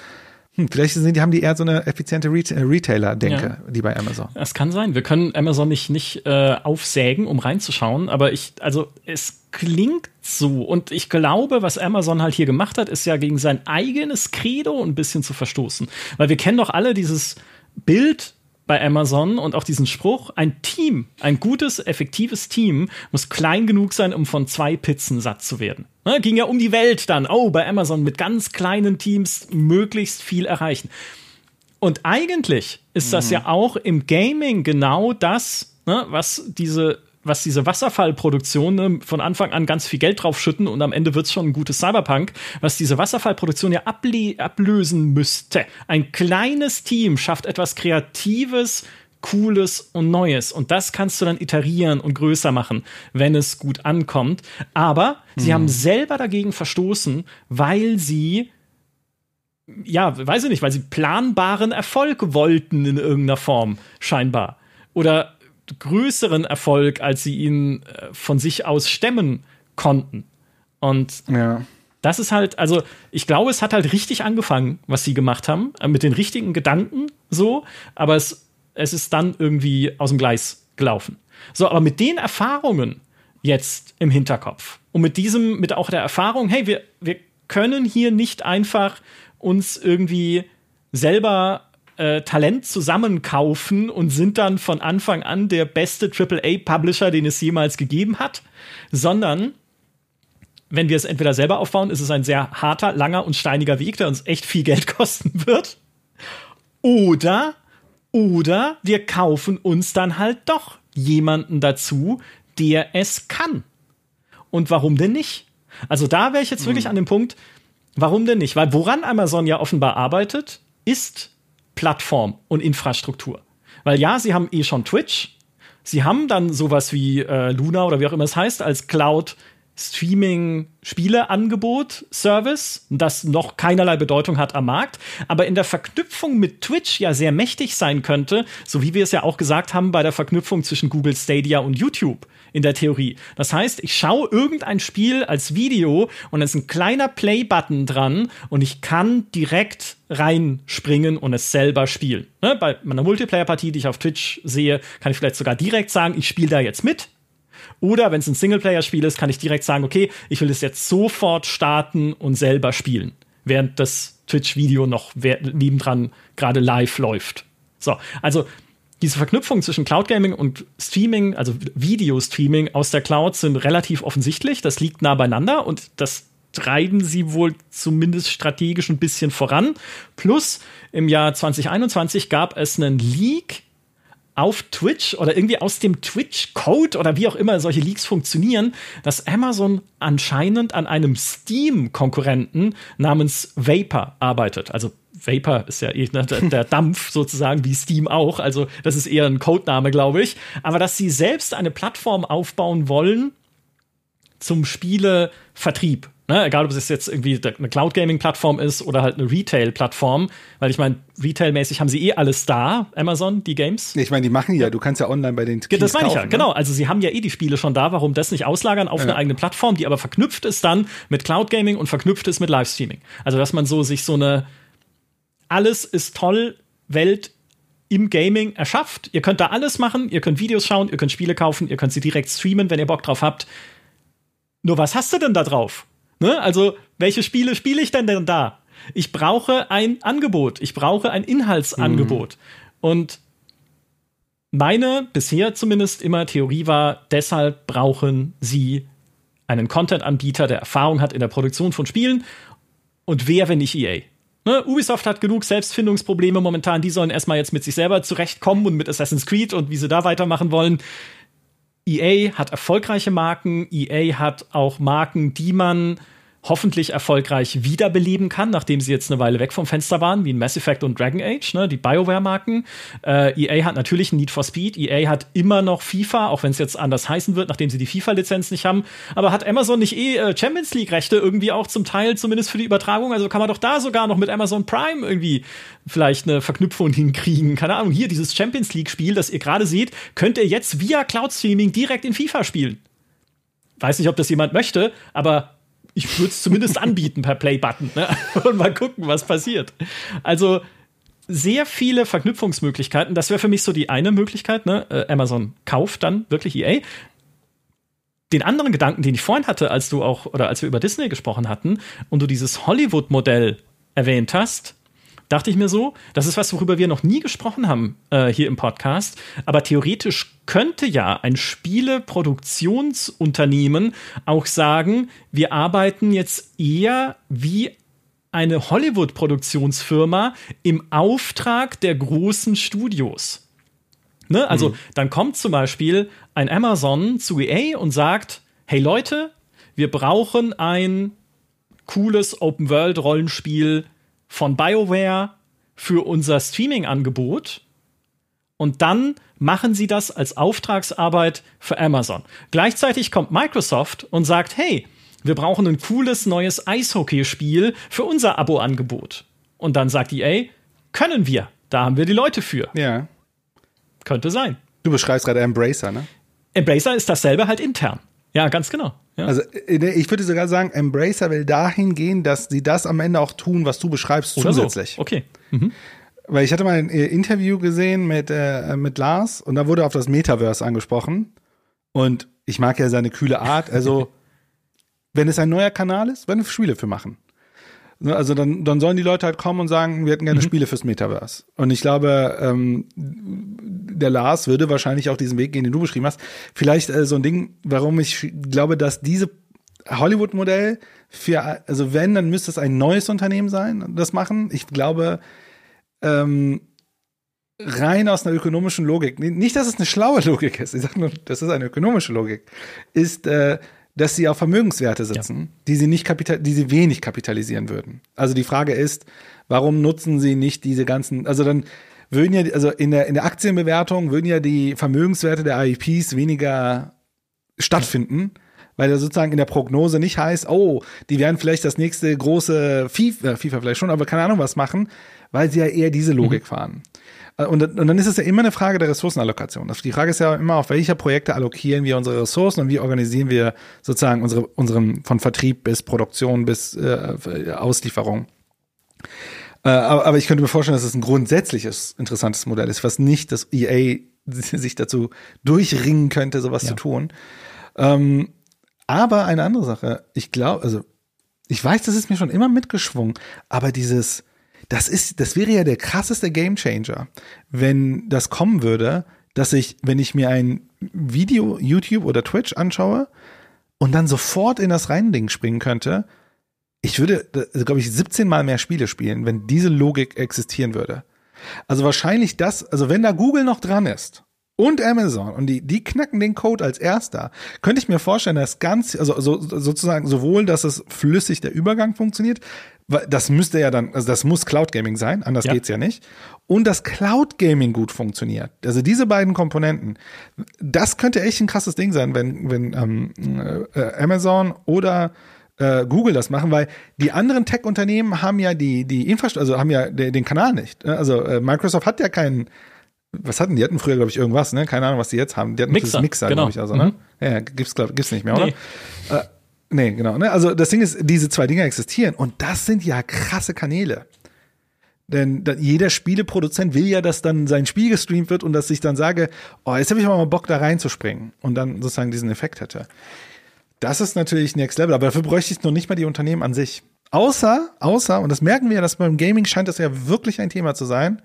hm, vielleicht sind die, haben die eher so eine effiziente äh, Retailer-Denke, ja. die bei Amazon. Es kann sein. Wir können Amazon nicht, nicht äh, aufsägen, um reinzuschauen, aber ich, also es klingt so. Und ich glaube, was Amazon halt hier gemacht hat, ist ja gegen sein eigenes Credo ein bisschen zu verstoßen. Weil wir kennen doch alle dieses Bild bei Amazon und auch diesen Spruch, ein Team, ein gutes, effektives Team muss klein genug sein, um von zwei Pizzen satt zu werden. Ne, ging ja um die Welt dann. Oh, bei Amazon mit ganz kleinen Teams möglichst viel erreichen. Und eigentlich ist das mhm. ja auch im Gaming genau das, ne, was diese was diese Wasserfallproduktion ne, von Anfang an ganz viel Geld draufschütten und am Ende wird es schon ein gutes Cyberpunk, was diese Wasserfallproduktion ja ablösen müsste. Ein kleines Team schafft etwas Kreatives, Cooles und Neues. Und das kannst du dann iterieren und größer machen, wenn es gut ankommt. Aber sie mhm. haben selber dagegen verstoßen, weil sie ja, weiß ich nicht, weil sie planbaren Erfolg wollten in irgendeiner Form, scheinbar. Oder größeren Erfolg, als sie ihn äh, von sich aus stemmen konnten. Und ja. das ist halt, also ich glaube, es hat halt richtig angefangen, was sie gemacht haben, äh, mit den richtigen Gedanken so, aber es, es ist dann irgendwie aus dem Gleis gelaufen. So, aber mit den Erfahrungen jetzt im Hinterkopf und mit diesem, mit auch der Erfahrung, hey, wir, wir können hier nicht einfach uns irgendwie selber äh, Talent zusammenkaufen und sind dann von Anfang an der beste AAA-Publisher, den es jemals gegeben hat, sondern wenn wir es entweder selber aufbauen, ist es ein sehr harter, langer und steiniger Weg, der uns echt viel Geld kosten wird. Oder, oder wir kaufen uns dann halt doch jemanden dazu, der es kann. Und warum denn nicht? Also da wäre ich jetzt wirklich mhm. an dem Punkt, warum denn nicht? Weil woran Amazon ja offenbar arbeitet, ist Plattform und Infrastruktur. Weil ja, sie haben eh schon Twitch, sie haben dann sowas wie äh, Luna oder wie auch immer es heißt, als Cloud Streaming-Spiele-Angebot, Service, das noch keinerlei Bedeutung hat am Markt, aber in der Verknüpfung mit Twitch ja sehr mächtig sein könnte, so wie wir es ja auch gesagt haben bei der Verknüpfung zwischen Google Stadia und YouTube in der Theorie. Das heißt, ich schaue irgendein Spiel als Video und da ist ein kleiner Play-Button dran und ich kann direkt reinspringen und es selber spielen. Ne? Bei meiner Multiplayer-Partie, die ich auf Twitch sehe, kann ich vielleicht sogar direkt sagen, ich spiele da jetzt mit. Oder wenn es ein Singleplayer-Spiel ist, kann ich direkt sagen, okay, ich will es jetzt sofort starten und selber spielen, während das Twitch-Video noch nebendran gerade live läuft. So, also diese Verknüpfung zwischen Cloud Gaming und Streaming, also Video-Streaming aus der Cloud, sind relativ offensichtlich. Das liegt nah beieinander und das treiben sie wohl zumindest strategisch ein bisschen voran. Plus im Jahr 2021 gab es einen Leak auf Twitch oder irgendwie aus dem Twitch-Code oder wie auch immer solche Leaks funktionieren, dass Amazon anscheinend an einem Steam-Konkurrenten namens Vapor arbeitet. Also Vapor ist ja eh ne, der, Dampf sozusagen, wie Steam auch. Also das ist eher ein Codename, glaube ich. Aber dass sie selbst eine Plattform aufbauen wollen zum Spielevertrieb. Ne? Egal, ob es jetzt irgendwie eine Cloud Gaming Plattform ist oder halt eine Retail Plattform, weil ich meine, retailmäßig haben sie eh alles da, Amazon, die Games. Ich meine, die machen ja, du kannst ja online bei den Keys Das meine ich ja, ne? genau. Also sie haben ja eh die Spiele schon da, warum das nicht auslagern auf ja. eine eigene Plattform, die aber verknüpft ist dann mit Cloud Gaming und verknüpft ist mit Livestreaming. Also dass man so sich so eine alles ist toll Welt im Gaming erschafft. Ihr könnt da alles machen, ihr könnt Videos schauen, ihr könnt Spiele kaufen, ihr könnt sie direkt streamen, wenn ihr Bock drauf habt. Nur was hast du denn da drauf? Ne? Also, welche Spiele spiele ich denn denn da? Ich brauche ein Angebot, ich brauche ein Inhaltsangebot. Mhm. Und meine bisher zumindest immer Theorie war, deshalb brauchen sie einen Content-Anbieter, der Erfahrung hat in der Produktion von Spielen. Und wer, wenn nicht EA? Ne, Ubisoft hat genug Selbstfindungsprobleme momentan. Die sollen erstmal jetzt mit sich selber zurechtkommen und mit Assassin's Creed und wie sie da weitermachen wollen. EA hat erfolgreiche Marken. EA hat auch Marken, die man hoffentlich erfolgreich wiederbeleben kann, nachdem sie jetzt eine Weile weg vom Fenster waren, wie in Mass Effect und Dragon Age, ne, die BioWare-Marken. Äh, EA hat natürlich Need for Speed, EA hat immer noch FIFA, auch wenn es jetzt anders heißen wird, nachdem sie die FIFA-Lizenz nicht haben. Aber hat Amazon nicht eh äh, Champions League-Rechte irgendwie auch zum Teil, zumindest für die Übertragung? Also kann man doch da sogar noch mit Amazon Prime irgendwie vielleicht eine Verknüpfung hinkriegen. Keine Ahnung, hier dieses Champions League-Spiel, das ihr gerade seht, könnt ihr jetzt via Cloud-Streaming direkt in FIFA spielen. Weiß nicht, ob das jemand möchte, aber ich würde es zumindest anbieten per Play-Button ne? und mal gucken, was passiert. Also sehr viele Verknüpfungsmöglichkeiten. Das wäre für mich so die eine Möglichkeit. Ne? Äh, Amazon kauft dann wirklich EA. Den anderen Gedanken, den ich vorhin hatte, als du auch oder als wir über Disney gesprochen hatten und du dieses Hollywood-Modell erwähnt hast, dachte ich mir so, das ist was, worüber wir noch nie gesprochen haben äh, hier im Podcast. Aber theoretisch könnte ja ein Spieleproduktionsunternehmen auch sagen, wir arbeiten jetzt eher wie eine Hollywood-Produktionsfirma im Auftrag der großen Studios. Ne? Also mhm. dann kommt zum Beispiel ein Amazon zu EA und sagt, hey Leute, wir brauchen ein cooles Open-World-Rollenspiel von BioWare für unser Streaming-Angebot und dann machen sie das als Auftragsarbeit für Amazon. Gleichzeitig kommt Microsoft und sagt, hey, wir brauchen ein cooles neues Eishockeyspiel für unser Abo-Angebot. Und dann sagt EA, können wir. Da haben wir die Leute für. Ja. Könnte sein. Du beschreibst gerade Embracer, ne? Embracer ist dasselbe halt intern. Ja, ganz genau. Ja. Also äh, ich würde sogar sagen, Embracer will dahin gehen, dass sie das am Ende auch tun, was du beschreibst, Oder zusätzlich. So. Okay. Mhm. Weil ich hatte mal ein äh, Interview gesehen mit, äh, mit Lars und da wurde auf das Metaverse angesprochen. Und ich mag ja seine kühle Art. Also, wenn es ein neuer Kanal ist, werden wir Spiele für machen. Ne, also dann, dann sollen die Leute halt kommen und sagen, wir hätten gerne mhm. Spiele fürs Metaverse. Und ich glaube, ähm, der Lars würde wahrscheinlich auch diesen Weg gehen, den du beschrieben hast. Vielleicht äh, so ein Ding, warum ich glaube, dass diese Hollywood-Modell für, also wenn, dann müsste es ein neues Unternehmen sein, das machen. Ich glaube, ähm, rein aus einer ökonomischen Logik, nicht, dass es eine schlaue Logik ist, ich sage nur, das ist eine ökonomische Logik, ist, äh, dass sie auf Vermögenswerte sitzen, ja. die sie nicht kapital, die sie wenig kapitalisieren würden. Also die Frage ist, warum nutzen sie nicht diese ganzen, also dann würden ja, also in der, in der Aktienbewertung würden ja die Vermögenswerte der IPs weniger stattfinden, weil er sozusagen in der Prognose nicht heißt, oh, die werden vielleicht das nächste große FIFA, FIFA vielleicht schon, aber keine Ahnung was machen, weil sie ja eher diese Logik mhm. fahren. Äh, und, und dann ist es ja immer eine Frage der Ressourcenallokation. Die Frage ist ja immer, auf welche Projekte allokieren wir unsere Ressourcen und wie organisieren wir sozusagen unsere, unseren von Vertrieb bis Produktion bis äh, Auslieferung. Äh, aber, aber ich könnte mir vorstellen, dass es ein grundsätzliches interessantes Modell ist, was nicht das EA sich dazu durchringen könnte, sowas ja. zu tun. Ähm, aber eine andere Sache, ich glaube, also ich weiß, das ist mir schon immer mitgeschwungen, aber dieses das ist, das wäre ja der krasseste Gamechanger, wenn das kommen würde, dass ich, wenn ich mir ein Video, YouTube oder Twitch anschaue und dann sofort in das Reinding springen könnte, ich würde, glaube ich, 17 mal mehr Spiele spielen, wenn diese Logik existieren würde. Also wahrscheinlich das, also wenn da Google noch dran ist und Amazon und die, die knacken den Code als erster, könnte ich mir vorstellen, dass ganz, also so, sozusagen sowohl, dass es flüssig der Übergang funktioniert, das müsste ja dann, also das muss Cloud Gaming sein, anders ja. geht's ja nicht. Und dass Cloud Gaming gut funktioniert. Also diese beiden Komponenten, das könnte echt ein krasses Ding sein, wenn, wenn ähm, äh, Amazon oder äh, Google das machen, weil die anderen Tech-Unternehmen haben ja die, die Infrastruktur, also haben ja den, den Kanal nicht. Also äh, Microsoft hat ja keinen, was hatten die? hatten früher, glaube ich, irgendwas, ne? Keine Ahnung, was die jetzt haben. Die hatten Mixer, Mixer, genau. glaube ich, also, ne? Mhm. Ja, gibt's, glaub, gibt's nicht mehr, oder? Nee. Äh, Nee, genau. Ne? Also das Ding ist, diese zwei Dinge existieren und das sind ja krasse Kanäle. Denn jeder Spieleproduzent will ja, dass dann sein Spiel gestreamt wird und dass ich dann sage, oh, jetzt habe ich mal Bock da reinzuspringen und dann sozusagen diesen Effekt hätte. Das ist natürlich Next Level, aber dafür bräuchte ich noch nicht mal die Unternehmen an sich. Außer, außer, und das merken wir ja, dass beim Gaming scheint das ja wirklich ein Thema zu sein,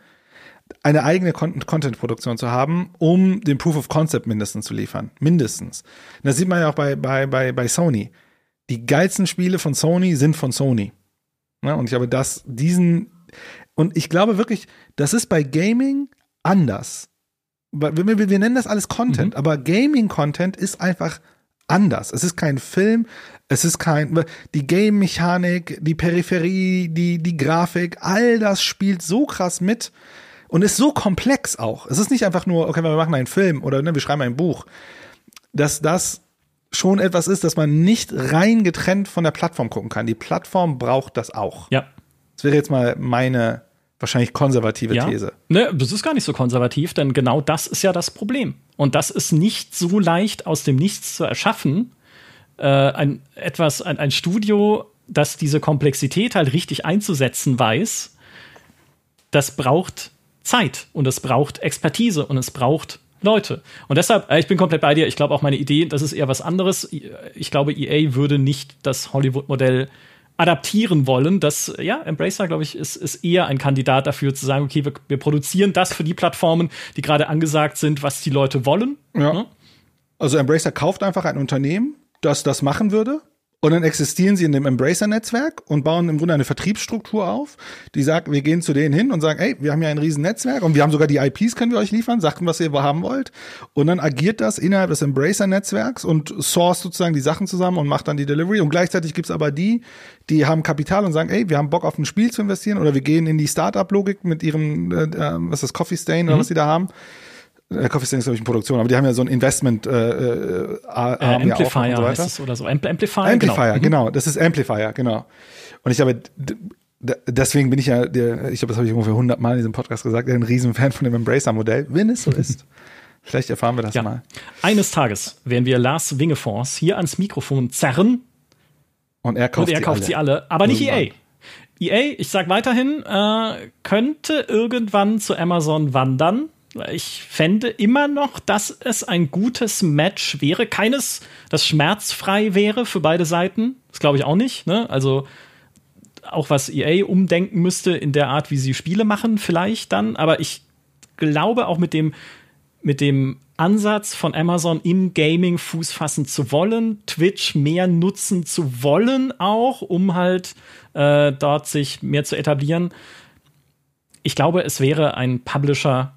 eine eigene Content-Produktion zu haben, um den Proof of Concept mindestens zu liefern. Mindestens. Und das sieht man ja auch bei, bei, bei, bei Sony die geilsten Spiele von Sony sind von Sony. Ja, und ich habe das, diesen, und ich glaube wirklich, das ist bei Gaming anders. Wir, wir, nennen das alles Content, mhm. aber Gaming-Content ist einfach anders. Es ist kein Film, es ist kein, die Game-Mechanik, die Peripherie, die, die Grafik, all das spielt so krass mit und ist so komplex auch. Es ist nicht einfach nur, okay, wir machen einen Film oder ne, wir schreiben ein Buch, dass das schon etwas ist, dass man nicht rein getrennt von der Plattform gucken kann. Die Plattform braucht das auch. Ja. Das wäre jetzt mal meine wahrscheinlich konservative ja. These. Ne, das ist gar nicht so konservativ, denn genau das ist ja das Problem. Und das ist nicht so leicht aus dem Nichts zu erschaffen. Äh, ein etwas, ein, ein Studio, das diese Komplexität halt richtig einzusetzen weiß, das braucht Zeit und es braucht Expertise und es braucht Leute. Und deshalb, äh, ich bin komplett bei dir. Ich glaube auch meine Idee, das ist eher was anderes. Ich glaube, EA würde nicht das Hollywood-Modell adaptieren wollen. Das, ja, Embracer, glaube ich, ist, ist eher ein Kandidat dafür zu sagen, okay, wir, wir produzieren das für die Plattformen, die gerade angesagt sind, was die Leute wollen. Ja. Ne? Also Embracer kauft einfach ein Unternehmen, das das machen würde und dann existieren sie in dem Embracer-Netzwerk und bauen im Grunde eine Vertriebsstruktur auf, die sagt, wir gehen zu denen hin und sagen, ey, wir haben ja ein riesen Netzwerk und wir haben sogar die IPs, können wir euch liefern, sagt, was ihr haben wollt. Und dann agiert das innerhalb des Embracer-Netzwerks und source sozusagen die Sachen zusammen und macht dann die Delivery. Und gleichzeitig gibt's aber die, die haben Kapital und sagen, ey, wir haben Bock auf ein Spiel zu investieren oder wir gehen in die Startup-Logik mit ihrem, äh, äh was ist das, Coffee Stain mhm. oder was die da haben äh, Coffee Stain ist, glaube ich, in Produktion, aber die haben ja so ein Investment äh, äh, Arm äh, Amplifier ja so heißt es oder so. Ampl Amplifier, Amplifier, genau. genau. Das ist Amplifier, genau. Und ich glaube, deswegen bin ich ja, der, ich glaube, das habe ich ungefähr 100 Mal in diesem Podcast gesagt, ein Riesenfan von dem Embracer-Modell, wenn es so ist. Vielleicht erfahren wir das ja. mal. Eines Tages werden wir Lars Wingefors hier ans Mikrofon zerren. Und er kauft, und er kauft sie, alle. sie alle. Aber nicht EA. EA, ich sag weiterhin, äh, könnte irgendwann zu Amazon wandern ich fände immer noch, dass es ein gutes Match wäre. Keines, das schmerzfrei wäre für beide Seiten. Das glaube ich auch nicht. Ne? Also auch was EA umdenken müsste in der Art, wie sie Spiele machen, vielleicht dann. Aber ich glaube auch mit dem, mit dem Ansatz von Amazon im Gaming Fuß fassen zu wollen, Twitch mehr nutzen zu wollen, auch um halt äh, dort sich mehr zu etablieren. Ich glaube, es wäre ein Publisher,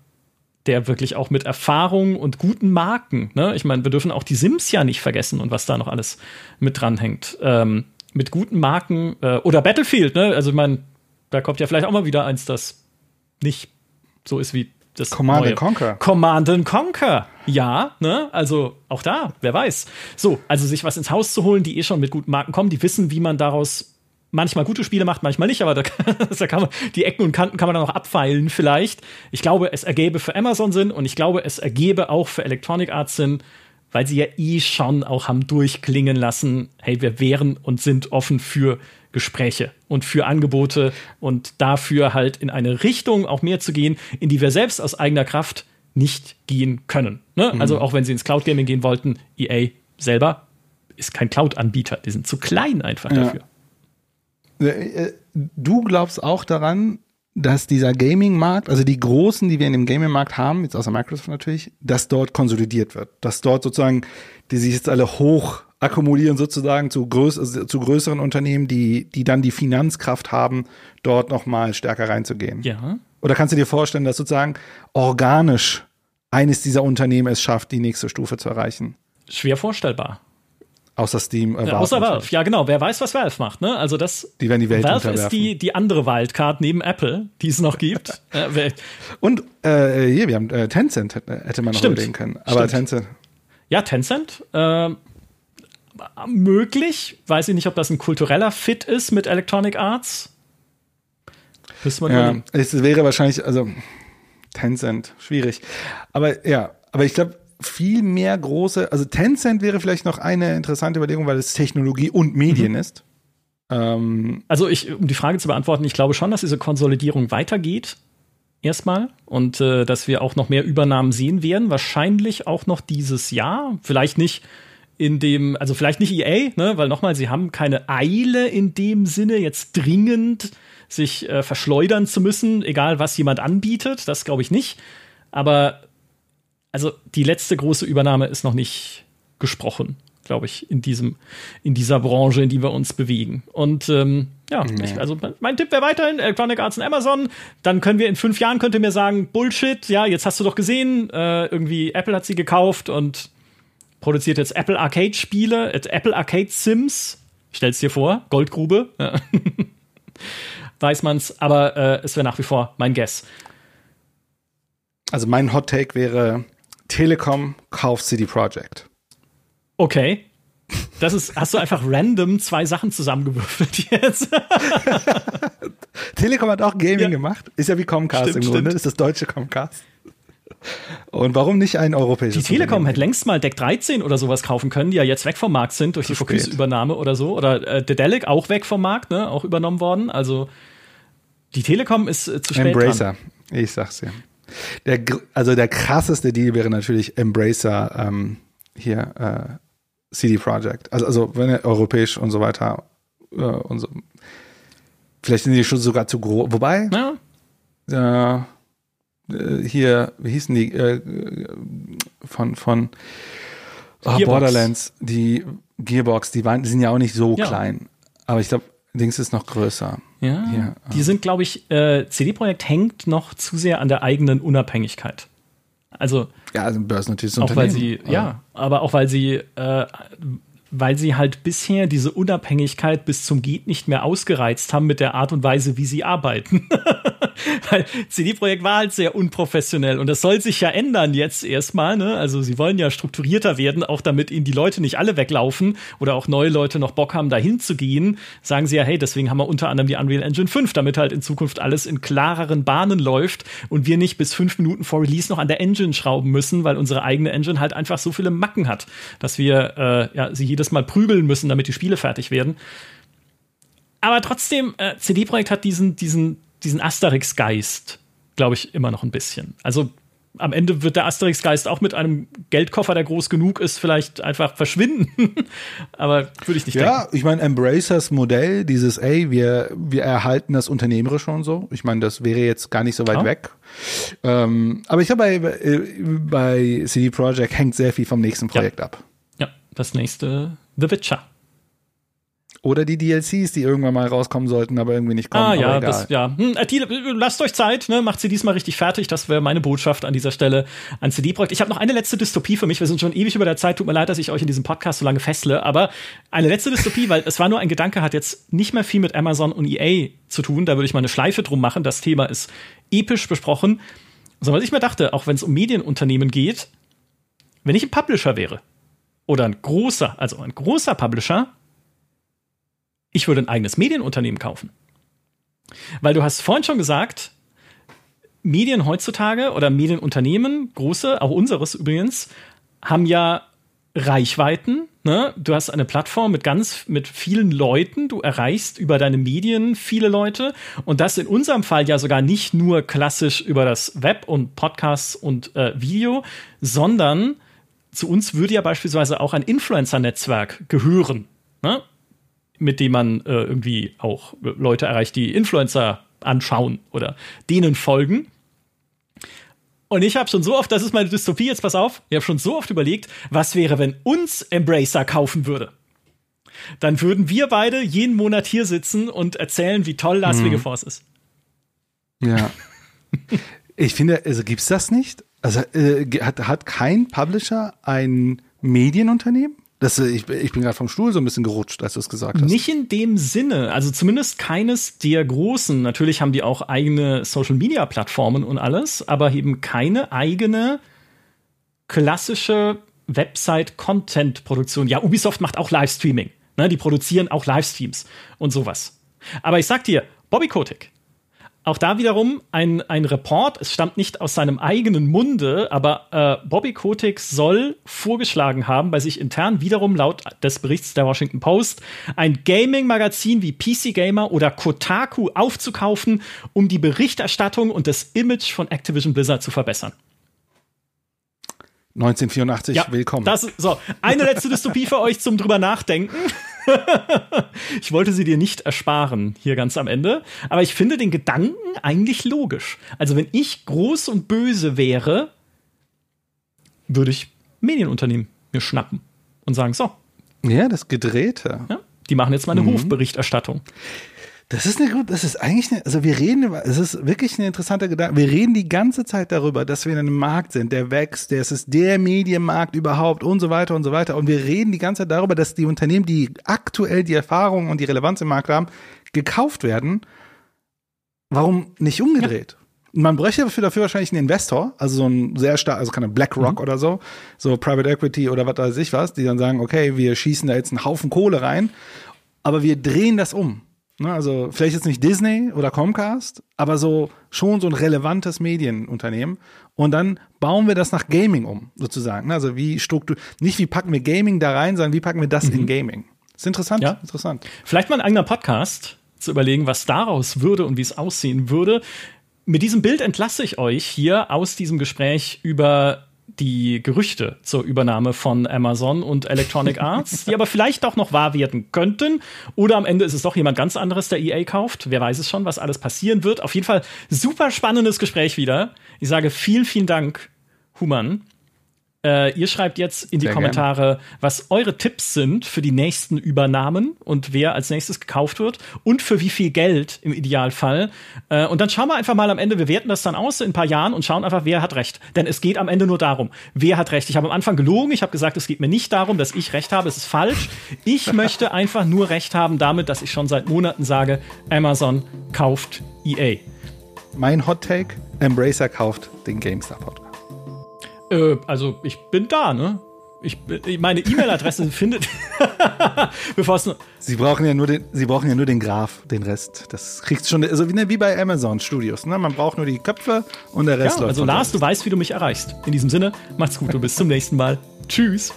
der wirklich auch mit Erfahrung und guten Marken, ne? ich meine, wir dürfen auch die Sims ja nicht vergessen und was da noch alles mit dranhängt. Ähm, mit guten Marken äh, oder Battlefield, ne? Also ich meine, da kommt ja vielleicht auch mal wieder eins, das nicht so ist wie das Command neue. Conquer. Command Conquer. Ja, ne? Also auch da, wer weiß. So, also sich was ins Haus zu holen, die eh schon mit guten Marken kommen, die wissen, wie man daraus manchmal gute Spiele macht, manchmal nicht, aber da, da kann man, die Ecken und Kanten kann man dann noch abfeilen vielleicht. Ich glaube, es ergäbe für Amazon Sinn und ich glaube, es ergebe auch für Electronic Arts Sinn, weil sie ja eh schon auch haben durchklingen lassen, hey, wir wären und sind offen für Gespräche und für Angebote und dafür halt in eine Richtung auch mehr zu gehen, in die wir selbst aus eigener Kraft nicht gehen können. Ne? Mhm. Also auch wenn sie ins Cloud Gaming gehen wollten, EA selber ist kein Cloud-Anbieter, die sind zu klein einfach ja. dafür. Äh, du glaubst auch daran, dass dieser Gaming-Markt, also die großen, die wir in dem Gaming-Markt haben, jetzt außer Microsoft natürlich, dass dort konsolidiert wird. Dass dort sozusagen, die sich jetzt alle hoch akkumulieren sozusagen zu, größ zu größeren Unternehmen, die, die dann die Finanzkraft haben, dort nochmal stärker reinzugehen. Ja. Oder kannst du dir vorstellen, dass sozusagen organisch eines dieser Unternehmen es schafft, die nächste Stufe zu erreichen? Schwer vorstellbar. Außer Steam. Äh, außer Valve, ja genau. Wer weiß, was Valve macht, ne? Also das. Die werden die Welt Valve ist die, die andere Wildcard neben Apple, die es noch gibt. äh, Und äh, hier, wir haben äh, Tencent hätte man noch Stimmt. überlegen können. Aber Stimmt. Tencent. Ja, Tencent. Äh, möglich. Weiß ich nicht, ob das ein kultureller Fit ist mit Electronic Arts. man ja, es wäre wahrscheinlich, also Tencent, schwierig. Aber ja, aber ich glaube, viel mehr große, also Tencent wäre vielleicht noch eine interessante Überlegung, weil es Technologie und Medien mhm. ist. Ähm, also ich, um die Frage zu beantworten, ich glaube schon, dass diese Konsolidierung weitergeht. Erstmal. Und äh, dass wir auch noch mehr Übernahmen sehen werden. Wahrscheinlich auch noch dieses Jahr. Vielleicht nicht in dem, also vielleicht nicht EA, ne, weil nochmal, sie haben keine Eile in dem Sinne, jetzt dringend sich äh, verschleudern zu müssen, egal was jemand anbietet. Das glaube ich nicht. Aber also die letzte große Übernahme ist noch nicht gesprochen, glaube ich, in diesem, in dieser Branche, in die wir uns bewegen. Und ähm, ja, nee. ich, also mein Tipp wäre weiterhin Electronic Arts und Amazon. Dann können wir in fünf Jahren könnt ihr mir sagen, Bullshit, ja, jetzt hast du doch gesehen, äh, irgendwie Apple hat sie gekauft und produziert jetzt Apple Arcade Spiele, äh, Apple Arcade Sims. Stell's dir vor, Goldgrube. Ja. Weiß man's, aber äh, es wäre nach wie vor mein Guess. Also mein Hot Take wäre Telekom kauft CD Projekt. Okay. Das ist, hast du einfach random zwei Sachen zusammengewürfelt jetzt? Telekom hat auch Gaming ja. gemacht. Ist ja wie Comcast stimmt, im Grunde. Stimmt. Ist das deutsche Comcast. Und warum nicht ein europäisches? Die Telekom hätte längst mal Deck 13 oder sowas kaufen können, die ja jetzt weg vom Markt sind durch Zu die Focus-Übernahme oder so. Oder äh, Dedelic auch weg vom Markt, ne? auch übernommen worden. Also die Telekom ist äh, zu spät Embracer, dran. ich sag's ja. Der, also der krasseste Deal wäre natürlich Embracer ähm, hier äh, CD Projekt. Also, also wenn er europäisch und so weiter äh, und so. Vielleicht sind die schon sogar zu groß. Wobei, ja. äh, hier, wie hießen die äh, von von oh, Borderlands, die Gearbox, die waren, die sind ja auch nicht so ja. klein. Aber ich glaube, Dings ist noch größer. Ja. Hier, die sind, glaube ich, äh, CD Projekt hängt noch zu sehr an der eigenen Unabhängigkeit. Also ja, also börsennotiertes auch weil sie ja, aber auch weil sie äh, weil sie halt bisher diese Unabhängigkeit bis zum geht nicht mehr ausgereizt haben mit der Art und Weise, wie sie arbeiten. Weil CD-Projekt war halt sehr unprofessionell und das soll sich ja ändern jetzt erstmal. Ne? Also sie wollen ja strukturierter werden, auch damit ihnen die Leute nicht alle weglaufen oder auch neue Leute noch Bock haben, dahin zu gehen. Sagen sie ja, hey, deswegen haben wir unter anderem die Unreal Engine 5, damit halt in Zukunft alles in klareren Bahnen läuft und wir nicht bis fünf Minuten vor Release noch an der Engine schrauben müssen, weil unsere eigene Engine halt einfach so viele Macken hat, dass wir äh, ja, sie jedes Mal prügeln müssen, damit die Spiele fertig werden. Aber trotzdem, äh, CD Projekt hat diesen, diesen diesen Asterix-Geist, glaube ich, immer noch ein bisschen. Also am Ende wird der Asterix-Geist auch mit einem Geldkoffer, der groß genug ist, vielleicht einfach verschwinden. Aber würde ich nicht ja, denken. Ja, ich meine, Embracers Modell, dieses, ey, wir, wir erhalten das Unternehmerische und so. Ich meine, das wäre jetzt gar nicht so weit ja. weg. Ähm, aber ich glaube, bei, bei CD Projekt hängt sehr viel vom nächsten Projekt ja. ab. Ja, das nächste The Witcher. Oder die DLCs, die irgendwann mal rauskommen sollten, aber irgendwie nicht kommen. Ah ja, das, ja. Hm, äh, lasst euch Zeit, ne? macht sie diesmal richtig fertig. Das wäre meine Botschaft an dieser Stelle an CD-Projekt. Ich habe noch eine letzte Dystopie für mich. Wir sind schon ewig über der Zeit. Tut mir leid, dass ich euch in diesem Podcast so lange festle. Aber eine letzte Dystopie, weil es war nur ein Gedanke, hat jetzt nicht mehr viel mit Amazon und EA zu tun. Da würde ich mal eine Schleife drum machen. Das Thema ist episch besprochen. So, was ich mir dachte, auch wenn es um Medienunternehmen geht, wenn ich ein Publisher wäre oder ein großer, also ein großer Publisher, ich würde ein eigenes Medienunternehmen kaufen. Weil du hast vorhin schon gesagt, Medien heutzutage oder Medienunternehmen, große, auch unseres übrigens, haben ja Reichweiten. Ne? Du hast eine Plattform mit ganz, mit vielen Leuten. Du erreichst über deine Medien viele Leute. Und das in unserem Fall ja sogar nicht nur klassisch über das Web und Podcasts und äh, Video, sondern zu uns würde ja beispielsweise auch ein Influencer-Netzwerk gehören. Ne? Mit dem man äh, irgendwie auch Leute erreicht, die Influencer anschauen oder denen folgen. Und ich habe schon so oft, das ist meine Dystopie, jetzt pass auf, ich habe schon so oft überlegt, was wäre, wenn uns Embracer kaufen würde? Dann würden wir beide jeden Monat hier sitzen und erzählen, wie toll Las mhm. Vegas ist. Ja. ich finde, also gibt's das nicht? Also äh, hat, hat kein Publisher ein Medienunternehmen? Das, äh, ich, ich bin gerade vom Stuhl so ein bisschen gerutscht, als du es gesagt hast. Nicht in dem Sinne, also zumindest keines der großen. Natürlich haben die auch eigene Social-Media-Plattformen und alles, aber eben keine eigene klassische Website-Content-Produktion. Ja, Ubisoft macht auch Livestreaming. Ne? Die produzieren auch Livestreams und sowas. Aber ich sag dir, Bobby Kotick, auch da wiederum ein, ein Report, es stammt nicht aus seinem eigenen Munde, aber äh, Bobby Kotick soll vorgeschlagen haben, bei sich intern wiederum laut des Berichts der Washington Post, ein Gaming-Magazin wie PC Gamer oder Kotaku aufzukaufen, um die Berichterstattung und das Image von Activision Blizzard zu verbessern. 1984, ja, willkommen. Das, so, eine letzte Dystopie für euch zum drüber nachdenken. ich wollte sie dir nicht ersparen, hier ganz am Ende. Aber ich finde den Gedanken eigentlich logisch. Also, wenn ich groß und böse wäre, würde ich Medienunternehmen mir schnappen und sagen: So. Ja, das Gedrehte. Ja, die machen jetzt meine mhm. Hofberichterstattung. Das ist eine gut, das ist eigentlich eine, also wir reden, es ist wirklich ein interessanter Gedanke. Wir reden die ganze Zeit darüber, dass wir in einem Markt sind, der wächst, der es ist der Medienmarkt überhaupt und so weiter und so weiter. Und wir reden die ganze Zeit darüber, dass die Unternehmen, die aktuell die Erfahrung und die Relevanz im Markt haben, gekauft werden. Warum nicht umgedreht? Ja. Man bräuchte dafür, dafür wahrscheinlich einen Investor, also so ein sehr stark, also keine BlackRock mhm. oder so, so Private Equity oder was weiß ich was, die dann sagen, okay, wir schießen da jetzt einen Haufen Kohle rein, aber wir drehen das um Ne, also vielleicht jetzt nicht Disney oder Comcast, aber so schon so ein relevantes Medienunternehmen. Und dann bauen wir das nach Gaming um, sozusagen. Ne, also wie Struktur, nicht wie packen wir Gaming da rein, sondern wie packen wir das mhm. in Gaming. ist interessant, ja. interessant. Vielleicht mal ein eigener Podcast zu überlegen, was daraus würde und wie es aussehen würde. Mit diesem Bild entlasse ich euch hier aus diesem Gespräch über die Gerüchte zur Übernahme von Amazon und Electronic Arts, die aber vielleicht auch noch wahr werden könnten. Oder am Ende ist es doch jemand ganz anderes, der EA kauft. Wer weiß es schon, was alles passieren wird. Auf jeden Fall super spannendes Gespräch wieder. Ich sage vielen, vielen Dank, Human. Äh, ihr schreibt jetzt in die Sehr Kommentare, gern. was eure Tipps sind für die nächsten Übernahmen und wer als nächstes gekauft wird und für wie viel Geld im Idealfall. Äh, und dann schauen wir einfach mal am Ende, wir werten das dann aus in ein paar Jahren und schauen einfach, wer hat recht. Denn es geht am Ende nur darum, wer hat recht. Ich habe am Anfang gelogen, ich habe gesagt, es geht mir nicht darum, dass ich recht habe, es ist falsch. Ich möchte einfach nur recht haben damit, dass ich schon seit Monaten sage, Amazon kauft EA. Mein Hot Take, Embracer kauft den GameStar Podcast. Äh, also ich bin da, ne? Ich, meine E-Mail-Adresse findet. bevor es Sie brauchen ja nur den, Sie brauchen ja nur den Graph, den Rest. Das kriegt schon, also wie, wie bei Amazon Studios. Ne? Man braucht nur die Köpfe und der Rest ja, läuft. Also Lars, du weißt, wie du mich erreichst. In diesem Sinne, macht's gut und bis zum nächsten Mal. Tschüss.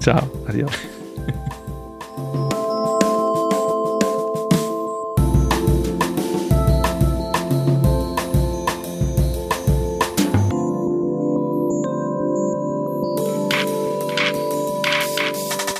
Ciao. Adios.